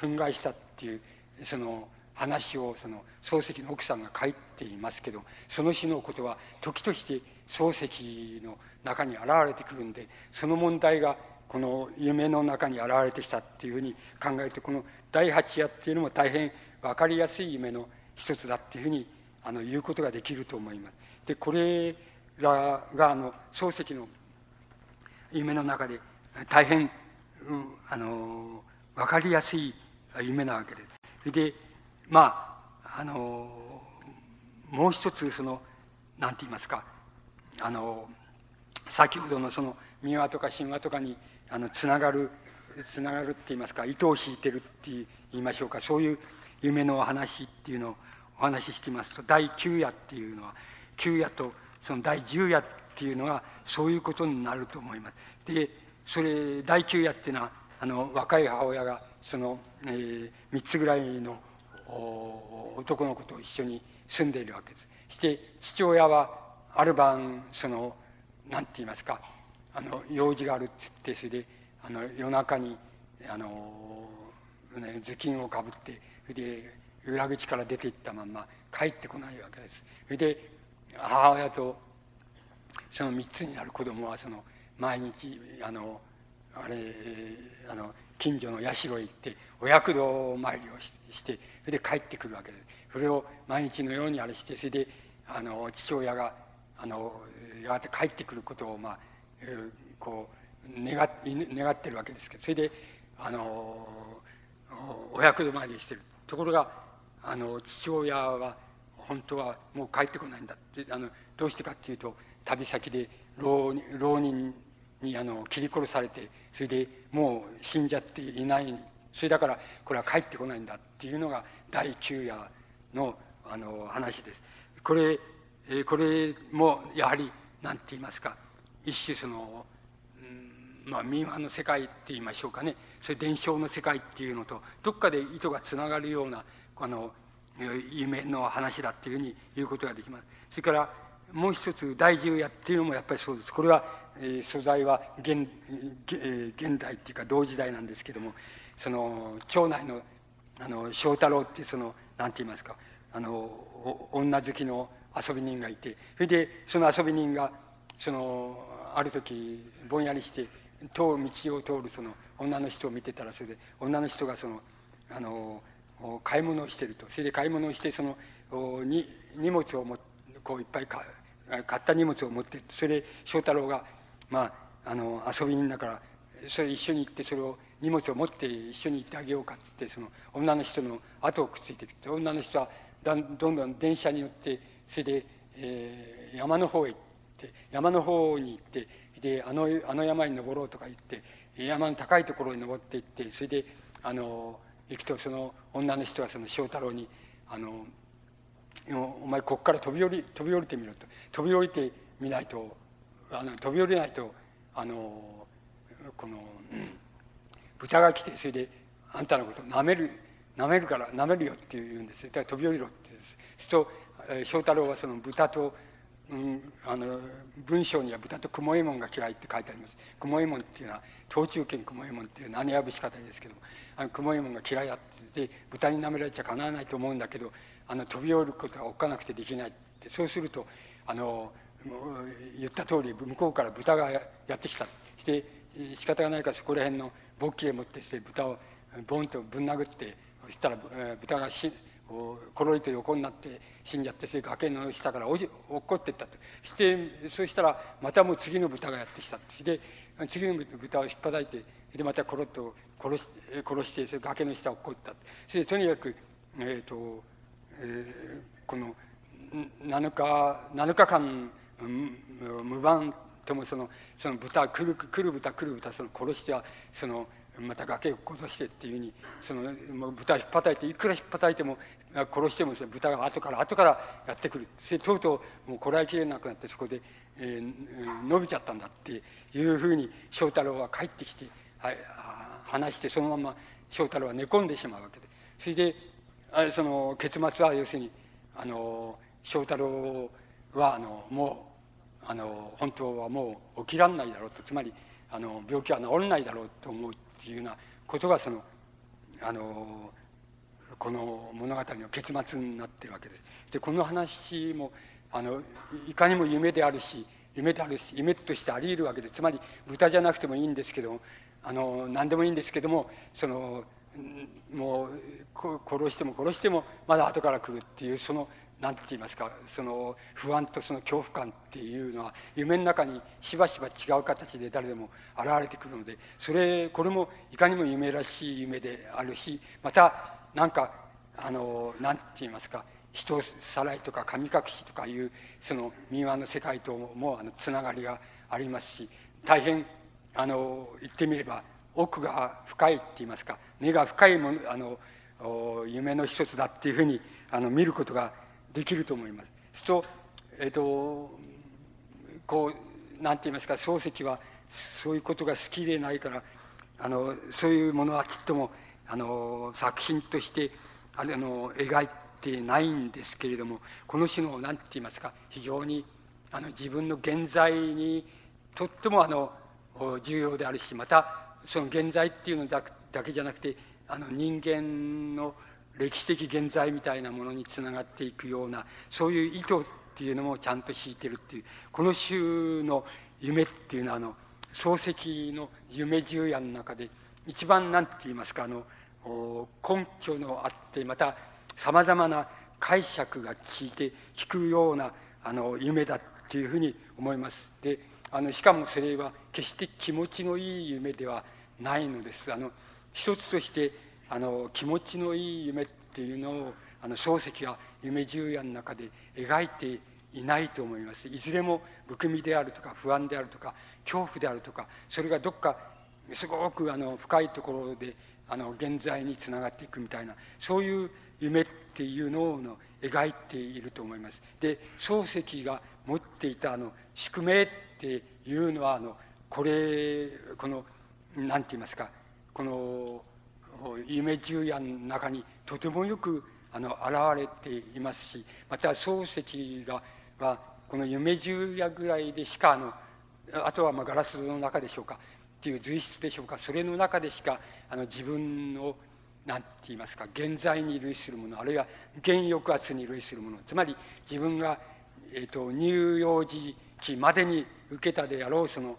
憤慨したっていうその話をその漱石の奥さんが書いていますけどその日のことは時として漱石の中に現れてくるんでその問題がこの夢の中に現れてきたっていうふうに考えるとこの第八夜っていうのも大変分かりやすい夢の一つだっていうふうにあの言うことができると思います。でこれらがあの漱石の夢の中で大変、うん、あの分かりやすい夢なわけです。それでまああのもう一つその何て言いますかあの先ほどのその民話とか神話とかにあのつながるつながるって言いますか糸を引いてるって言いましょうかそういう夢のお話っていうのをお話ししていますと第9夜っていうのは9夜とその第10夜っていうのはそういうことになると思います。でそれ第9夜っていうのはあの若い母親がその、えー、3つぐらいの男の子と一緒に住んでいるわけです。して父親はある晩その何て言いますかあの用事があるっつってそれであの夜中にあの、ね、頭巾をかぶってそれで裏口から出て行ったまんま帰ってこないわけですそれで母親とその3つになる子供はその毎日あのあれあの近所の社へ行ってお役堂参りをしてそれで帰ってくるわけで。すそれを毎日のようにあれしてそれであの父親があのやがて帰ってくることをまあこう願願ってるわけですけどそれであのお役止まりしてる。ところがあの父親は本当はもう帰ってこないんだってあのどうしてかっていうと旅先で浪浪人にあの切り殺されてそれでもう死んじゃっていないそれだからこれは帰ってこないんだっていうのが第9夜のあの話です。これこれもやはり何て言いますか。一種その、うん、まあ民話の世界って言いましょうかね。それ伝承の世界っていうのとどっかで糸がつながるようなあの夢の話だっていうふうに言うことができます。それからもう一つ第十夜っていうのもやっぱりそうです。これは、素材は現,、現代っていうか同時代なんですけどもその町内のあの翔太郎っていうその何て言いますかあの女好きの遊び人がいてそれでその遊び人がそのある時ぼんやりして通道を通るその女の人を見てたらそれで女の人がそのあの買い物をしてると。それで買い物をしてそのに荷物をもこういっぱい買った荷物を持ってそれで翔太郎がまああの遊び人だからそれ一緒に行ってそれを荷物を持って一緒に行ってあげようかっつってその女の人の後をくっついていく。と女の人はどんどん電車に乗ってそれで、えー、山の方へ行って山の方に行ってであのあの山に登ろうとか言って山の高いところに登っていってそれであの行くとその女の人はその翔太郎に「あのお前ここから飛び降り飛び降りてみろ」と「飛び降りてみないとあの飛び降りないとあのこの、うん、豚が来てそれであんたのことを舐める舐めるから舐めるよって言うんですだから飛び降りろってそうす。ると翔太郎はその豚と、うん、あの文章には豚と雲右衛門が嫌いって書いてあります。雲右衛門っていうのは東中堅雲右衛門っていう何やぶし方ですけどもあの雲右衛門が嫌いだってで豚に舐められちゃかなわないと思うんだけどあの飛び降りることはおっかなくてできないって。そうするとあの言った通り向こうから豚がやってきた。して仕方がないからそこら辺の勃起でもってして豚をボンとぶん殴ってそしたら豚がしころりと横になって死んじゃってそれ崖の下から落っこっていったと。してそしたらまたもう次の豚がやってきたで次の豚を引っ張いてでまたコロッと殺し殺してそれ崖の下落っこったそれでとにかく、えーとえー、この7日 ,7 日間無番ともそのその豚来る来る豚来る豚その殺してはそのまた崖を殺してっていうふうにその豚を引っ叩いていくら引っ叩いても殺してもその豚が後から後からやってくる。それとうとうもうこらえきれなくなってそこで、えー、伸びちゃったんだっていうふうに翔太郎は帰ってきて、はい、話してそのまま翔太郎は寝込んでしまうわけで。それでその結末は要するにあの翔太郎はあのもうあの本当はもう起きらんないだろうとつまりあの病気は治らないだろうと思うっていうようなことがそのあのこの物語の結末になってるわけです。でこの話もあのいかにも夢であるし夢であるし夢としてあり得るわけでつまり豚じゃなくてもいいんですけどあの何でもいいんですけどもそのもう殺しても殺してもまだ後から来るっていうその何て言いますかその不安とその恐怖感っていうのは夢の中にしばしば違う形で誰でも現れてくるのでそれこれもいかにも夢らしい夢であるしまた何かあの何て言いますか人さらいとか神隠しとかいうその民話の世界ともあのつながりがありますし大変あの言ってみれば奥が深いって言いますか根が深いものあの夢の一つだっていうふうにあの見ることができると思います。すとえっ、とこう何て言いますか漱石はそういうことが好きでないからあのそういうものはちっともあの作品としてあれあの描いてないんですけれどもこの種の何て言いますか非常にあの自分の現在にとってもあの重要であるしまたその現在っていうのだけじゃなくてあの人間の歴史的現在みたいなものにつながっていくようなそういう意図っていうのもちゃんと敷いてるっていうこの週の夢っていうのはあの漱石の夢十夜の中で一番何て言いますかあの根拠のあってまたさまざまな解釈が効いて聞くようなあの夢だっていうふうに思います。であのしかもそれは決して気持ちのいい夢ではないのです。あの一つとしてあの気持ちのいい夢っていうのをあの漱石は夢十夜の中で描いていないと思います。いずれも不気味であるとか不安であるとか恐怖であるとかそれがどっかすごくあの深いところであの現在につながっていくみたいなそういう夢っていうのをの描いていると思います。で漱石が持っていたあの宿命っていうのはあのこれこの何て言いますかこの夢十夜の中にとてもよくあの現れていますしまた漱石がはこの夢十夜ぐらいでしかあのあとはまあガラスの中でしょうかっていう随筆でしょうかそれの中でしかあの自分の何て言いますか現在に類するものあるいは現抑圧に類するものつまり自分が、えーと、乳幼児期までに受けたであろうその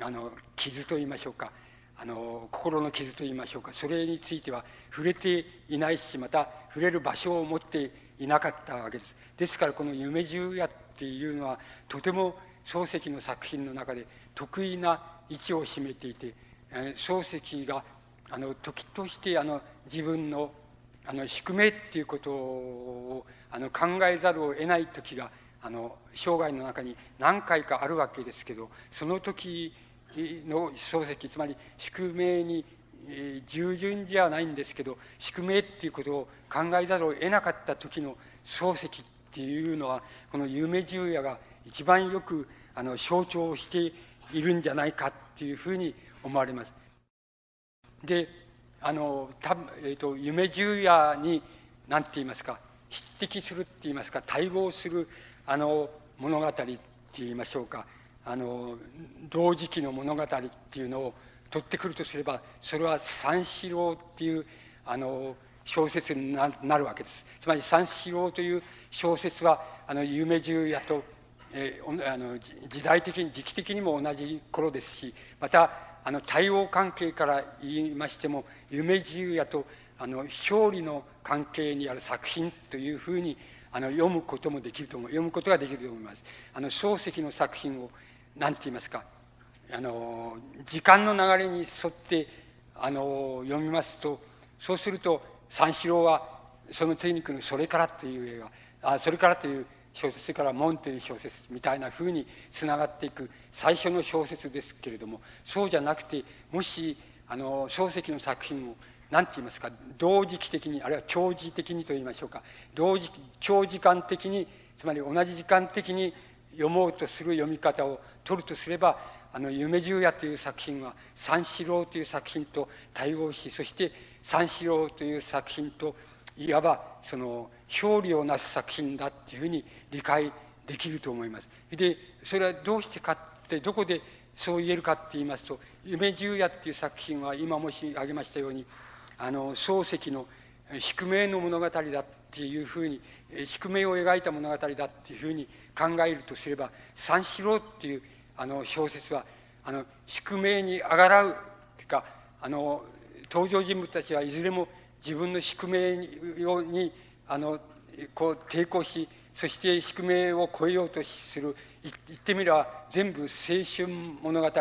あの傷と言いましょうかあの心の傷といいましょうか。それについては触れていないしまた触れる場所を持っていなかったわけです。ですからこの「夢十夜」っていうのはとても漱石の作品の中で得意な位置を占めていて、えー、漱石があの時としてあの自分のあの宿命っていうことをあの考えざるを得ない時があの生涯の中に何回かあるわけですけどその時の漱石つまり宿命に従順じゃないんですけど宿命っていうことを考えざるを得なかった時の漱石っていうのはこの夢十夜が一番よくあの象徴しているんじゃないかっていうふうに思われます。であのた、えーと、夢十夜に何て言いますか匹敵するって言いますか対応するあの物語って言いましょうかあの同時期の物語っていうのを取ってくるとすればそれは三四郎っていうあの小説になるわけです。つまり三四郎という小説はあの夢十夜と、えー、あの時代的に時期的にも同じ頃ですしまたあの対応関係から言いましても夢十夜とあの勝利の関係にある作品というふうにあの読むこともできると思う読むことができると思います。あの漱石の作品を何て言いますかあの時間の流れに沿ってあの読みますとそうすると三四郎はその次に来る「それから」という映画あそれからという小説それから「門」という小説みたいなふうにつながっていく最初の小説ですけれどもそうじゃなくてもしあの漱石の作品を何て言いますか同時期的にあるいは長時的にと言いましょうか同時長時間的につまり同じ時間的に読もうとする読み方を取るとすればあの「夢十夜」という作品は三四郎という作品と対応しそして三四郎という作品といわばその表裏をなす作品だっていうふうに理解できると思います。でそれはどうしてかってどこでそう言えるかって言いますと「夢十夜」っていう作品は今申し上げましたようにあの漱石の宿命の物語だっていうふうに宿命を描いた物語だっていうふうに考えるとすれば三四郎っていうあの小説はあの宿命にあがらう。というかあの登場人物たちはいずれも自分の宿命にあのこう抵抗しそして宿命を超えようとする。言ってみれば全部青春物語っ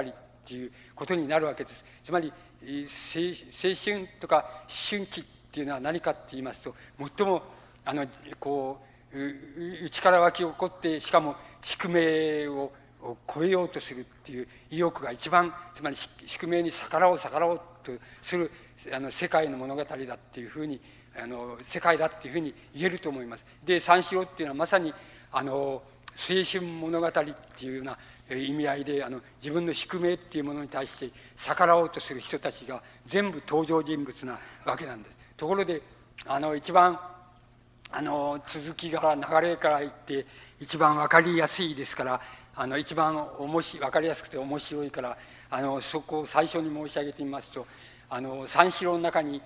ていうことになるわけです。つまり青春とか思春期っていうのは何かって言いますと最もあのこう内から湧き起こってしかも宿命をを超えようとするっていう意欲が一番つまり宿命に逆らおう逆らおうとするあの世界の物語だっていうふうにあの世界だっていうふうに言えると思います。で三四郎っていうのはまさにあの青春物語っていうような意味合いであの自分の宿命っていうものに対して逆らおうとする人たちが全部登場人物なわけなんです。ところであの一番あの続きから流れから言って一番分かりやすいですからあの一番おもし分かりやすくて面白いからあのそこを最初に申し上げてみますとあの三四郎の中に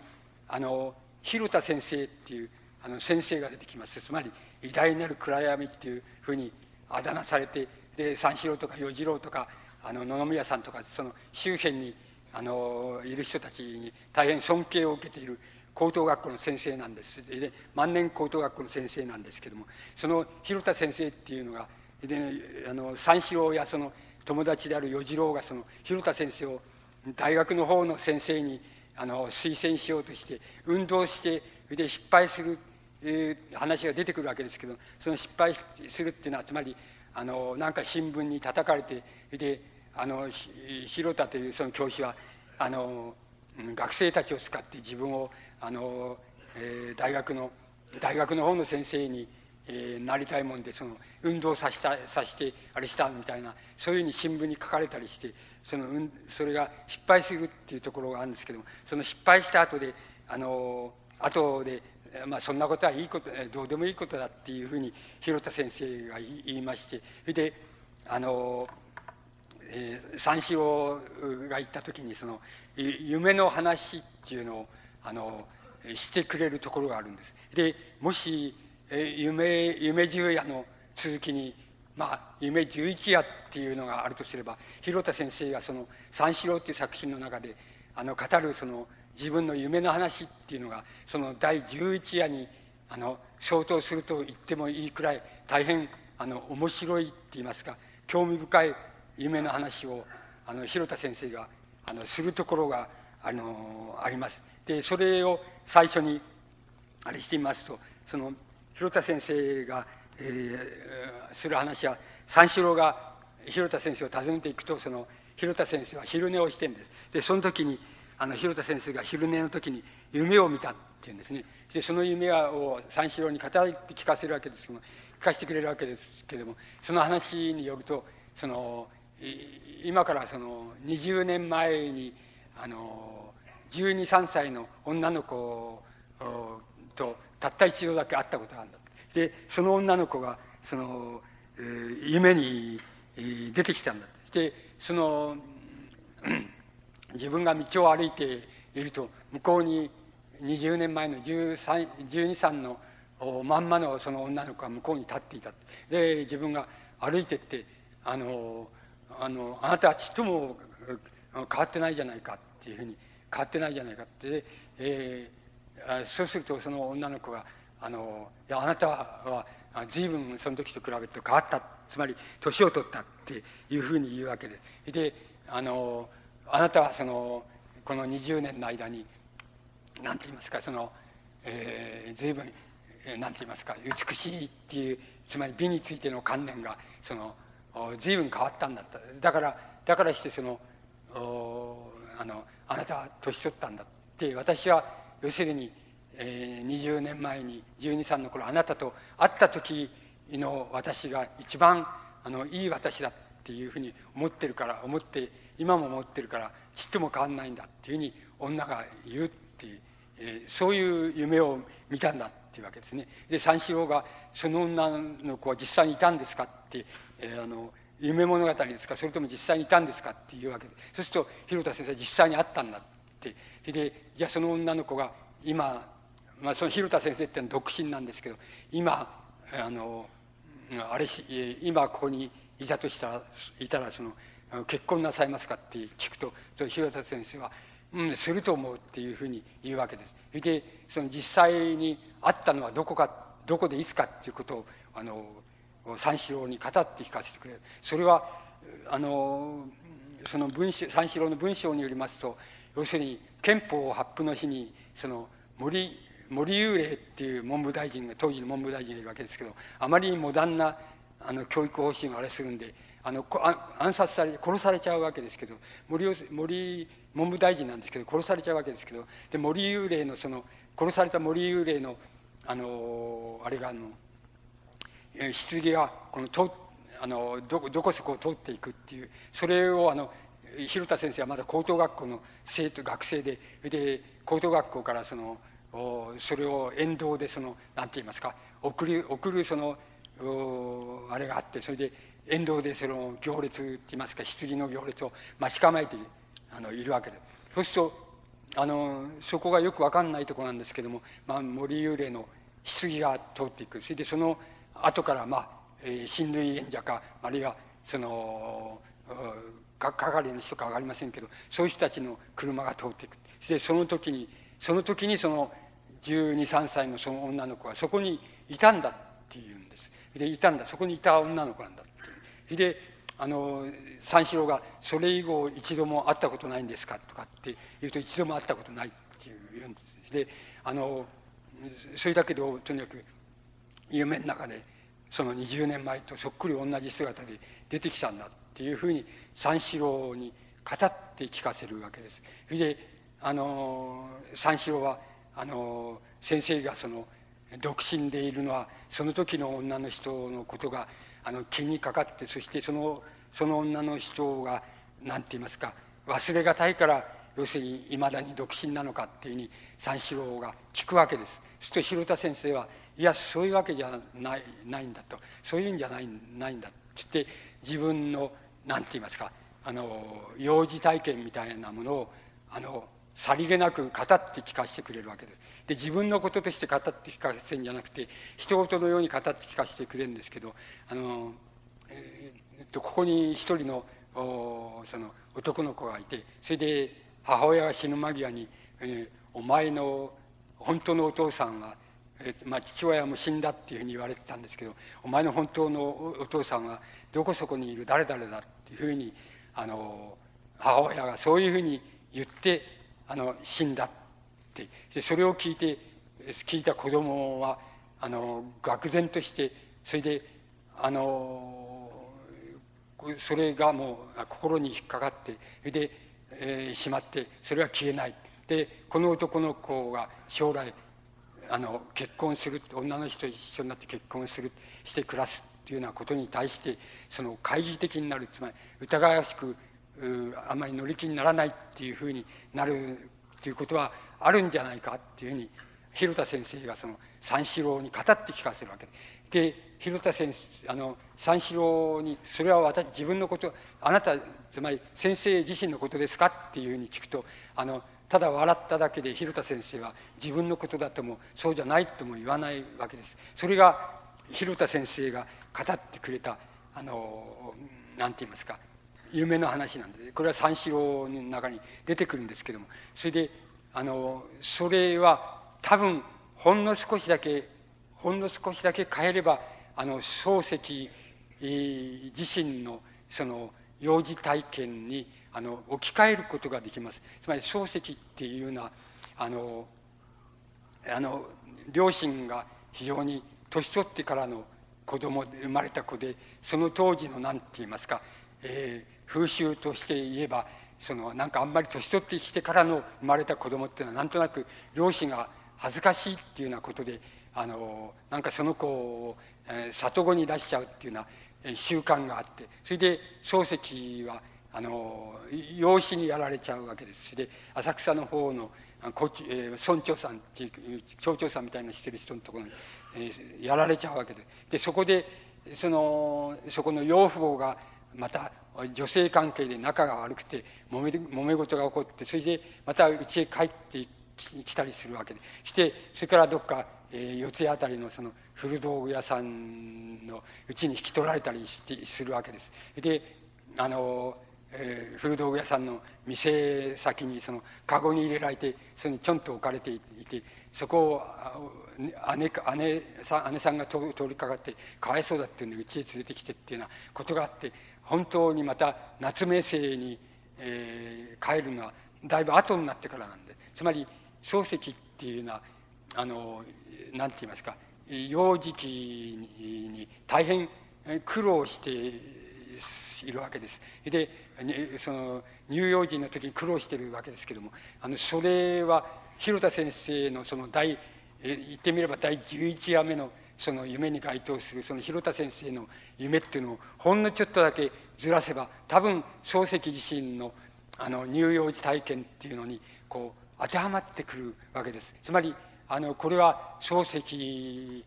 あの広田先生っていうあの先生が出てきます。つまり偉大なる暗闇っていうふうにあだ名されてで三四郎とか与次郎とかあの野々宮さんとかその周辺にあのいる人たちに大変尊敬を受けている高等学校の先生なんです。で万年高等学校の先生なんですけどもその広田先生っていうのがであの三四郎やその友達である与次郎がその広田先生を大学の方の先生にあの推薦しようとして運動してで失敗する、えー、話が出てくるわけですけどその失敗するっていうのはつまりあのなんか新聞に叩かれてであの広田というその教師はあの学生たちを使って自分をあの、えー、大学の大学の方の先生に、えー、なりたいもんでその運動させたさせてあれしたみたいなそういうふうに新聞に書かれたりしてそのそれが失敗するっていうところがあるんですけどもその失敗した後であの後でまあ、そんなことはいいことどうでもいいことだっていうふうに広田先生が言いましてそれであの、えー、三四郎が言った時にその夢の話っていうのをあのしてくれるところがあるんです。でもし、夢夢十夜の続きにまあ、夢十一夜っていうのがあるとすれば広田先生がその「三四郎」っていう作品の中であの語るその自分の夢の話っていうのがその第11夜にあの相当すると言ってもいいくらい大変あの面白いって言いますか興味深い夢の話をあの広田先生があのするところがあのあります。でそれを最初にあれしてみますとその広田先生が、えー、する話は三四郎が広田先生を訪ねていくとその広田先生は昼寝をしてんです。でその時にあの広田先生が昼寝の時に夢を見たっていうんですねでその夢を三四郎に語って聞かせるわけですけども聞かせてくれるわけですけどもその話によるとその今からその20年前にあの12、3歳の女の子とたった一度だけ会ったことがあるんだ。でその女の子がその、えー、夢に、えー、出てきたんだでその自分が道を歩いていると向こうに20年前の123のまんまのその女の子が向こうに立っていたで自分が歩いてってあのあのあなたはちっとも変わってないじゃないかっていうふうに変わってないじゃないかって、え、そうするとその女の子があのいやあなたは随分その時と比べると変わった。つまり年を取ったっていうふうに言うわけです。であのあなたはそのこの20年の間に何て言いますかその、えー、随分何て言いますか美しいっていうつまり美についての観念がその随分変わったんだった。だからだからしてそのあのあなたは年取ったんだって私は要するに、えー、20年前に12歳の頃あなたと会った時の私が一番あのいい私だっていうふうに思ってるから思って今も思ってるからちっとも変わんないんだっていうふうに女が言うっていう、えー、そういう夢を見たんだっていうわけですね。で三四郎が「その女の子は実際にいたんですか?」って、えー、あの夢物語ですか？それとも実際にいたんですか？っていうわけで。そうすると広田先生は実際にあったんだってでじゃあその女の子が今、まあ、その広田先生ってのは独身なんですけど今あのあれし今ここにいたとしたらいたらその結婚なさいますかって聞くとその広田先生は「うんすると思う」っていうふうに言うわけです。それでその実際にあったのはどこかどこでいつかっていうことをあの三四郎に語って聞かせてくれる。それはあのその文章三四郎の文章によりますと要するに憲法発布の日にその森森幽霊っていう文部大臣が当時の文部大臣がいるわけですけどあまりにモダンなあの教育方針をあれするんであの暗殺され殺されちゃうわけですけど森森文部大臣なんですけど殺されちゃうわけですけどで森幽霊のその殺された森幽霊のあのあれがあの棺がこのとあのどどこそこを通っていくっていうそれをあの広田先生はまだ高等学校の生徒学生でで高等学校からそのそれを沿道でその何て言いますか送る送るそのあれがあってそれで沿道でその行列って言いますか棺の行列を待ち構えてあのいるわけで。そうするとあのそこがよく分かんないとこなんですけども、まあ、森幽霊の棺が通っていく。それでその後からまあ、えー、親類縁者かあるいはその係の人か分かりませんけどそういう人たちの車が通っていく。でその時にその時にその123歳のその女の子はそこにいたんだっていうんです。でいたんだ。そこにいた女の子なんだってであの三四郎が「それ以後一度も会ったことないんですか?」とかって言うと一度も会ったことないっていう言うんです。であのそれだけどとにかく夢の中でその20年前とそっくり同じ姿で出てきたんだって。ていうふうに三四郎に語って聞かせるわけです。それであの三四郎はあの先生がその独身でいるのはその時の女の人のことがあの気にかかってそしてそのその女の人が何て言いますか忘れがたいから要するにいまだに独身なのかっていうふうに三四郎が聞くわけです。そうすると広田先生はいやそういうわけじゃないないんだと。そういうんじゃないないんだって言って自分の何て言いますかあの幼児体験みたいなものをあのさりげなく語って聞かせてくれるわけです。で自分のこととして語って聞かせるんじゃなくて人事のように語って聞かせてくれるんですけどあの、えー、っとここに一人のおその男の子がいてそれで母親が死ぬ間際に、えー「お前の本当のお父さんはえまあ、父親も死んだっていうふうに言われてたんですけどお前の本当のお父さんはどこそこにいる誰々だっていうふうにあの母親がそういうふうに言ってあの死んだって。でそれを聞いて聞いた子供はあの愕然としてそれであのそれがもう心に引っかかってそれで、えー、しまってそれは消えない。でこの男の子が将来あの結婚する女の人と一緒になって結婚するして暮らすというようなことに対してその懐疑的になるつまり疑わしくあんまり乗り気にならないっていうふうになるということはあるんじゃないかっていうふうに広田先生がその三四郎に語って聞かせるわけで広田先生あの三四郎に「それは私自分のことあなたつまり先生自身のことですか?」っていうふうに聞くとあのただ笑っただけで広田先生は自分のことだともそうじゃないとも言わないわけですそれが広田先生が語ってくれたあの何て言いますか夢の話なんですこれは三四郎の中に出てくるんですけどもそれであのそれは多分ほんの少しだけほんの少しだけ変えればあの漱石自身のその幼児体験にあの置き換えることができます。つまり漱石っていうのはあのあの両親が非常に年取ってからの子供で生まれた子でその当時の何て言いますか、えー、風習として言えばそのなんかあんまり年取ってきてからの生まれた子供っていうのはなんとなく両親が恥ずかしいっていうようなことであのなんかその子を、えー、里子に出しちゃうっていうような習慣があってそれで漱石はあの養子にやられちゃうわけです。それで浅草の方の、村長さんっていう町長さんみたいなしてる人のところに、やられちゃうわけででそこでそのそこの養父母がまた女性関係で仲が悪くてもめ揉め事が起こってそれでまた家へ帰ってきたりするわけでしてそれからどっか、えー、四谷あたりのその古道具屋さんのうちに引き取られたりしてするわけです。であのえー、古道具屋さんの店先にその籠に入れられてそれにちょんと置かれていてそこを姉姉さん姉さんが通りかかってかわいそうだっていうんでうちへ連れてきてっていうようなことがあって本当にまた夏目生に、えー、帰るのはだいぶ後になってからなんでつまり漱石っていうのはあの何て言いますか幼児期に大変苦労しているわけです。でその乳幼児の時に苦労しているわけですけどもあのそれは広田先生のその第言ってみれば第11夜目のその夢に該当するその広田先生の夢っていうのをほんのちょっとだけずらせば多分漱石自身のあの乳幼児体験っていうのにこう当てはまってくるわけです。つまりあのこれは漱石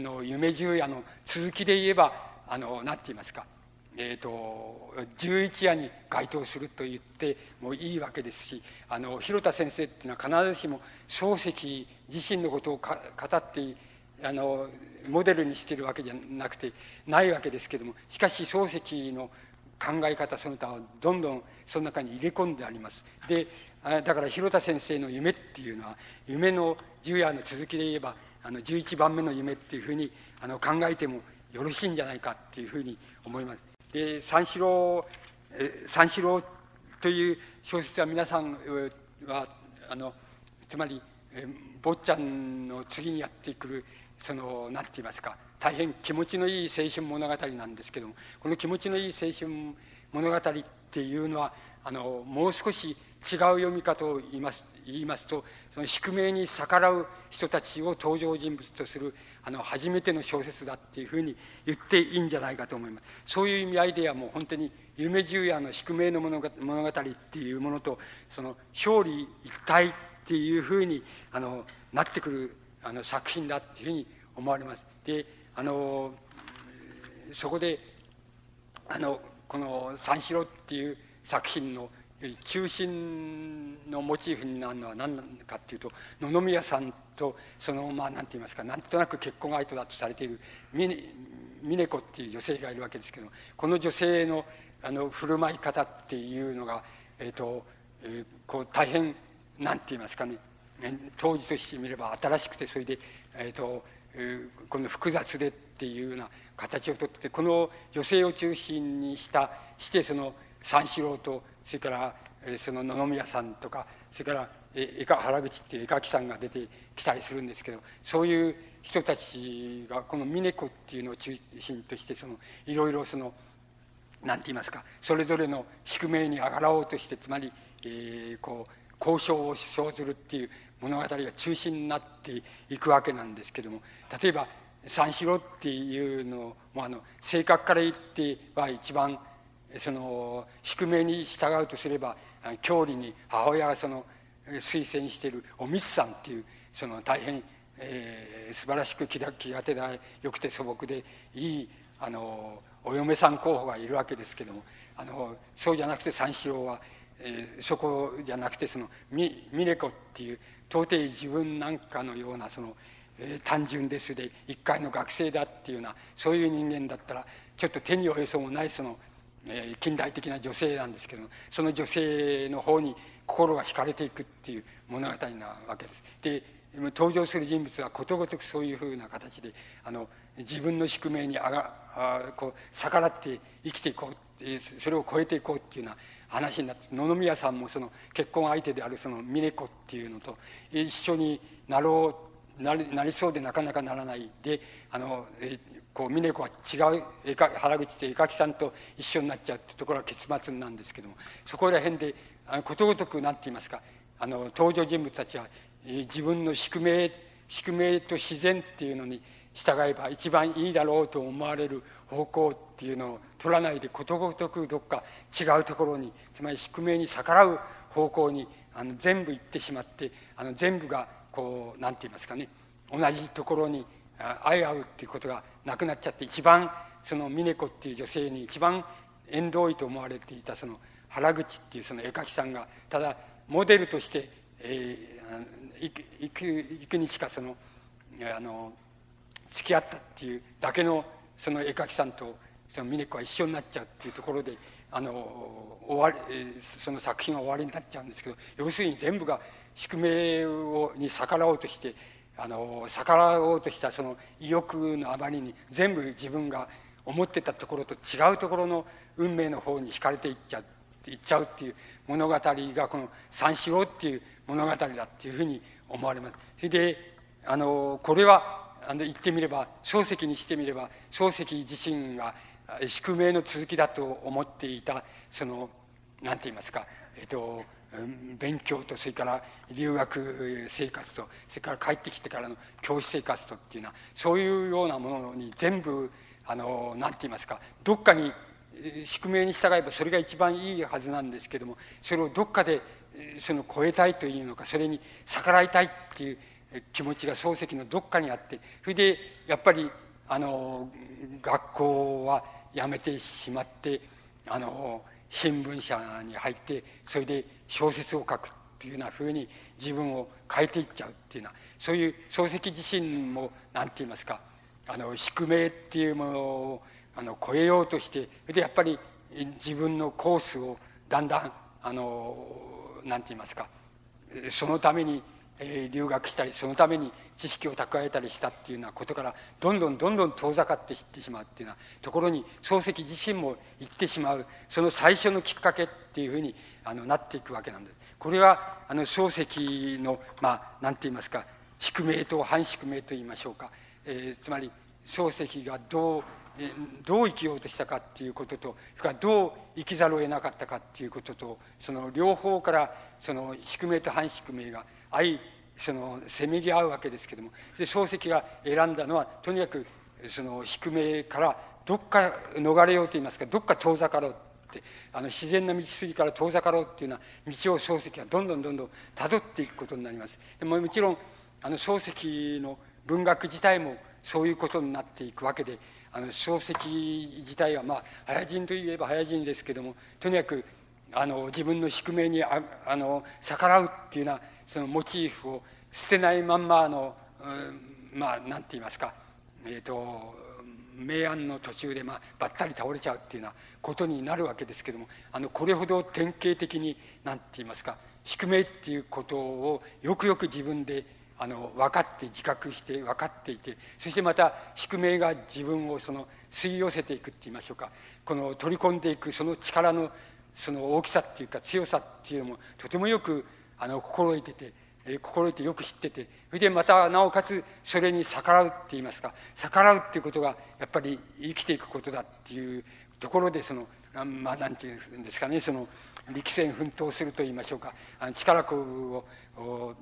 の夢十夜の続きで言えばあの何て言いますか。えーと、11夜に該当すると言ってもいいわけですしあの広田先生っていうのは必ずしも漱石自身のことを語ってあのモデルにしているわけじゃなくてないわけですけどもしかし漱石の考え方その他はどんどんその中に入れ込んであります。でだから広田先生の夢っていうのは夢の十夜の続きで言えばあの11番目の夢っていうふうにあの考えてもよろしいんじゃないかっていうふうに思います。で三四郎三四郎という小説は皆さんはあのつまり坊ちゃんの次にやってくるその何て言いますか大変気持ちのいい青春物語なんですけどもこの気持ちのいい青春物語っていうのはあのもう少し違う読み方を言います言いますとその宿命に逆らう人たちを登場人物とするあの初めての小説だっていうふうに言っていいんじゃないかと思います。そういう意味合いではもう本当に夢十夜の宿命の物語っていうものとその表裏一体っていうふうにあのなってくるあの作品だっていうふうに思われます。であのそこであのこの三四郎っていう作品の中心のモチーフになるのは何なのかっていうと野々宮さんとそのまあ何て言いますかなんとなく結婚相手だとされている峰子っていう女性がいるわけですけどこの女性のあの振る舞い方っていうのが、えーとえー、こう大変何て言いますかね。当時としてみれば新しくてそれで、えーと、この複雑でっていうような形をとってこの女性を中心にしたしてその三四郎とそれからその野々宮さんとかそれから絵原口っていう絵描きさんが出てきたりするんですけどそういう人たちがこの峰子っていうのを中心としてそのいろいろその何て言いますかそれぞれの宿命にあがらおうとしてつまり、えー、こう交渉を生ずるっていう物語が中心になっていくわけなんですけども例えば三四郎っていうのもあの性格から言っては一番その宿命に従うとすれば郷里に母親がその推薦しているおみつさんっていうその大変、えー、素晴らしく気が手がよくて素朴でいいあのお嫁さん候補がいるわけですけどもあのそうじゃなくて三四郎は、えー、そこじゃなくてそのみ峰子っていう到底自分なんかのようなその、えー、単純ですで一回の学生だっていうようなそういう人間だったらちょっと手に負えそうもないその、えー、近代的な女性なんですけどもその女性の方に心が惹かれていくっていう物語なわけです。で登場する人物はことごとくそういうふうな形であの自分の宿命にあがあこう逆らって生きていこうそれを超えていこうっていうような話になって野々宮さんもその結婚相手であるその峰子っていうのと一緒になろうなりなりそうでなかなかならない。であのえこう峰子は違う絵か原口と絵描きさんと一緒になっちゃうってところが結末なんですけどもそこら辺であのことごとく何て言いますかあの登場人物たちは自分の宿命宿命と自然っていうのに従えば一番いいだろうと思われる方向っていうのを取らないでことごとくどっか違うところにつまり宿命に逆らう方向にあの全部行ってしまってあの全部がこう何て言いますかね同じところに相合うっていうことがなくなっちゃって一番その峰子っていう女性に一番縁遠いと思われていたその原口っていうその絵描きさんがただモデルとして、えー、幾く日かそのあの付き合ったっていうだけのその絵描きさんとその峰子は一緒になっちゃうっていうところであの終わりその作品は終わりになっちゃうんですけど要するに全部が宿命をに逆らおうとしてあの逆らおうとしたその意欲のあまりに全部自分が思ってたところと違うところの運命の方に惹かれていっちゃういっちゃうっていう物語がこの三四郎っていう物語だっていうふうに思われます。それであのこれはあの言ってみれば漱石にしてみれば漱石自身が宿命の続きだと思っていたその何て言いますかえっと勉強とそれから留学生活とそれから帰ってきてからの教師生活とっていうのはそういうようなものに全部あの何て言いますかどっかに宿命に従えばそれが一番いいはずなんですけどもそれをどっかでその超えたいというのかそれに逆らいたいっていう気持ちが漱石のどっかにあってそれでやっぱりあの学校は辞めてしまってあの新聞社に入ってそれで小説を書くっていうようなふうに自分を変えていっちゃうっていうようなそういう漱石自身も何て言いますかあの宿命っていうものをあの超えようとしてそれでやっぱり自分のコースをだんだんあの何て言いますかそのためにえ留学したりそのために知識を蓄えたりしたっていうようなことからどんどんどんどん遠ざかっていってしまうっていうようなところに漱石自身も行ってしまうその最初のきっかけっていうふうにあのなっていくわけなんです。これはあの漱石のまあ何て言いますか宿命と反宿命と言いましょうか、えー、つまり漱石がどうどう生きようとしたかっていうこととそれからどう生きざるを得なかったかっていうこととその両方からその宿命と反宿命が相そのせめぎ合うわけですけどもで漱石が選んだのはとにかくその宿命からどっか逃れようといいますかどっか遠ざかろうってあの自然な道筋から遠ざかろうっていうような道を漱石はどんどんどんどんたどっていくことになります。でももちろんあの漱石の文学自体もそういうことになっていくわけであの漱石自体はまあ早人といえば早人ですけどもとにかくあの自分の宿命にああの逆らうっていうようなそのモチーフを捨てないまんまの、うん、まあ何て言いますかえっ、ー、と明暗の途中で、まあ、ばったり倒れちゃうっていうようなことになるわけですけどもあのこれほど典型的に何て言いますか宿命っていうことをよくよく自分であの分かって自覚して分かっていてそしてまた宿命が自分をその吸い寄せていくって言いましょうか。この取り込んでいくその力のその大きさっていうか強さっていうのもとてもよくあの心得てて、え心得てよく知っててそれでまたなおかつそれに逆らうって言いますか逆らうっていうことがやっぱり生きていくことだっていうところでそのまあなんていうんですかねその力戦奮闘すると言いましょうかあの力こぶを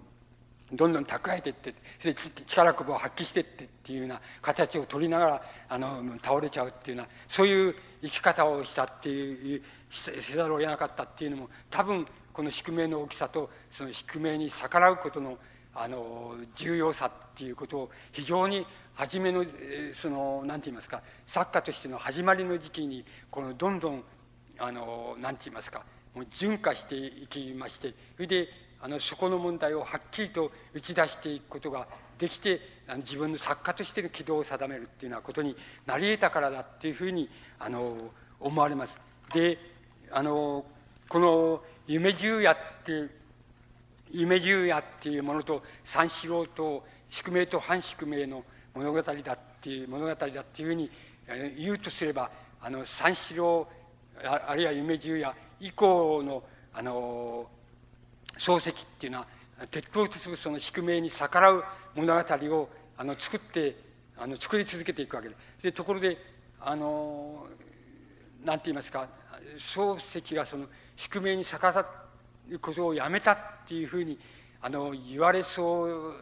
どんどん蓄えていってそれで力こぶを発揮していってっていうような形を取りながらあの倒れちゃうっていうようなそういう生き方をしたっていうせざるを得なかったっていうのも多分この宿命の大きさとその宿命に逆らうことのあの重要さっていうことを非常に初めのその何て言いますか作家としての始まりの時期にこのどんどんあの何て言いますかもう純化していきましてそれであのそこの問題をはっきりと打ち出していくことができてあの自分の作家としての軌道を定めるっていうようなことになり得たからだっていうふうにあの思われます。であのこの夢十夜って夢十夜っていうものと三四郎と宿命と反宿命の物語だっていう物語だっていうふうに言うとすればあの三四郎あるいは夢十夜以降のあの漱石っていうのは鉄砲とするその宿命に逆らう物語をあの作ってあの作り続けていくわけです。でところであのなんて言いますか漱石がその宿命に逆らうことをやめたっていうふうにあの言われそう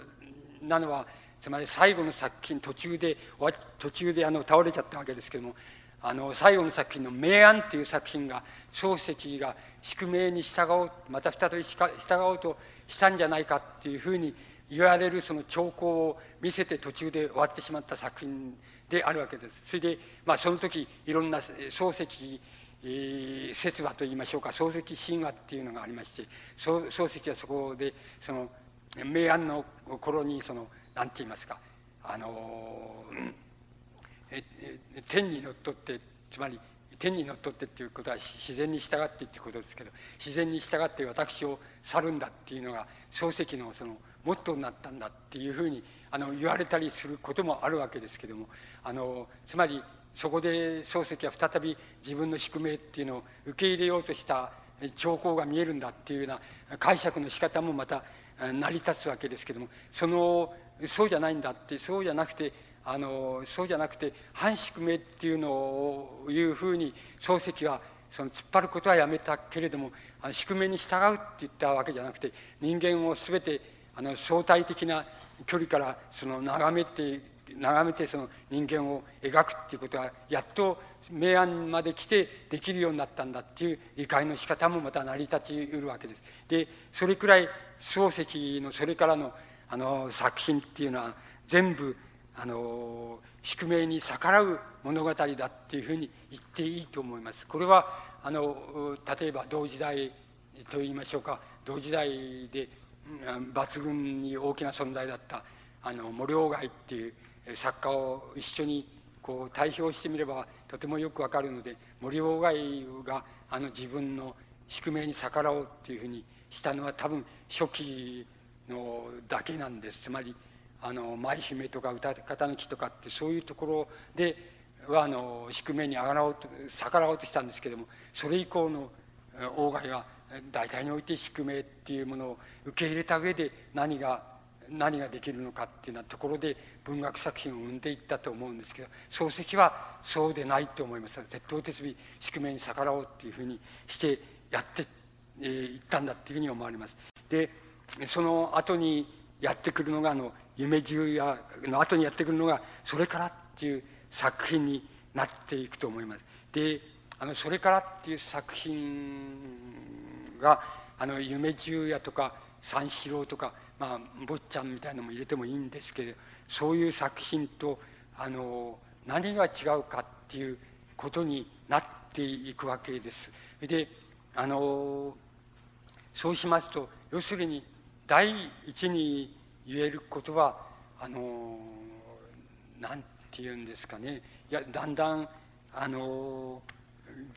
なのはつまり最後の作品途中で途中であの倒れちゃったわけですけどもあの最後の作品の「明暗」っていう作品が漱石が宿命に従おうまた再び従おうとしたんじゃないかっていうふうに言われるその兆候を見せて途中で終わってしまった作品であるわけです。それで、まあ、その時いろんな漱石説話といいましょうか漱石神話っていうのがありまして漱石はそこでその明暗の頃にその何て言いますかあの天にのっとってつまり天にのっとってっていうことは自然に従ってっていうことですけど自然に従って私を去るんだっていうのが漱石のそのモットーになったんだっていうふうにあの言われたりすることもあるわけですけどもあのつまりそこで漱石は再び自分の宿命っていうのを受け入れようとした兆候が見えるんだっていうような解釈の仕方もまた成り立つわけですけどもそのそうじゃないんだってそうじゃなくてあのそうじゃなくて反宿命っていうのをいうふうに漱石はその突っ張ることはやめたけれども宿命に従うって言ったわけじゃなくて人間を全てあの相対的な距離からその眺めて眺めてその人間を描くっていうことはやっと明暗まで来てできるようになったんだっていう理解の仕方もまた成り立ちうるわけです。でそれくらい漱石のそれからのあの作品っていうのは全部あの宿命に逆らう物語だっていうふうに言っていいと思います。これはあの例えば同時代といいましょうか同時代で抜群に大きな存在だったあの森鴎外っていう作家を一緒にこう対比してみればとてもよくわかるので森鴎外があの自分の宿命に逆らおうっていうふうにしたのは多分初期のだけなんです。つまりあの舞姫とか歌方の木とかってそういうところではあの宿命に上がろうと逆らおうとしたんですけどもそれ以降の鴎外は大体において宿命っていうものを受け入れた上で何が何ができるのかっていうようなところで文学作品を生んでいったと思うんですけど漱石はそうでないと思います。鉄頭鉄尾宿命に逆らおうっていうふうにしてやってい、えー、ったんだっていうふうに思われます。でその後にやってくるのがあの夢十夜の後にやってくるのがそれからっていう作品になっていくと思います。であのそれからっていう作品があの夢十夜とか三四郎とかまあ坊ちゃんみたいなのも入れてもいいんですけどそういう作品とあの何が違うかっていうことになっていくわけです。であのそうしますと要するに第一に言えることはあのなんて言うんですかね。いやだんだんあの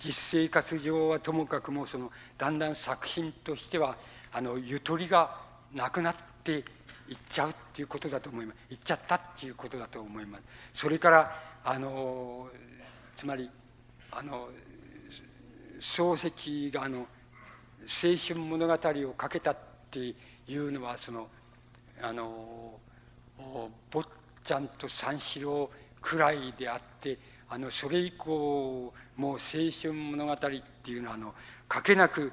実生活上はともかくもそのだんだん作品としてはあのゆとりがなくなってっていっちゃうっていうことだと思います。いっちゃったっていうことだと思います。それからあのつまりあの漱石があの青春物語をかけたっていうのはそのあの坊ちゃんと三四郎くらいであってあのそれ以降もう青春物語っていうのはあの書けなく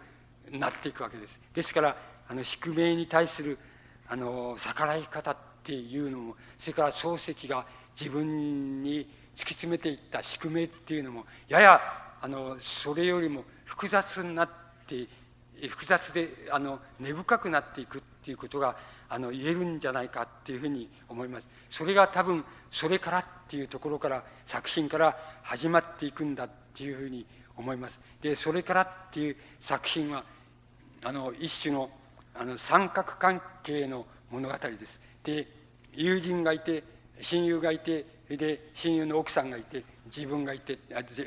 なっていくわけです。ですからあの宿命に対するあの逆らい方っていうのもそれから漱石が自分に突き詰めていった宿命っていうのもややあのそれよりも複雑になって複雑であの根深くなっていくっていうことがあの言えるんじゃないかっていうふうに思います。それが多分それからっていうところから作品から始まっていくんだっていうふうに思います。でそれからっていう作品はあの一種のあの三角関係の物語です。で友人がいて親友がいてで親友の奥さんがいて自分がいて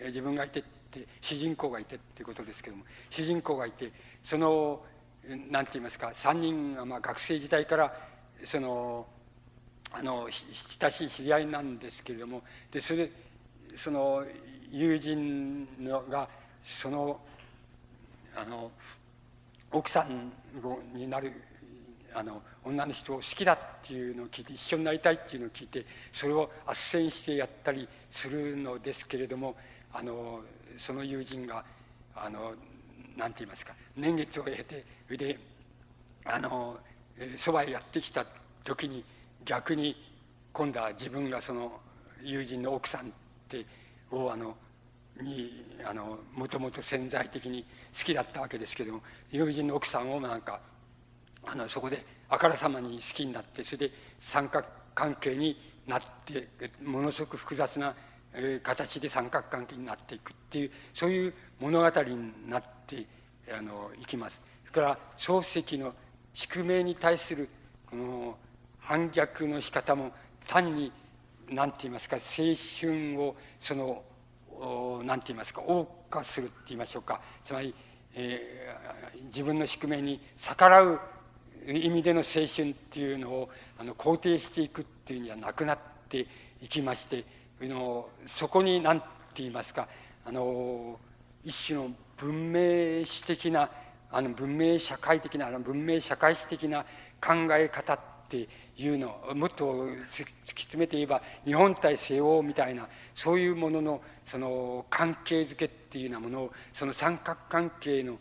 自分がいてって主人公がいてっていうことですけども主人公がいてその何て言いますか3人がまあ学生時代からそのあの親しい知り合いなんですけれどもでそれその友人のがそのあの奥さんになるあの女の人を好きだっていうのを聞いて一緒になりたいっていうのを聞いてそれを斡旋してやったりするのですけれどもあのその友人があの何て言いますか年月を経てであのそばへやってきた時に逆に今度は自分がその友人の奥さんってをあのにあのもともと潜在的に好きだったわけですけども友人の奥さんをなんかあのそこであからさまに好きになってそれで三角関係になってものすごく複雑な形で三角関係になっていくっていうそういう物語になってあのいきます。それから漱石の宿命に対するこの反逆の仕方も単に何て言いますか青春をその何て言いますか謳歌するって言いましょうか。つまり、えー、自分の宿命に逆らう意味での青春っていうのをあの肯定していくっていうんじゃなくなっていきましてのそこに何て言いますかあの一種の文明史的なあの文明社会的なあの文明社会史的な考え方っていうのもっと突き詰めて言えば日本対西欧みたいなそういうもののその関係づけっていうようなものをその三角関係の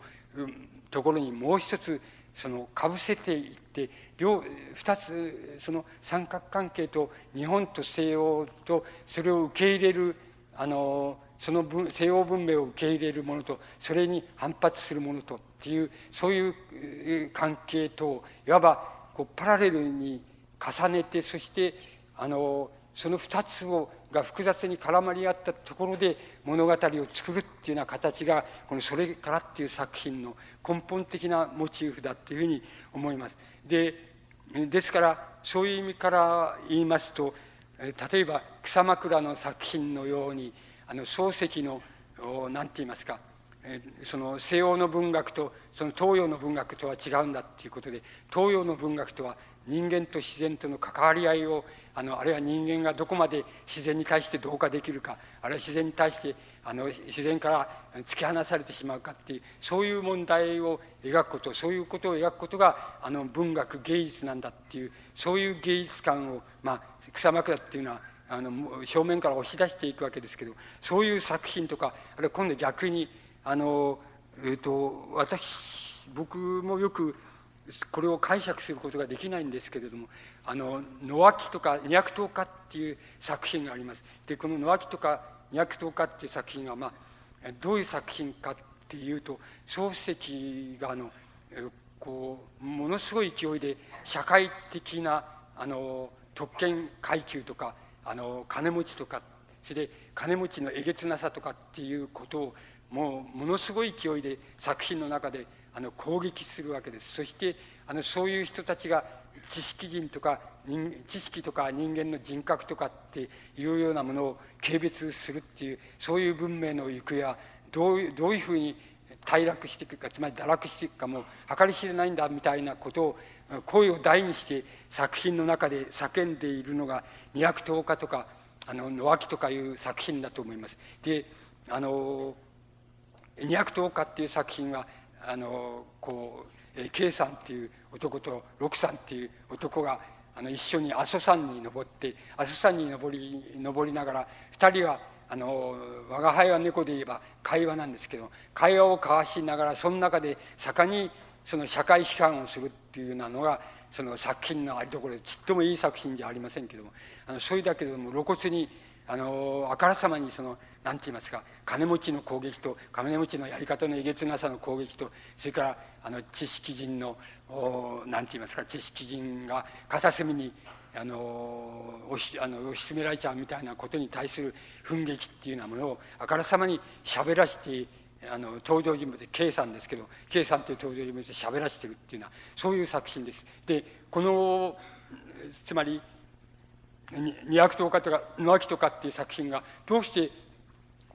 ところにもう一つそのかぶせていって両二つその三角関係と日本と西洋とそれを受け入れるあのその西洋文明を受け入れるものとそれに反発するものとっていうそういう関係といわばこうパラレルに重ねてそしてあのその二つをが複雑に絡まり合ったところで物語を作るっていうような形がこの「それから」っていう作品の根本的なモチーフだっていうふうに思います。でですからそういう意味から言いますと例えば草枕の作品のようにあの漱石の何て言いますかその西洋の文学とその東洋の文学とは違うんだっていうことで東洋の文学とは人間と自然との関わり合いをあのあるいは人間がどこまで自然に対して同化できるかあるいは自然に対してあの自然から突き放されてしまうかっていうそういう問題を描くことそういうことを描くことがあの文学芸術なんだっていうそういう芸術観を、まあ、草枕っていうのはあの正面から押し出していくわけですけどそういう作品とかあるいは今度逆にあの、えーと私僕もよくこれを解釈することができないんですけれども「あの野脇」とか「二百頭家」っていう作品があります。でこの「野脇」とか「二百頭家」っていう作品が、まあ、どういう作品かっていうと漱石があのこうものすごい勢いで社会的なあの特権階級とかあの金持ちとかそれで金持ちのえげつなさとかっていうことをもうものすごい勢いで作品の中であの攻撃するわけですそしてあのそういう人たちが知識人とか知識とか人間の人格とかっていうようなものを軽蔑するっていうそういう文明の行方はどういうどういうふうに退落していくかつまり堕落していくかも計り知れないんだみたいなことを声を大にして作品の中で叫んでいるのが「二百10日」とか「あの野脇」とかいう作品だと思います。であの「二百10日」っていう作品はあのこう K さんっていう男と六さんっていう男があの一緒に阿蘇山に登って阿蘇山に登り登りながら二人はあの我が輩は猫で言えば会話なんですけど会話を交わしながらその中で盛んにその社会批判をするっていうようなのがその作品のありどころでちっともいい作品じゃありませんけどもあのそれだけども露骨にあのあからさまにその何て言いますか金持ちの攻撃と金持ちのやり方のえげつなさの攻撃とそれからあの知識人の何て言いますか知識人が片隅にあの押しあの押し詰められちゃうみたいなことに対する奮撃っていうようなものをあからさまに喋らせてあの登場人物で K さんですけど K さんという登場人物で喋らせてるっていうのはそういう作品です。でこのつまり二悪党かとか野脇とかっていう作品がどうして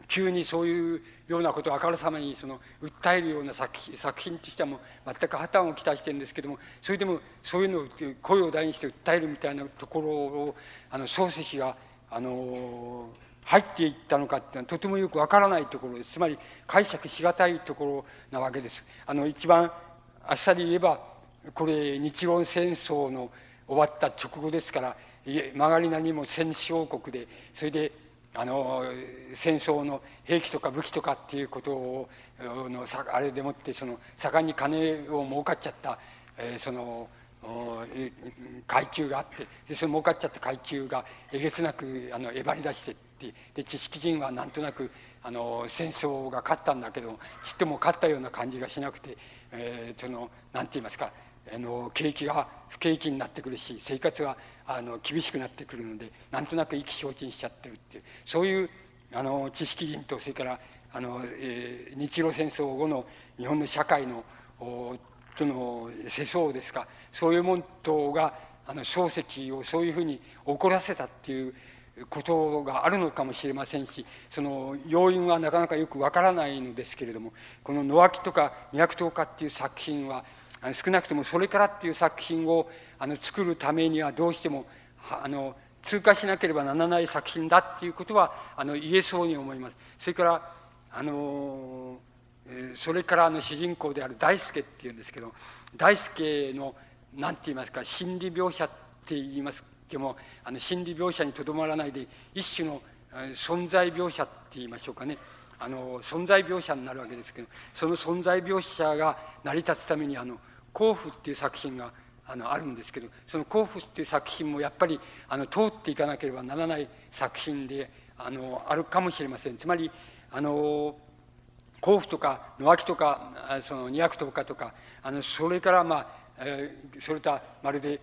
急にそういうようなことをあからさまにその訴えるような作品作品としてはもう全く破綻を期待してるんですけどもそれでもそういうのを声を大にして訴えるみたいなところをあの漱石があの入っていったのかっていうのはとてもよくわからないところです。つまり解釈しがたいところなわけです。あの一番あっさり言えばこれ日露戦争の終わった直後ですから曲がりなにも戦勝国でそれであの戦争の兵器とか武器とかっていうことをのあれでもってその盛んに金を儲かっちゃった、えー、その階級があってでその儲かっちゃった階級がえげつなくあのえばり出してってで知識人はなんとなくあの戦争が勝ったんだけどちっとも勝ったような感じがしなくて、えー、そのなんて言いますかあの景気が不景気になってくるし生活があの厳しくなってくるのでなんとなく意気消沈しちゃってるっていうそういうあの知識人とそれからあの、えー、日露戦争後の日本の社会のとの世相ですかそういうものとがあの漱石をそういうふうに怒らせたっていうことがあるのかもしれませんしその要因はなかなかよくわからないのですけれどもこの「野脇」とか「二等家」っていう作品は少なくとも「それから」っていう作品をあの作るためにはどうしてもあの通過しなければならない作品だっていうことはあの言えそうに思います。それからあのそれからあの主人公である大輔っていうんですけど大輔の何て言いますか心理描写って言いますけどもあの心理描写にとどまらないで一種の存在描写って言いましょうかね。あの存在描写になるわけですけどその存在描写が成り立つためにあの「甲府」っていう作品があのあるんですけどその「甲府」っていう作品もやっぱりあの通っていかなければならない作品であのあるかもしれません。つまりあの甲府とか野脇とかその二百とかとかあのそれからまあ、えー、それとはまるで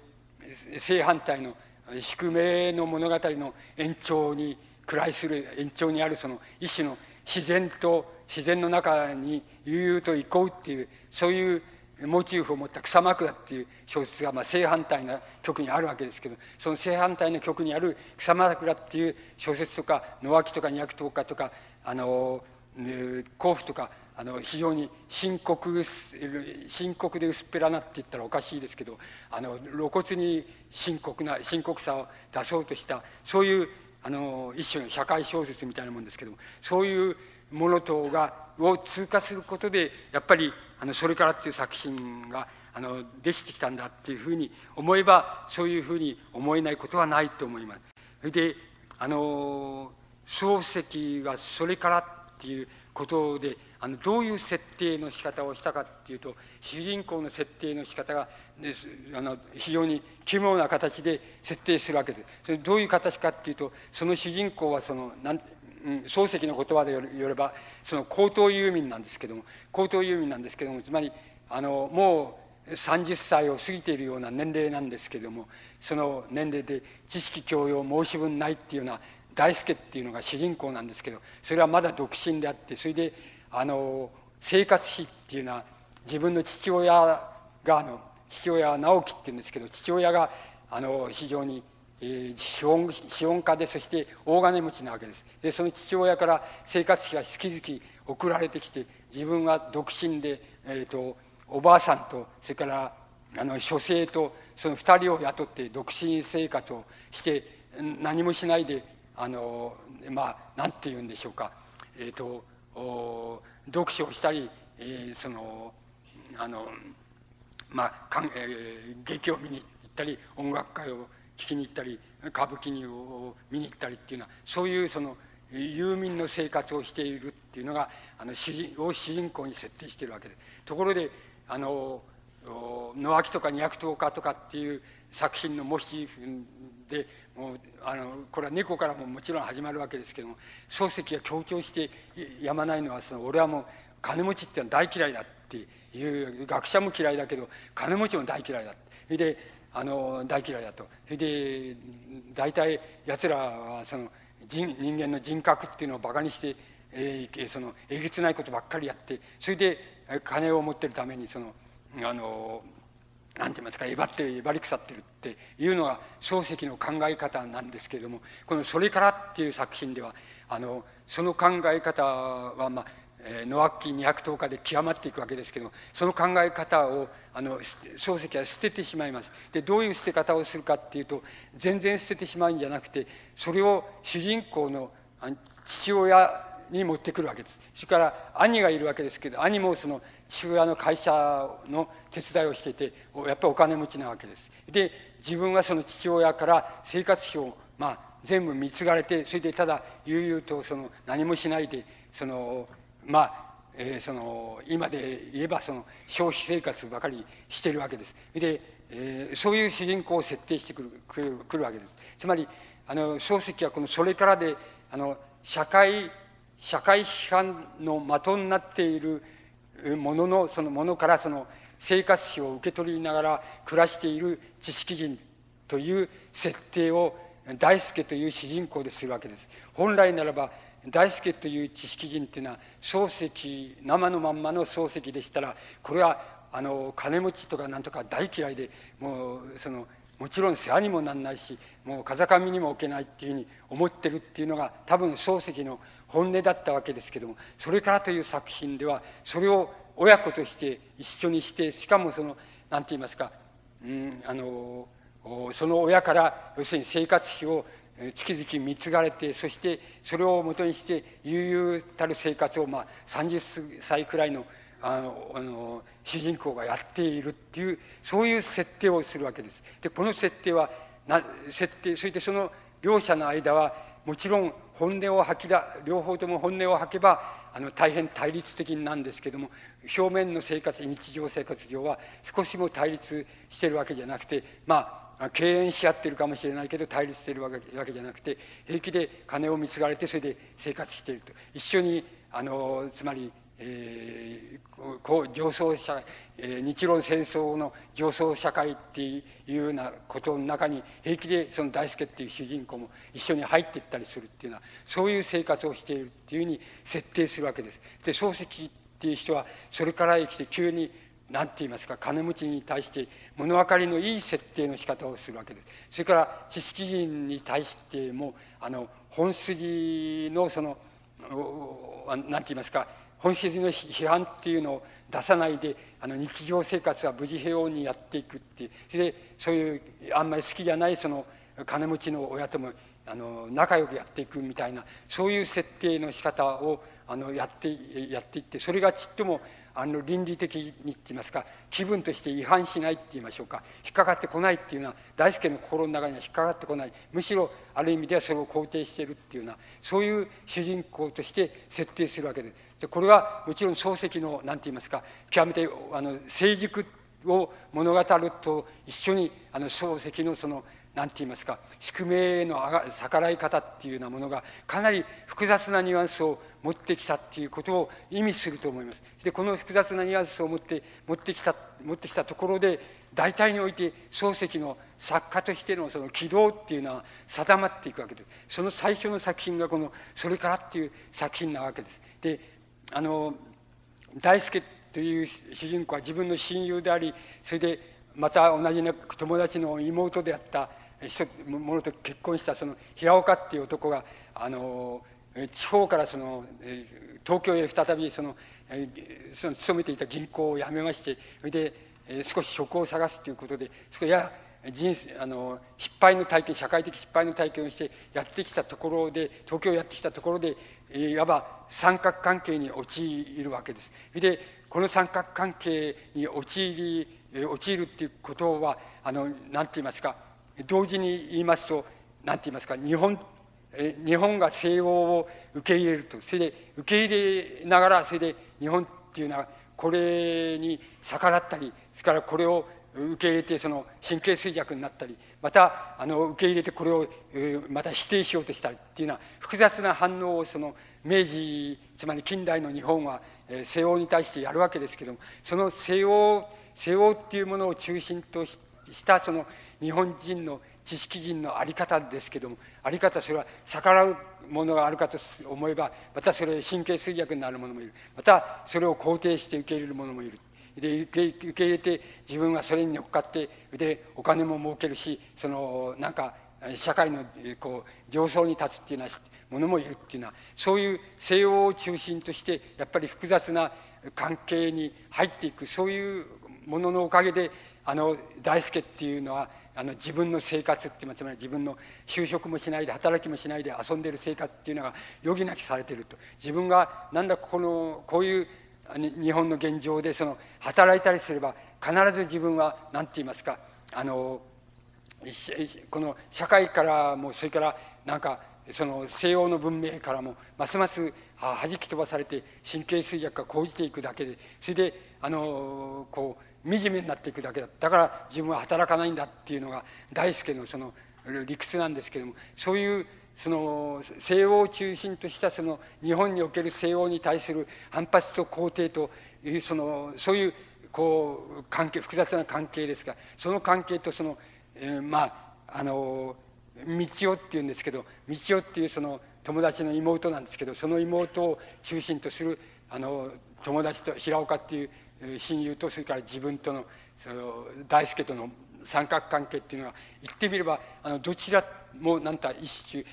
正反対の宿命の物語の延長に暮らする延長にあるその一種の自然と自然の中に悠々と行こうっていうそういうモチーフを持った草枕っていう小説がまあ正反対な曲にあるわけですけどその正反対の曲にある草枕っていう小説とか野脇とか二百十日とかあの甲府とかあの非常に深刻深刻で薄っぺらなって言ったらおかしいですけどあの露骨に深刻な深刻さを出そうとしたそういうあの一種の社会小説みたいなもんですけどもそういうものとがを通過することでやっぱりあのそれからっていう作品があのできてきたんだっていうふうに思えばそういうふうに思えないことはないと思います。それであの漱石がそれからっていうことであのどういう設定の仕方をしたかっていうと主人公の設定の仕方があの非常に奇妙な形で設定するわけですそれどういう形かっていうとその主人公はそのなん漱石の言葉でよればその高等遊民なんですけども高等遊民なんですけどもつまりあのもう30歳を過ぎているような年齢なんですけどもその年齢で知識教養申し分ないっていうような大輔っていうのが主人公なんですけどそれはまだ独身であってそれであの生活費っていうのは自分の父親があの父親は直樹っていうんですけど父親があの非常に、えー、資本資本家でそして大金持ちなわけです。でその父親から生活費が月々送られてきて自分は独身で、えーと、おばあさんとそれからあの書生とその2人を雇って独身生活をして何もしないであのまあ何て言うんでしょうか。えっ、ー、と読書をしたり、えー、そのあのまあかん、えー、劇を見に行ったり音楽会を聴きに行ったり歌舞伎を見に行ったりっていうのはそういうその遊民の生活をしているっていうのがあの主人を主人公に設定しているわけで。ところであの野脇とか二百頭家とかっていう作品の模試でもうあのこれは猫からももちろん始まるわけですけども漱石が強調してやまないのはその俺はもう金持ちってのは大嫌いだっていう学者も嫌いだけど金持ちも大嫌いだそれであの大嫌いだと。それで大体やつらはその人人間の人格っていうのをバカにして、えー、そのえげつないことばっかりやってそれで金を持ってるためにそのあのなんて言いますかえばってえばり腐ってるっていうのが漱石の考え方なんですけれどもこの「それから」っていう作品ではあのその考え方は、まあ、野脇二百頭家で極まっていくわけですけどその考え方をあの漱石は捨ててしまいます。でどういう捨て方をするかっていうと全然捨ててしまうんじゃなくてそれを主人公の父親に持ってくるわけです。それから兄がいるわけですけど兄もその父親の会社の手伝いをしててやっぱりお金持ちなわけです。で自分はその父親から生活費を、まあ、全部貢がれてそれでただ悠々とその何もしないでそのまあえー、その今で言えばその消費生活ばかりしているわけです。で、えー、そういう主人公を設定してくるくるくるわけです。つまりあの漱石はこの「それからで」あの社会社会批判の的になっているもののそのものからその生活費を受け取りながら暮らしている知識人という設定を大輔という主人公でするわけです。本来ならば大輔という知識人っていうのは漱石生のまんまの漱石でしたらこれはあの金持ちとかなんとか大嫌いでもうそのもちろん世話にもなんないしもう風上にも置けないっていうふうに思ってるっていうのが多分漱石の本音だったわけですけどもそれからという作品ではそれを親子として一緒にしてしかもその何て言いますか、うん、あのその親から要するに生活費を月々貢がれてそしてそれをもとにして悠々たる生活を、まあ、30歳くらいのあのあの主人公がやっているっていうそういう設定をするわけです。でこの設定はな設定そしてその両者の間はもちろん本音を吐きだ両方とも本音を吐けばあの大変対立的なんですけども表面の生活日常生活上は少しも対立してるわけじゃなくてまあ敬遠し合ってるかもしれないけど対立してるわけじゃなくて平気で金を貢がれてそれで生活していると一緒にあのつまりえー、こう上層社、えー、日露戦争の上層社会っていうようなことの中に平気でその大輔っていう主人公も一緒に入っていったりするっていうのはそういう生活をしているっていうふうに設定するわけです。で漱石っていう人はそれから生きて急に何て言いますか金持ちに対して物分かりのいい設定の仕方をするわけです。それから知識人に対してもあの本筋のその何て言いますか本質の批判っていうのを出さないであの日常生活は無事平穏にやっていくっていうそれでそういうあんまり好きじゃないその金持ちの親ともあの仲良くやっていくみたいなそういう設定の仕方をあのやってやっていってそれがちっともあの倫理的にって言いますか気分として違反しないって言いましょうか。引っかかってこないっていうのは大輔の心の中には引っかかってこない。むしろある意味ではそれを肯定しているっていうようなそういう主人公として設定するわけです。でこれはもちろん漱石の何て言いますか極めてあの成熟を物語ると一緒にあの漱石のその何て言いますか宿命への逆らい方っていうようなものがかなり複雑なニュアンスを持ってきたっていうことを意味すると思います。でこの複雑なニュアンスを持って持ってきた持ってきたところで大体において漱石の作家としてのその軌道っていうのは定まっていくわけです。その最初の作品がこの「それから」っていう作品なわけです。であの大輔という主人公は自分の親友でありそれでまた同じ友達の妹であった者と結婚したその平岡っていう男があの地方からその東京へ再びそのその勤めていた銀行を辞めましてそれで少し職を探すということでそや人生あの失敗の体験社会的失敗の体験をしてやってきたところで東京をやってきたところでいわば三角関係に陥るわけです。でこの三角関係に陥り陥るっていうことはあの何て言いますか同時に言いますと何て言いますか日本日本が西欧を受け入れるとそれで受け入れながらそれで日本っていうのはこれに逆らったりそれからこれを受け入れてその神経衰弱になったりまたあの受け入れてこれを、また否定しようとしたりっていうような複雑な反応をその明治つまり近代の日本は、西欧に対してやるわけですけどもその西欧西欧っていうものを中心としたその日本人の知識人の在り方ですけども在り方それは逆らうものがあるかと思えばまたそれ神経衰弱になる者もいる。またそれを肯定して受け入れる者もいる。で受け入れて自分はそれに乗っかってでお金も儲けるしそのなんか社会のこう上層に立つっていうようなものもいるっていうのはそういう西洋を中心としてやっぱり複雑な関係に入っていくそういうもののおかげであの大輔っていうのはあの自分の生活っていうつまり自分の就職もしないで働きもしないで遊んでる生活っていうのが余儀なきされてると。自分がなんだこのこういう日本の現状でその働いたりすれば必ず自分は何て言いますかあのこの社会からもそれからなんかその西洋の文明からもますます弾き飛ばされて神経衰弱が講じていくだけでそれであのこう惨めになっていくだけだだから自分は働かないんだっていうのが大輔のその理屈なんですけどもそういうその西洋を中心としたその日本における西洋に対する反発と肯定というそのそういうこう関係複雑な関係ですがその関係とその、えー、まああの道夫っていうんですけど道夫っていうその友達の妹なんですけどその妹を中心とするあの友達と平岡っていう親友とそれから自分とのその大輔との三角関係っていうのは言ってみればあのどちらも何た一種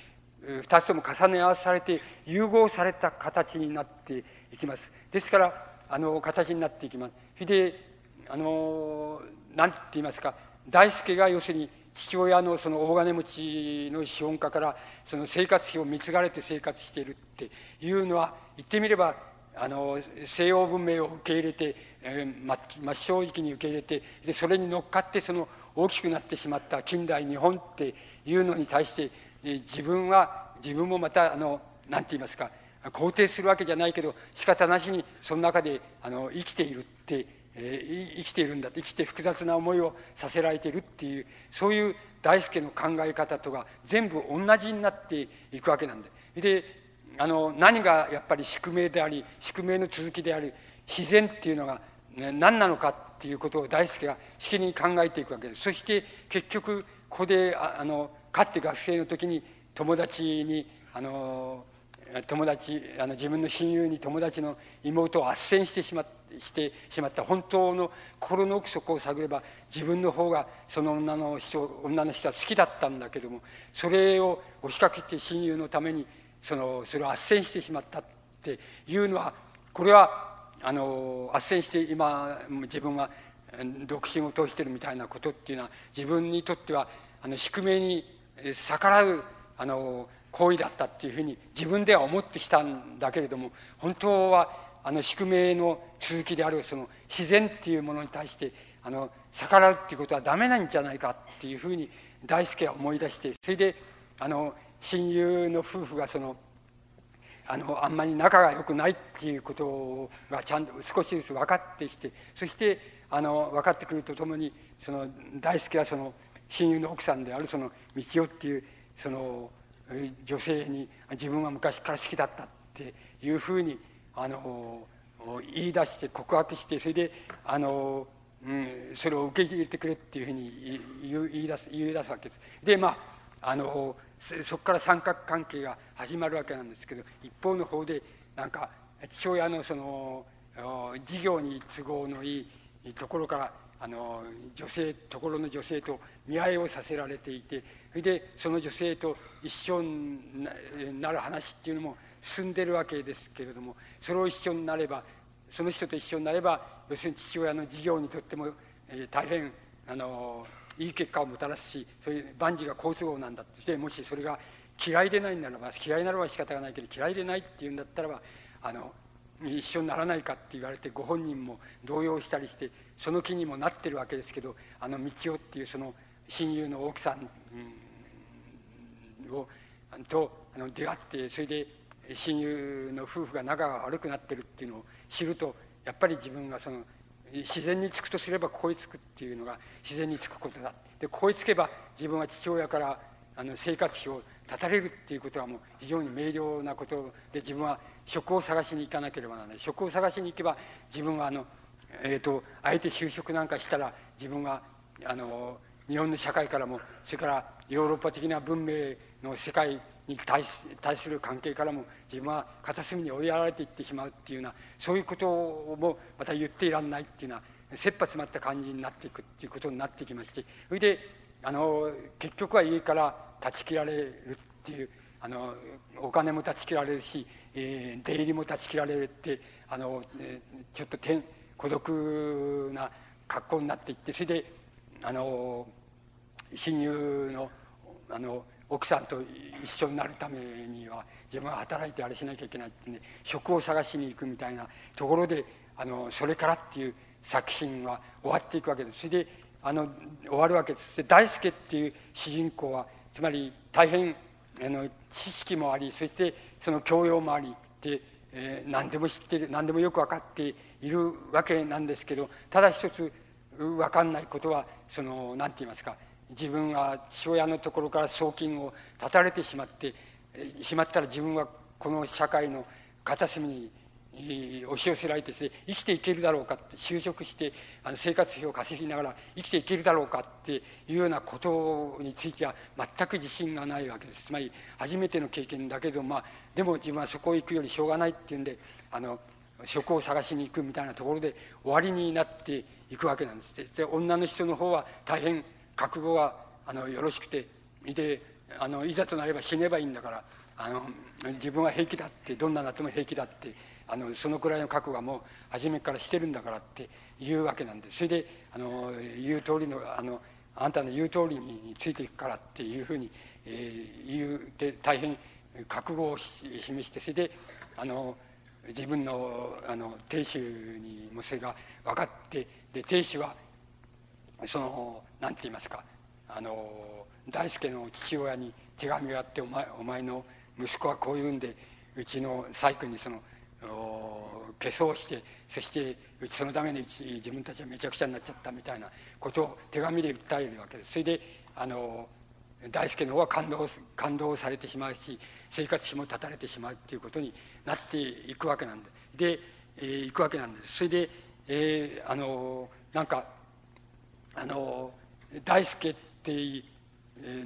二つとも重ね合わされて融合された形になっていきます。ですからあの形になっていきます。それであの何て言いますか。大輔が要するに父親のその大金持ちの資本家からその生活費を貢がれて生活しているっていうのは言ってみればあの西洋文明を受け入れて、えー、ま真正直に受け入れてでそれに乗っかってその大きくなってしまった近代日本っていうのに対して自分は自分もまたあの何て言いますか肯定するわけじゃないけど仕方なしにその中であの生きているって、えー、生きているんだ生きて複雑な思いをさせられているっていうそういう大輔の考え方とが全部同じになっていくわけなんでであの何がやっぱり宿命であり宿命の続きであり自然っていうのが、ね、何なのかっていうことを大輔がしきりに考えていくわけです。そして結局ここでああのかって学生の時に友達にあの友達あの自分の親友に友達の妹を斡旋してしましてしまった本当の心の奥底を探れば自分の方がその女の人女の人は好きだったんだけどもそれを押しかけて親友のためにそのそれを斡旋してしまったっていうのはこれはあの斡旋して今自分は独身を通してるみたいなことっていうのは自分にとってはあの宿命に逆らうあの行為だったっていうふうに自分では思ってきたんだけれども本当はあの宿命の続きであるその自然っていうものに対してあの逆らうっていうことはダメなんじゃないかっていうふうに大輔は思い出してそれであの親友の夫婦がそのあのあんまり仲が良くないっていうことがちゃんと少しずつ分かってきてそしてあの分かってくるとともにその大輔はその親友の奥さんであるその道夫っていうその女性に自分は昔から好きだったっていうふうにあの言い出して告白してそれであの、うん、それを受け入れてくれっていうふうに言い出す言い出すわけです。でまああのそこから三角関係が始まるわけなんですけど一方の方でなんか父親のその事業に都合のいいところからあの女性ところの女性と見合いをさせられていてそれでその女性と一緒になる話っていうのも進んでるわけですけれどもそれを一緒になればその人と一緒になれば要するに父親の事業にとっても、えー、大変あのいい結果をもたらすしそういう万事が好都合なんだとしてもしそれが嫌いでないならば嫌いならば仕方がないけど嫌いでないっていうんだったらばあの一緒にならないかって言われてご本人も動揺したりしてその気にもなってるわけですけどあの道夫っていうその親友の奥さんをとあの出会ってそれで親友の夫婦が仲が悪くなってるっていうのを知るとやっぱり自分がその自然につくとすればここにつくっていうのが自然につくことだでここにつけば自分は父親からあの生活費を断たれるっていうことはもう非常に明瞭なことで自分は職を探しに行かなければならない。職を探しに行けば自分はあの、えーと、あえて就職なんかしたら自分はあの日本の社会からもそれからヨーロッパ的な文明の世界に対する関係からも自分は片隅に追いやられていってしまうっていうようなそういうこともまた言っていらんないっていうような切羽詰まった感じになっていくっていうことになってきましてそれであの結局は家から断ち切られるっていうあのお金も断ち切られるし、えー、出入りも断ち切られるってあの、えー、ちょっと孤独な格好になっていってそれであの親友のあの奥さんと一緒になるためには自分は働いてあれしなきゃいけないってね職を探しに行くみたいなところであのそれからっていう作品は終わっていくわけです。それであの終わるわけです。で大輔っていう主人公はつまり大変あの知識もありそしてその教養もありで、えー、何でも知ってる何でもよく分かっているわけなんですけどただ一つ分かんないことはその何て言いますか自分は父親のところから送金を断たれてしまってしまったら自分はこの社会の片隅に押し寄せられてですね生きていけるだろうかって就職してあの生活費を稼ぎながら生きていけるだろうかっていうようなことについては全く自信がないわけです。つまり初めての経験だけどまあでも自分はそこを行くよりしょうがないっていうんであの職を探しに行くみたいなところで終わりになっていくわけなんです。で女の人の方は大変覚悟があのよろしくてであのいざとなれば死ねばいいんだからあの自分は平気だってどんななっても平気だってあのそのくらいの覚悟はもう初めからしてるんだからっていうわけなんでそれであの言う通りのあのあんたの言う通りについていくからっていうふうに、えー、言うて大変覚悟を示してそれであの自分のあの亭主にもそれが分かってで亭主はその何て言いますかあの大輔の父親に手紙をやってお前お前の息子はこういうんでうちの細君にその消そうしてそしてそのために自分たちはめちゃくちゃになっちゃったみたいなことを手紙で訴えるわけです。それであの大輔の方は感動感動されてしまうし生活費も断たれてしまうっていうことになっていくわけなんでで、えー、いくわけなんです。それで、えー、あのなんかあの大輔って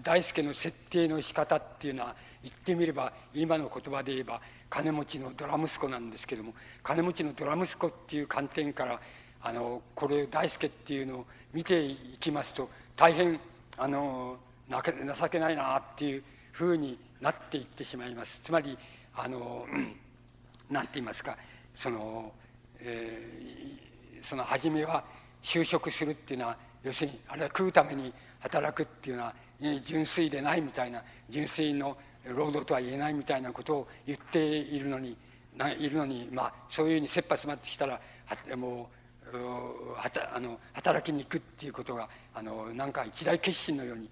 大輔の設定の仕方っていうのは言ってみれば今の言葉で言えば金持ちのドラ息子なんですけども金持ちのドラ息子っていう観点からあのこれ大輔っていうのを見ていきますと大変あの情けないなっていうふうになっていってしまいます。つまりあの何て言いますかその、えー、その初めは就職するっていうのは要するにあれは食うために働くっていうのは純粋でないみたいな純粋の労働とは言えないみたいなことを言っているのにいるのに、まあ、そういうふうに切羽詰まってきたらもうはたあの働きに行くっていうことがあのなんか一大決心のように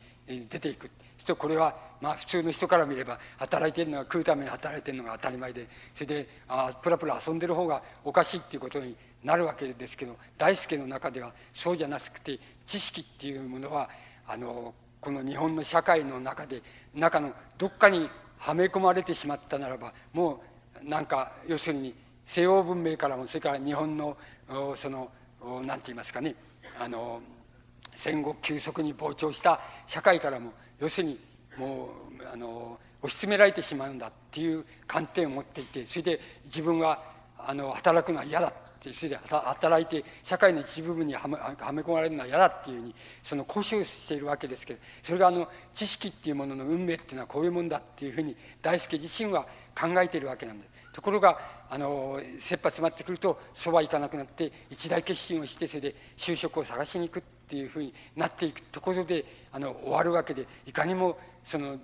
出ていく。とこれは、まあ、普通の人から見れば働いてるのが食うために働いてるのが当たり前でそれであプラプラ遊んでる方がおかしいっていうことになるわけですけど大輔の中ではそうじゃなくて知識っていうものはあのこの日本の社会の中で中のどっかにはめ込まれてしまったならばもうなんか要するに西欧文明からもそれから日本のその何て言いますかねあの戦後急速に膨張した社会からも要するにもうあの押し詰められてしまうんだっていう観点を持っていてそれで自分はあの働くのは嫌だそれで働いて社会の一部分にはめ込まれるのは嫌だっていうふうにその交渉しているわけですけどそれがあの知識っていうものの運命っていうのはこういうもんだっていうふうに大輔自身は考えているわけなんです。ところがあの切羽詰まってくるとそうはいかなくなって一大決心をしてそれで就職を探しに行くっていうふうになっていくところであの終わるわけでいかにもその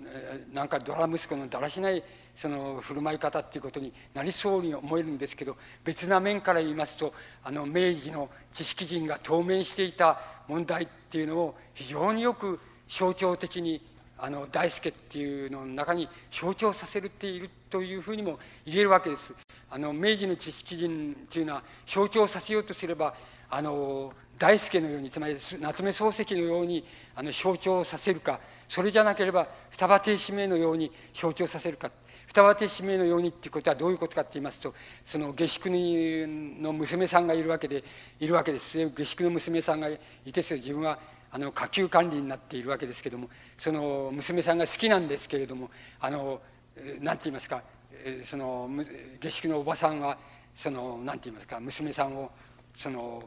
なんかドラ息子のだらしないその振る舞い方っていうことになりそうに思えるんですけど別な面から言いますとあの明治の知識人が当面していた問題っていうのを非常によく象徴的にあの大輔っていうのの中に象徴させるっているというふうにも言えるわけです。あの明治の知識人というのは象徴させようとすればあの大輔のようにつまり夏目漱石のようにあの象徴させるかそれじゃなければ双葉亭使命のように象徴させるか双葉亭使命のようにっていうことはどういうことかって言いますとその下宿の娘さんがいるわけでいるわけです。下宿の娘さんがいて自分はあの下級管理になっているわけですけどもその娘さんが好きなんですけれどもあの何て言いますかその下宿のおばさんはその何て言いますか娘さんをその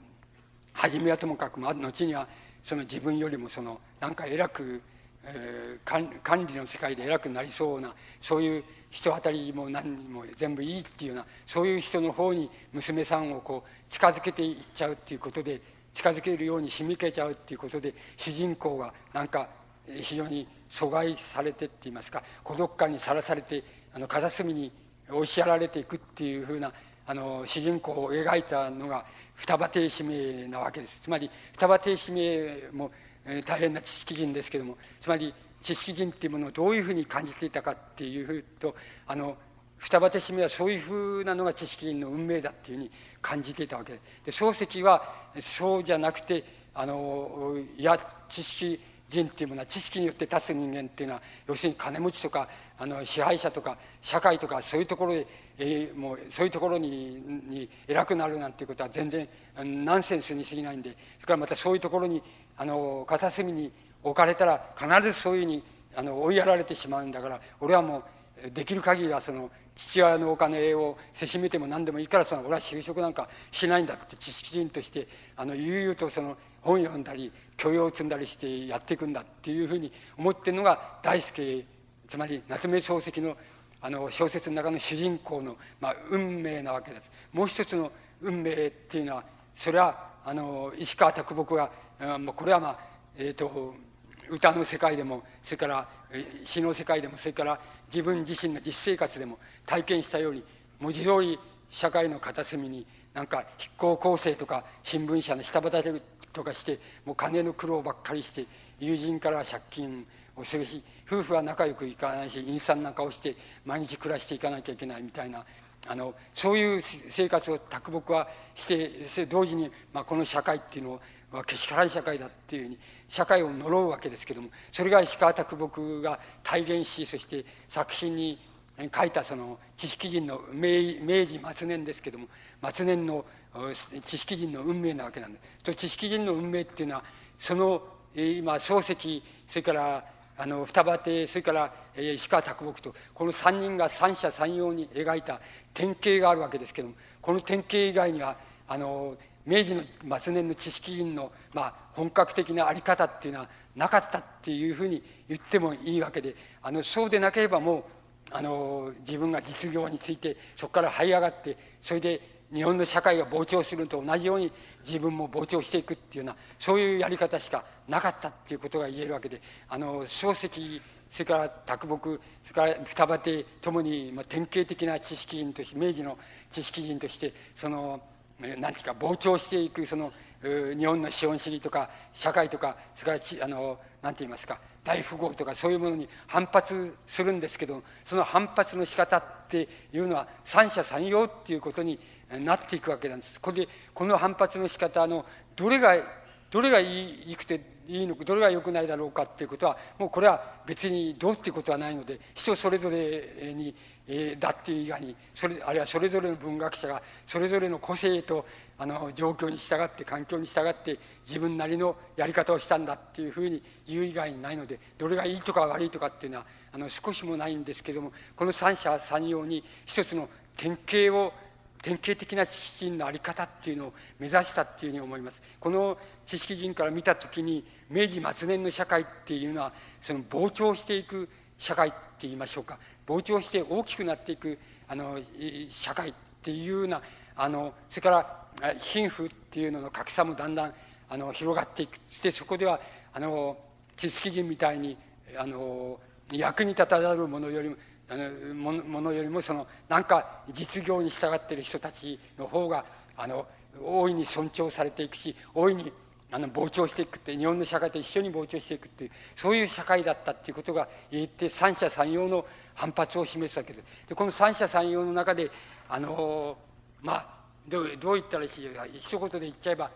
初めはともかく後にはその自分よりもそのなんか偉く、えー、管理の世界で偉くなりそうなそういう人当たりも何も全部いいっていうようなそういう人の方に娘さんをこう近づけていっちゃうっていうことで近づけるように仕向けちゃうっていうことで主人公がなんか非常に阻害されてって言いますか孤独感にさらされてあの片隅に押しやられていくっていうふうなあの主人公を描いたのが双葉亭使命なわけですつまり双葉亭使命も、えー、大変な知識人ですけどもつまり知識人っていうものをどういうふうに感じていたかっていうとあの双葉手締めはそういうふうなのが知識人の運命だっていうふうに感じていたわけ。ですで漱石はそうじゃなくてあのいや知識人っていうものは知識によって立つ人間っていうのは要するに金持ちとかあの支配者とか社会とかそういうところで、えー、もうそういうところにに偉くなるなんていうことは全然ナンセンスに過ぎないんでそれからまたそういうところにあの片隅に置かれたら必ずそういうふうにあの追いやられてしまうんだから俺はもうできる限りはその父親のお金をせしめても何でもいいからその俺は就職なんかしないんだって知識人としてあの悠々とその本読んだり教養を積んだりしてやっていくんだっていうふうに思ってるのが大輔つまり夏目漱石のあの小説の中の主人公の、まあ、運命なわけです。もう一つの運命っていうのはそれはあの石川啄木が、これはまあえ、ー、と歌の世界でもそれから詩の世界でもそれから自分自身の実生活でも体験したように文字通り社会の片隅になんか筆行構成とか新聞社の下働きとかしてもう金の苦労ばっかりして友人から借金をするし夫婦は仲良くいかないし陰惨な顔して毎日暮らしていかなきゃいけないみたいなあのそういう生活を卓木はして同時に、まあ、この社会っていうのをはけしからん社会だっていうふうに社会を呪うわけですけどもそれが石川啄木が体現しそして作品に書いたその知識人の明明治末年ですけども末年の知識人の運命なわけなんです。と知識人の運命っていうのはその今漱石それからあの双葉亭それから石川啄木とこの3人が三者三様に描いた典型があるわけですけどもこの典型以外にはあの明治の末年の知識人の、まあ、本格的な在り方っていうのはなかったっていうふうに言ってもいいわけであのそうでなければもうあの自分が実業についてそこから這い上がってそれで日本の社会が膨張するのと同じように自分も膨張していくっていうようなそういうやり方しかなかったっていうことが言えるわけであの漱石それから卓木それから双葉亭ともに、まあ、典型的な知識人として明治の知識人としてその何ていうか膨張していくその日本の資本主義とか社会とかそれからあの何て言いますか大富豪とかそういうものに反発するんですけどその反発の仕方っていうのは三者三様っていうことになっていくわけなんです。これでこの反発の仕方のどれがどれがいいくていいのかどれが良くないだろうかっていうことはもうこれは別にどうっていうことはないので人それぞれにえー、だっていう以外にそれあるいはそれぞれの文学者がそれぞれの個性とあの状況に従って環境に従って自分なりのやり方をしたんだっていうふうに言う以外にないのでどれがいいとか悪いとかっていうのはあの少しもないんですけどもこの三者三様に一つの典型を典型的な知識人の在り方っていうのを目指したっていうふうに思います。この知識人から見た時に明治末年の社会っていうのはその膨張していく社会って言いましょうか。膨張して大きくなっていくあの社会っていうようなあのそれから貧富っていうのの格差もだんだんあの広がっていく。そしてそこではあの知識人みたいにあの役に立たざる者よりもあのもものよりもそのなんか実業に従っている人たちの方があの大いに尊重されていくし大いにあの膨張していくって日本の社会と一緒に膨張していくっていうそういう社会だったっていうことが言って三者三様の反発を示すわけですでこの三者三様の中であのまあどうどう言ったらいいし一言で言っちゃえば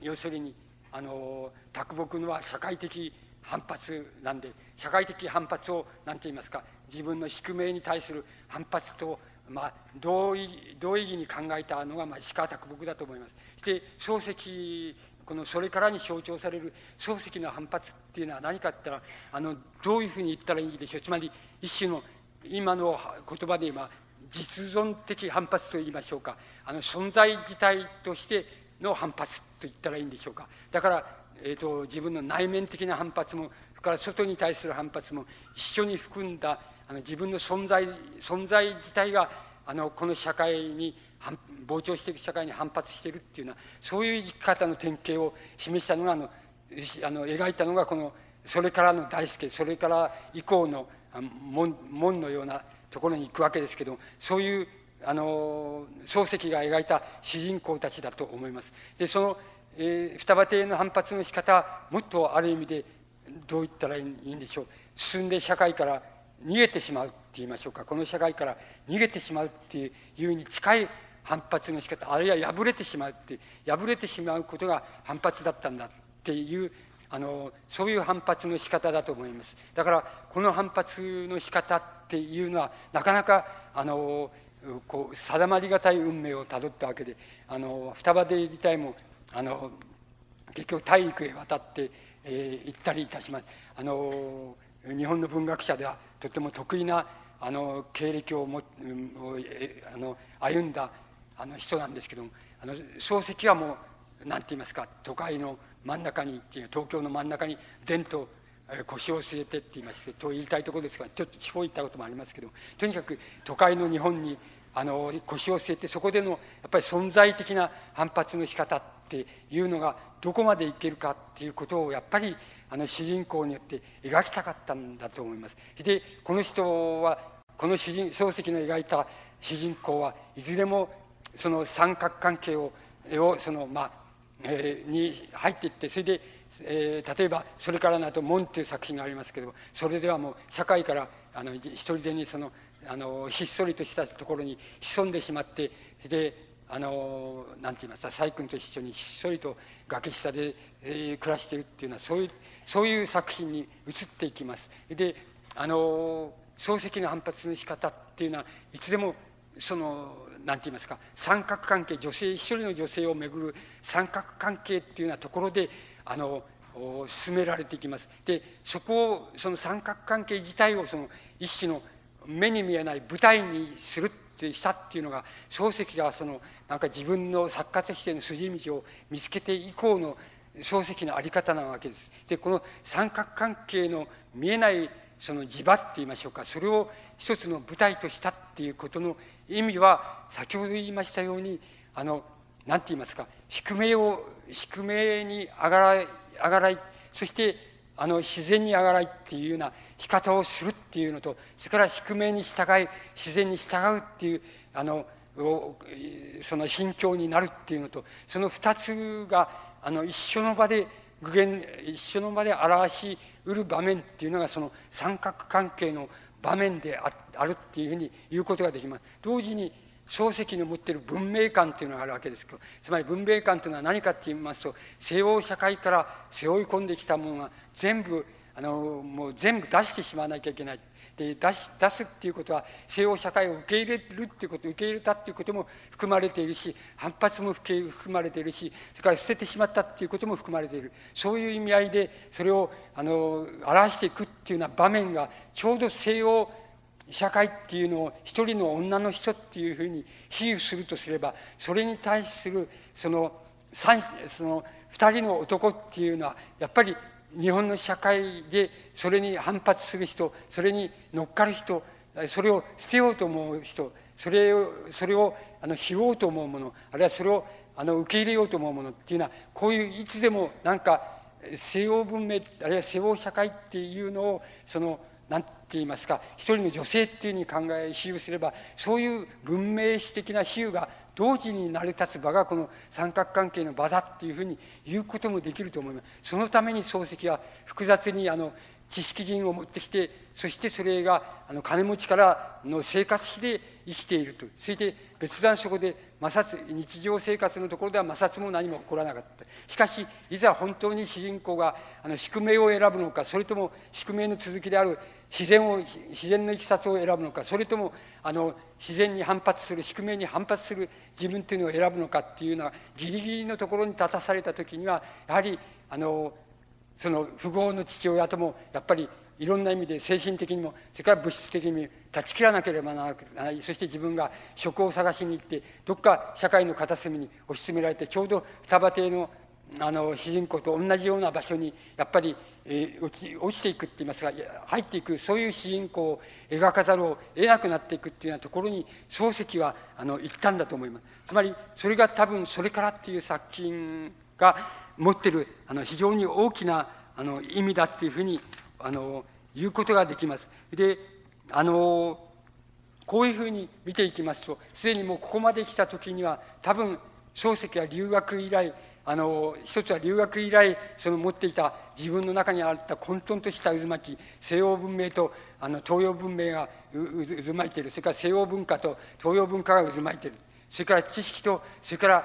要するにあの卓木のは社会的反発なんで社会的反発を何て言いますか自分の宿命に対する反発と、まあ、同意同意義に考えたのが、まあ、石川啄木だと思います。そして漱石このそれからに象徴される漱石の反発っていうのは何かって言ったらあのどういうふうに言ったらいいでしょう。つまり一種の今の言葉で言えば実存的反発と言いましょうか。あの存在自体としての反発と言ったらいいんでしょうか。だから、えーと、自分の内面的な反発もそれから外に対する反発も一緒に含んだあの自分の存在存在自体があのこの社会に膨張していく社会に反発しているっていうようなそういう生き方の典型を示したのがあのあの描いたのがこのそれからの大輔それから以降の門門のようなところに行くわけですけどそういうあの漱石が描いた主人公たちだと思います。でその、えー、双葉亭の反発の仕方もっとある意味でどう言ったらいいんでしょう。進んで社会から逃げてしまうって言いましょうか。この社会から逃げてしまうっていうに近い反発の仕方あるいは破れてしまうって破れてしまうことが反発だったんだっていうあのそういう反発の仕方だと思います。だからこの反発の仕方っていうのはなかなかあのこう定まりがたい運命をたどったわけであの双葉で自体もあの結局大陸へ渡って、えー、行ったりいたします。あの日本の文学者ではとても得意なあの経歴をもあの歩んだあの人なんですけどもあの漱石はもう何て言いますか都会の真ん中にっていう東京の真ん中に伝と腰を据えてって言いますと言いたいところですがちょっと地方行ったこともありますけどとにかく都会の日本にあの腰を据えてそこでのやっぱり存在的な反発の仕方っていうのがどこまでいけるかっていうことをやっぱりあの主人公によって描きたかったんだと思います。でこの人はこの主人漱石の描いた主人公はいずれもその三角関係ををそのまあ、えー、に入っていってそれで、えー、例えばそれからのあと「門」という作品がありますけどそれではもう社会からあの一人でにそのあのひっそりとしたところに潜んでしまってであのなんて言いますか細君と一緒にひっそりと崖下で、えー、暮らしているっていうのはそういうそういう作品に移っていきます。であの漱石の反発の仕方っていうのはいつでもその何て言いますか三角関係女性一人の女性をめぐる三角関係っていうようなところであの進められていきます。でそこをその三角関係自体をその一種の目に見えない舞台にするってしたっていうのが漱石がそのなんか自分の作家としての筋道を見つけて以降の漱石の在り方なわけです。でこの三角関係の見えないその地場って言いましょうかそれを一つの舞台としたっていうことの意味は先ほど言いましたようにあの何て言いますか宿命を宿命にあがらいあがらいそしてあの自然にあがらいっていうような生き方をするっていうのとそれから宿命に従い自然に従うっていうあのその心境になるっていうのとその二つがあの一緒の場で具現一緒の場で表しうる場面っていうのがその三角関係の場面であるっていうふうに言うことができます。同時に漱石の持っている文明観というのがあるわけですけどつまり文明観というのは何かって言いますと西欧社会から背負い込んできたものが全部あのもう全部出してしまわなきゃいけないで出し出すっていうことは西洋社会を受け入れるっていうこと受け入れたっていうことも含まれているし反発も含まれているしそれから捨ててしまったっていうことも含まれている。そういう意味合いでそれをあの表していくっていうような場面がちょうど西洋社会っていうのを一人の女の人っていうふうに比喩するとすればそれに対するそのその二人の男っていうのはやっぱり日本の社会でそれに反発する人それに乗っかる人それを捨てようと思う人それをそれをあの拾おうと思うものあるいはそれをあの受け入れようと思うものっていうのはこういういつでもなんか西洋文明あるいは西洋社会っていうのをその何て言いますか一人の女性っていうふうに考え比喩すればそういう文明史的な比喩が同時に成り立つ場がこの三角関係の場だっていうふうに言うこともできると思いますそのために漱石は複雑にあの知識人を持ってきて、そしてそれが、あの、金持ちからの生活費で生きていると。それで、別段そこで摩擦、日常生活のところでは摩擦も何も起こらなかった。しかし、いざ本当に主人公が、あの、宿命を選ぶのか、それとも宿命の続きである自然を、自然のいきさつを選ぶのか、それとも、あの、自然に反発する、宿命に反発する自分というのを選ぶのかっていうのは、ギリギリのところに立たされた時には、やはり、あの、その富豪の父親ともやっぱりいろんな意味で精神的にもそれから物質的にも断ち切らなければならない。そして自分が職を探しに行ってどっか社会の片隅に押し詰められてちょうど双葉亭のあの主人公と同じような場所にやっぱり、えー、落ち落ちていくって言いますか入っていくそういう主人公を描かざるを得なくなっていくっていうようなところに漱石はあの行ったんだと思いますつまりそれが多分「それから」っていう作品が持ってるあの非常に大きなあの意味だっていうふうにあの言うことができます。であのこういうふうに見ていきますとすでにもうここまで来た時には多分漱石は留学以来あの一つは留学以来その持っていた自分の中にあった混沌とした渦巻き西洋文明とあの東洋文明が渦巻いているそれから西洋文化と東洋文化が渦巻いているそれから知識とそれから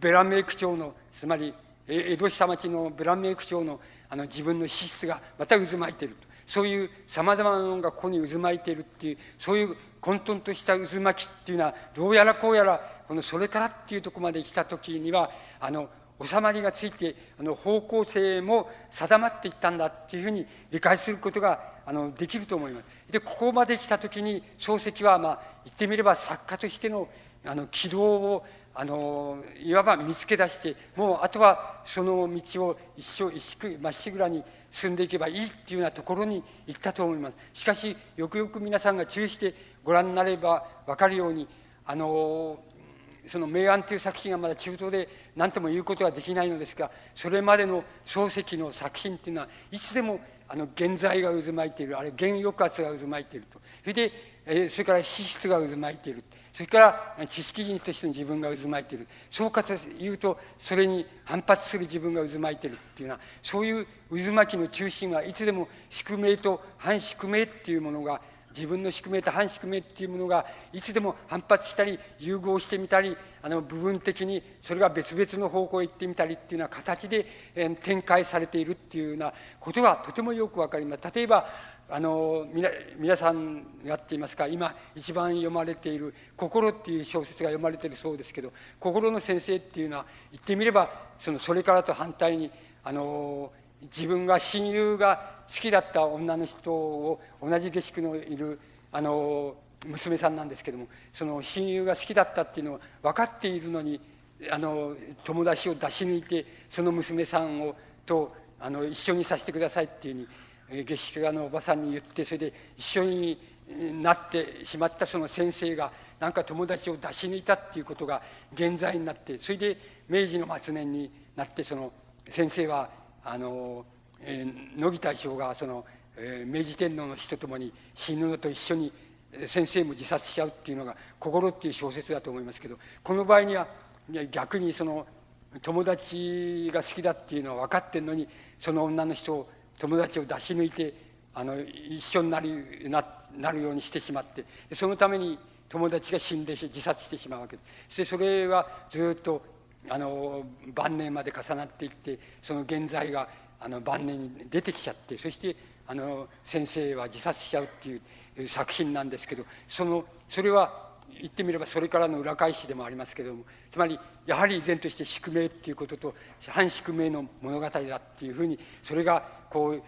ベランメイク朝のつまり江戸下町のベランメイク町のあの自分の資質がまた渦巻いている。そういう様々なものがここに渦巻いているっていう、そういう混沌とした渦巻きっていうのは、どうやらこうやら、このそれからっていうとこまで来た時には、あの、収まりがついて、あの、方向性も定まっていったんだっていうふうに理解することが、あの、できると思います。で、ここまで来た時に、漱石は、まあ、言ってみれば作家としての、あの、軌道をあのいわば見つけ出してもうあとはその道を一生まっしぐらに進んでいけばいいっていうようなところに行ったと思いますしかしよくよく皆さんが注意してご覧になれば分かるようにあのその「明暗」という作品がまだ中東で何とも言うことはできないのですがそれまでの漱石の作品っていうのはいつでもあの現在が渦巻いているあれ原抑圧が渦巻いているとそれで、えー、それから資質が渦巻いているそれから知識人としての自分が渦巻いているそうかつ言うとそれに反発する自分が渦巻いているっていうようなそういう渦巻きの中心はいつでも宿命と反宿命っていうものが自分の宿命と反宿命っていうものがいつでも反発したり融合してみたりあの部分的にそれが別々の方向へ行ってみたりっていうような形で、えー、展開されているっていうようなことがとてもよくわかります。例えばあの皆さんやっていますか今一番読まれている「心」っていう小説が読まれているそうですけど心の先生っていうのは言ってみればそのそれからと反対にあの自分が親友が好きだった女の人を同じ下宿のいるあの娘さんなんですけどもその親友が好きだったっていうのを分かっているのにあの友達を出し抜いてその娘さんをとあの一緒にさせてくださいっていうふうに下宿屋のおばさんに言ってそれで一緒になってしまったその先生がなんか友達を出し抜いたっていうことが現在になってそれで明治の末年になってその先生はあの、えー、乃木大将がその、えー、明治天皇の死とともに死ぬのと一緒に先生も自殺しちゃうっていうのが「心」っていう小説だと思いますけどこの場合には逆にその友達が好きだっていうのは分かってんのにその女の人を友達を出し抜いてあの一緒になるななるようにしてしまってそのために友達が死んで自殺してしまうわけです。そしてそれはずっとあの晩年まで重なっていってその現在があの晩年に出てきちゃってそしてあの先生は自殺しちゃうっていう作品なんですけどそのそれは言ってみればそれからの裏返しでもありますけどもつまりやはり依然として宿命っていうことと反宿命の物語だっていうふうにそれがこう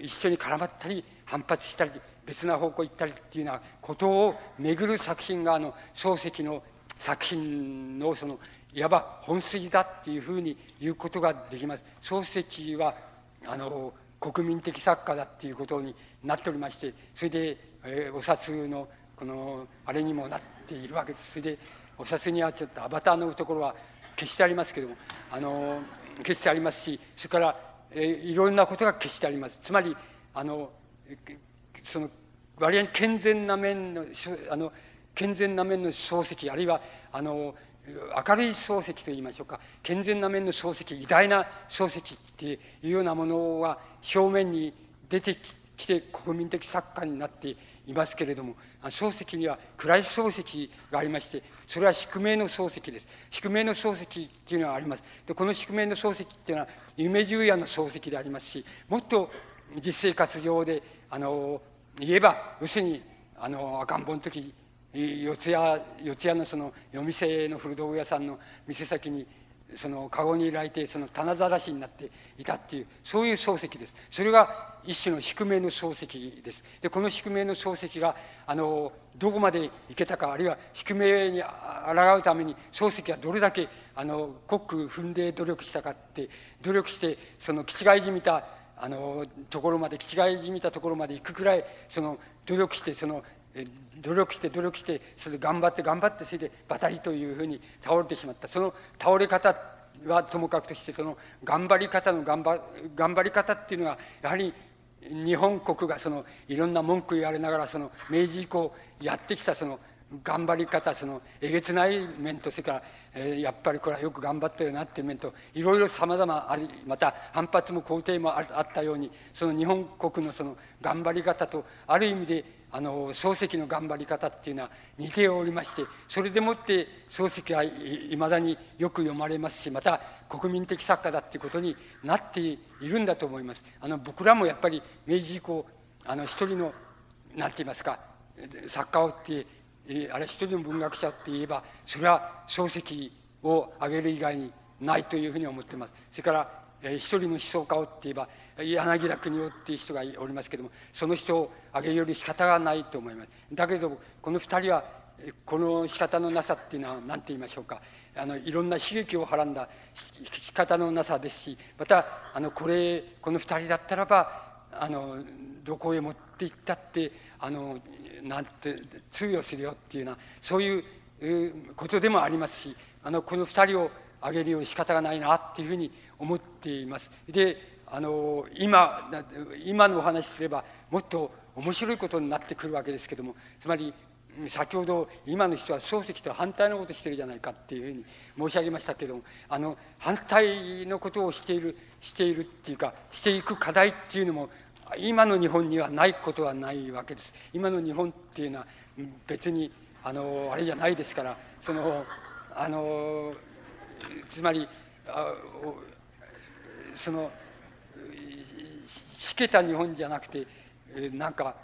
一緒に絡まったり反発したり別な方向行ったりっていうようなことを巡る作品があの漱石の作品のそのいわば本筋だっていうふうに言うことができます。漱石はあの国民的作家だっていうことになっておりましてそれで、えー、お札のこのあれにもなっているわけです。それでお札にはちょっとアバターのところは消してありますけどもあの消してありますしそれからえいろんなことが決してあります。つまりあのその割合に健全な面のあの健全な面の漱石あるいはあの明るい漱石といいましょうか健全な面の漱石偉大な漱石っていうようなものは表面に出てきて国民的作家になっていますけれども、漱石には暗い漱石がありまして、それは宿命の漱石です。宿命の漱石っていうのはあります。で、この宿命の漱石っていうのは、夢十夜の漱石でありますし、もっと実生活上で、あの、言えば、要するに、あの、赤ん坊の時、四谷、四谷のその夜店の古道具屋さんの店先に、その籠に入いてその棚ざらしになっていたっていうそういう漱石です。それが一種の宿命の漱石です。でこの宿命の漱石があのどこまでいけたかあるいは宿命に抗うために漱石はどれだけあの国苦踏んで努力したかって努力してその気違いじみたあのところまで気違いじみたところまで行くくらいその努力してその努力して努力してそれで頑張って頑張ってそれでバタリというふうに倒れてしまった。その倒れ方はともかくとしてその頑張り方の頑張頑張り方っていうのはやはり日本国がそのいろんな文句言われながらその明治以降やってきたその頑張り方そのえげつない面とそれから、え、やっぱりこれはよく頑張ったよなっていう面といろいろさまざまありまた反発も肯定もあったようにその日本国のその頑張り方とある意味であの漱石の頑張り方っていうのは似ておりましてそれでもって漱石はいまだによく読まれますしまた国民的作家だっていうことになっているんだと思います。あの僕らもやっぱり明治以降あの一人の何て言いますか作家をってあれ一人の文学者って言えばそれは漱石を挙げる以外にないというふうに思ってます。それから、一人の思想家をって言えば柳田国夫っていう人がおりますけどもその人を挙げるより仕方がないと思います。だけどこの二人はこの仕方のなさっていうのは何て言いましょうか。あのいろんな刺激をはらんだ仕方のなさですしまたあのこれこの二人だったらばあのどこへ持って行ったってあのなんて通用するよっていうようなそういうことでもありますしあのこの二人を挙げるように仕方がないなっていうふうに思っています。であの今今のお話すればもっと面白いことになってくるわけですけどもつまり先ほど今の人は漱石と反対のことしてるじゃないかっていうふうに申し上げましたけどもあの反対のことをしているしているっていうかしていく課題っていうのも今の日本にはないことはないわけです。今の日本っていうのは別にあのあれじゃないですからそのあのつまりあそのしけた日本じゃなくてえなんか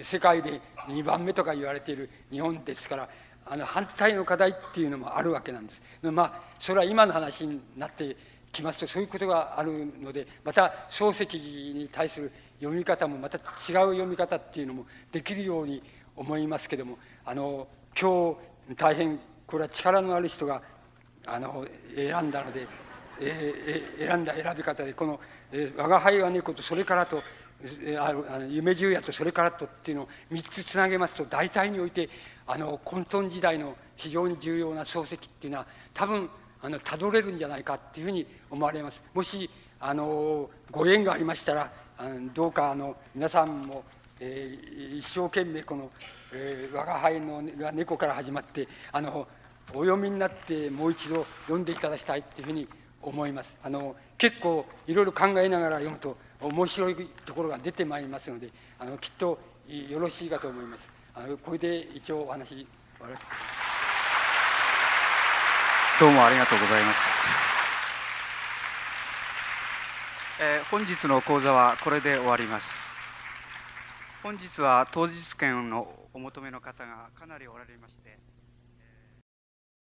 世界で2番目とか言われている日本ですからあの反対の課題っていうのもあるわけなんです。まあそれは今の話になってきますとそういうことがあるのでまた漱石に対する読み方もまた違う読み方っていうのもできるように思いますけどもあの今日大変これは力のある人があの選んだので、えー、選んだ選び方でこの、我が輩は猫とそれからと、あの夢十夜とそれからとっていうのを3つつなげますと大体においてあの混沌時代の非常に重要な漱石っていうのは多分あのたどれるんじゃないかっていうふうに思われます。もしあのご縁がありましたらあのどうかあの皆さんも、えー、一生懸命この、えー、我が輩の猫から始まってあのお読みになってもう一度読んでいただきたいっていうふうに思います。あの結構いろいろ考えながら読むと面白いところが出てまいりますのであのきっとよろしいかと思います。あのこれで一応お話終わらせてどうもありがとうございました、えー、本日の講座はこれで終わります。本日は当日券のお求めの方がかなりおられまして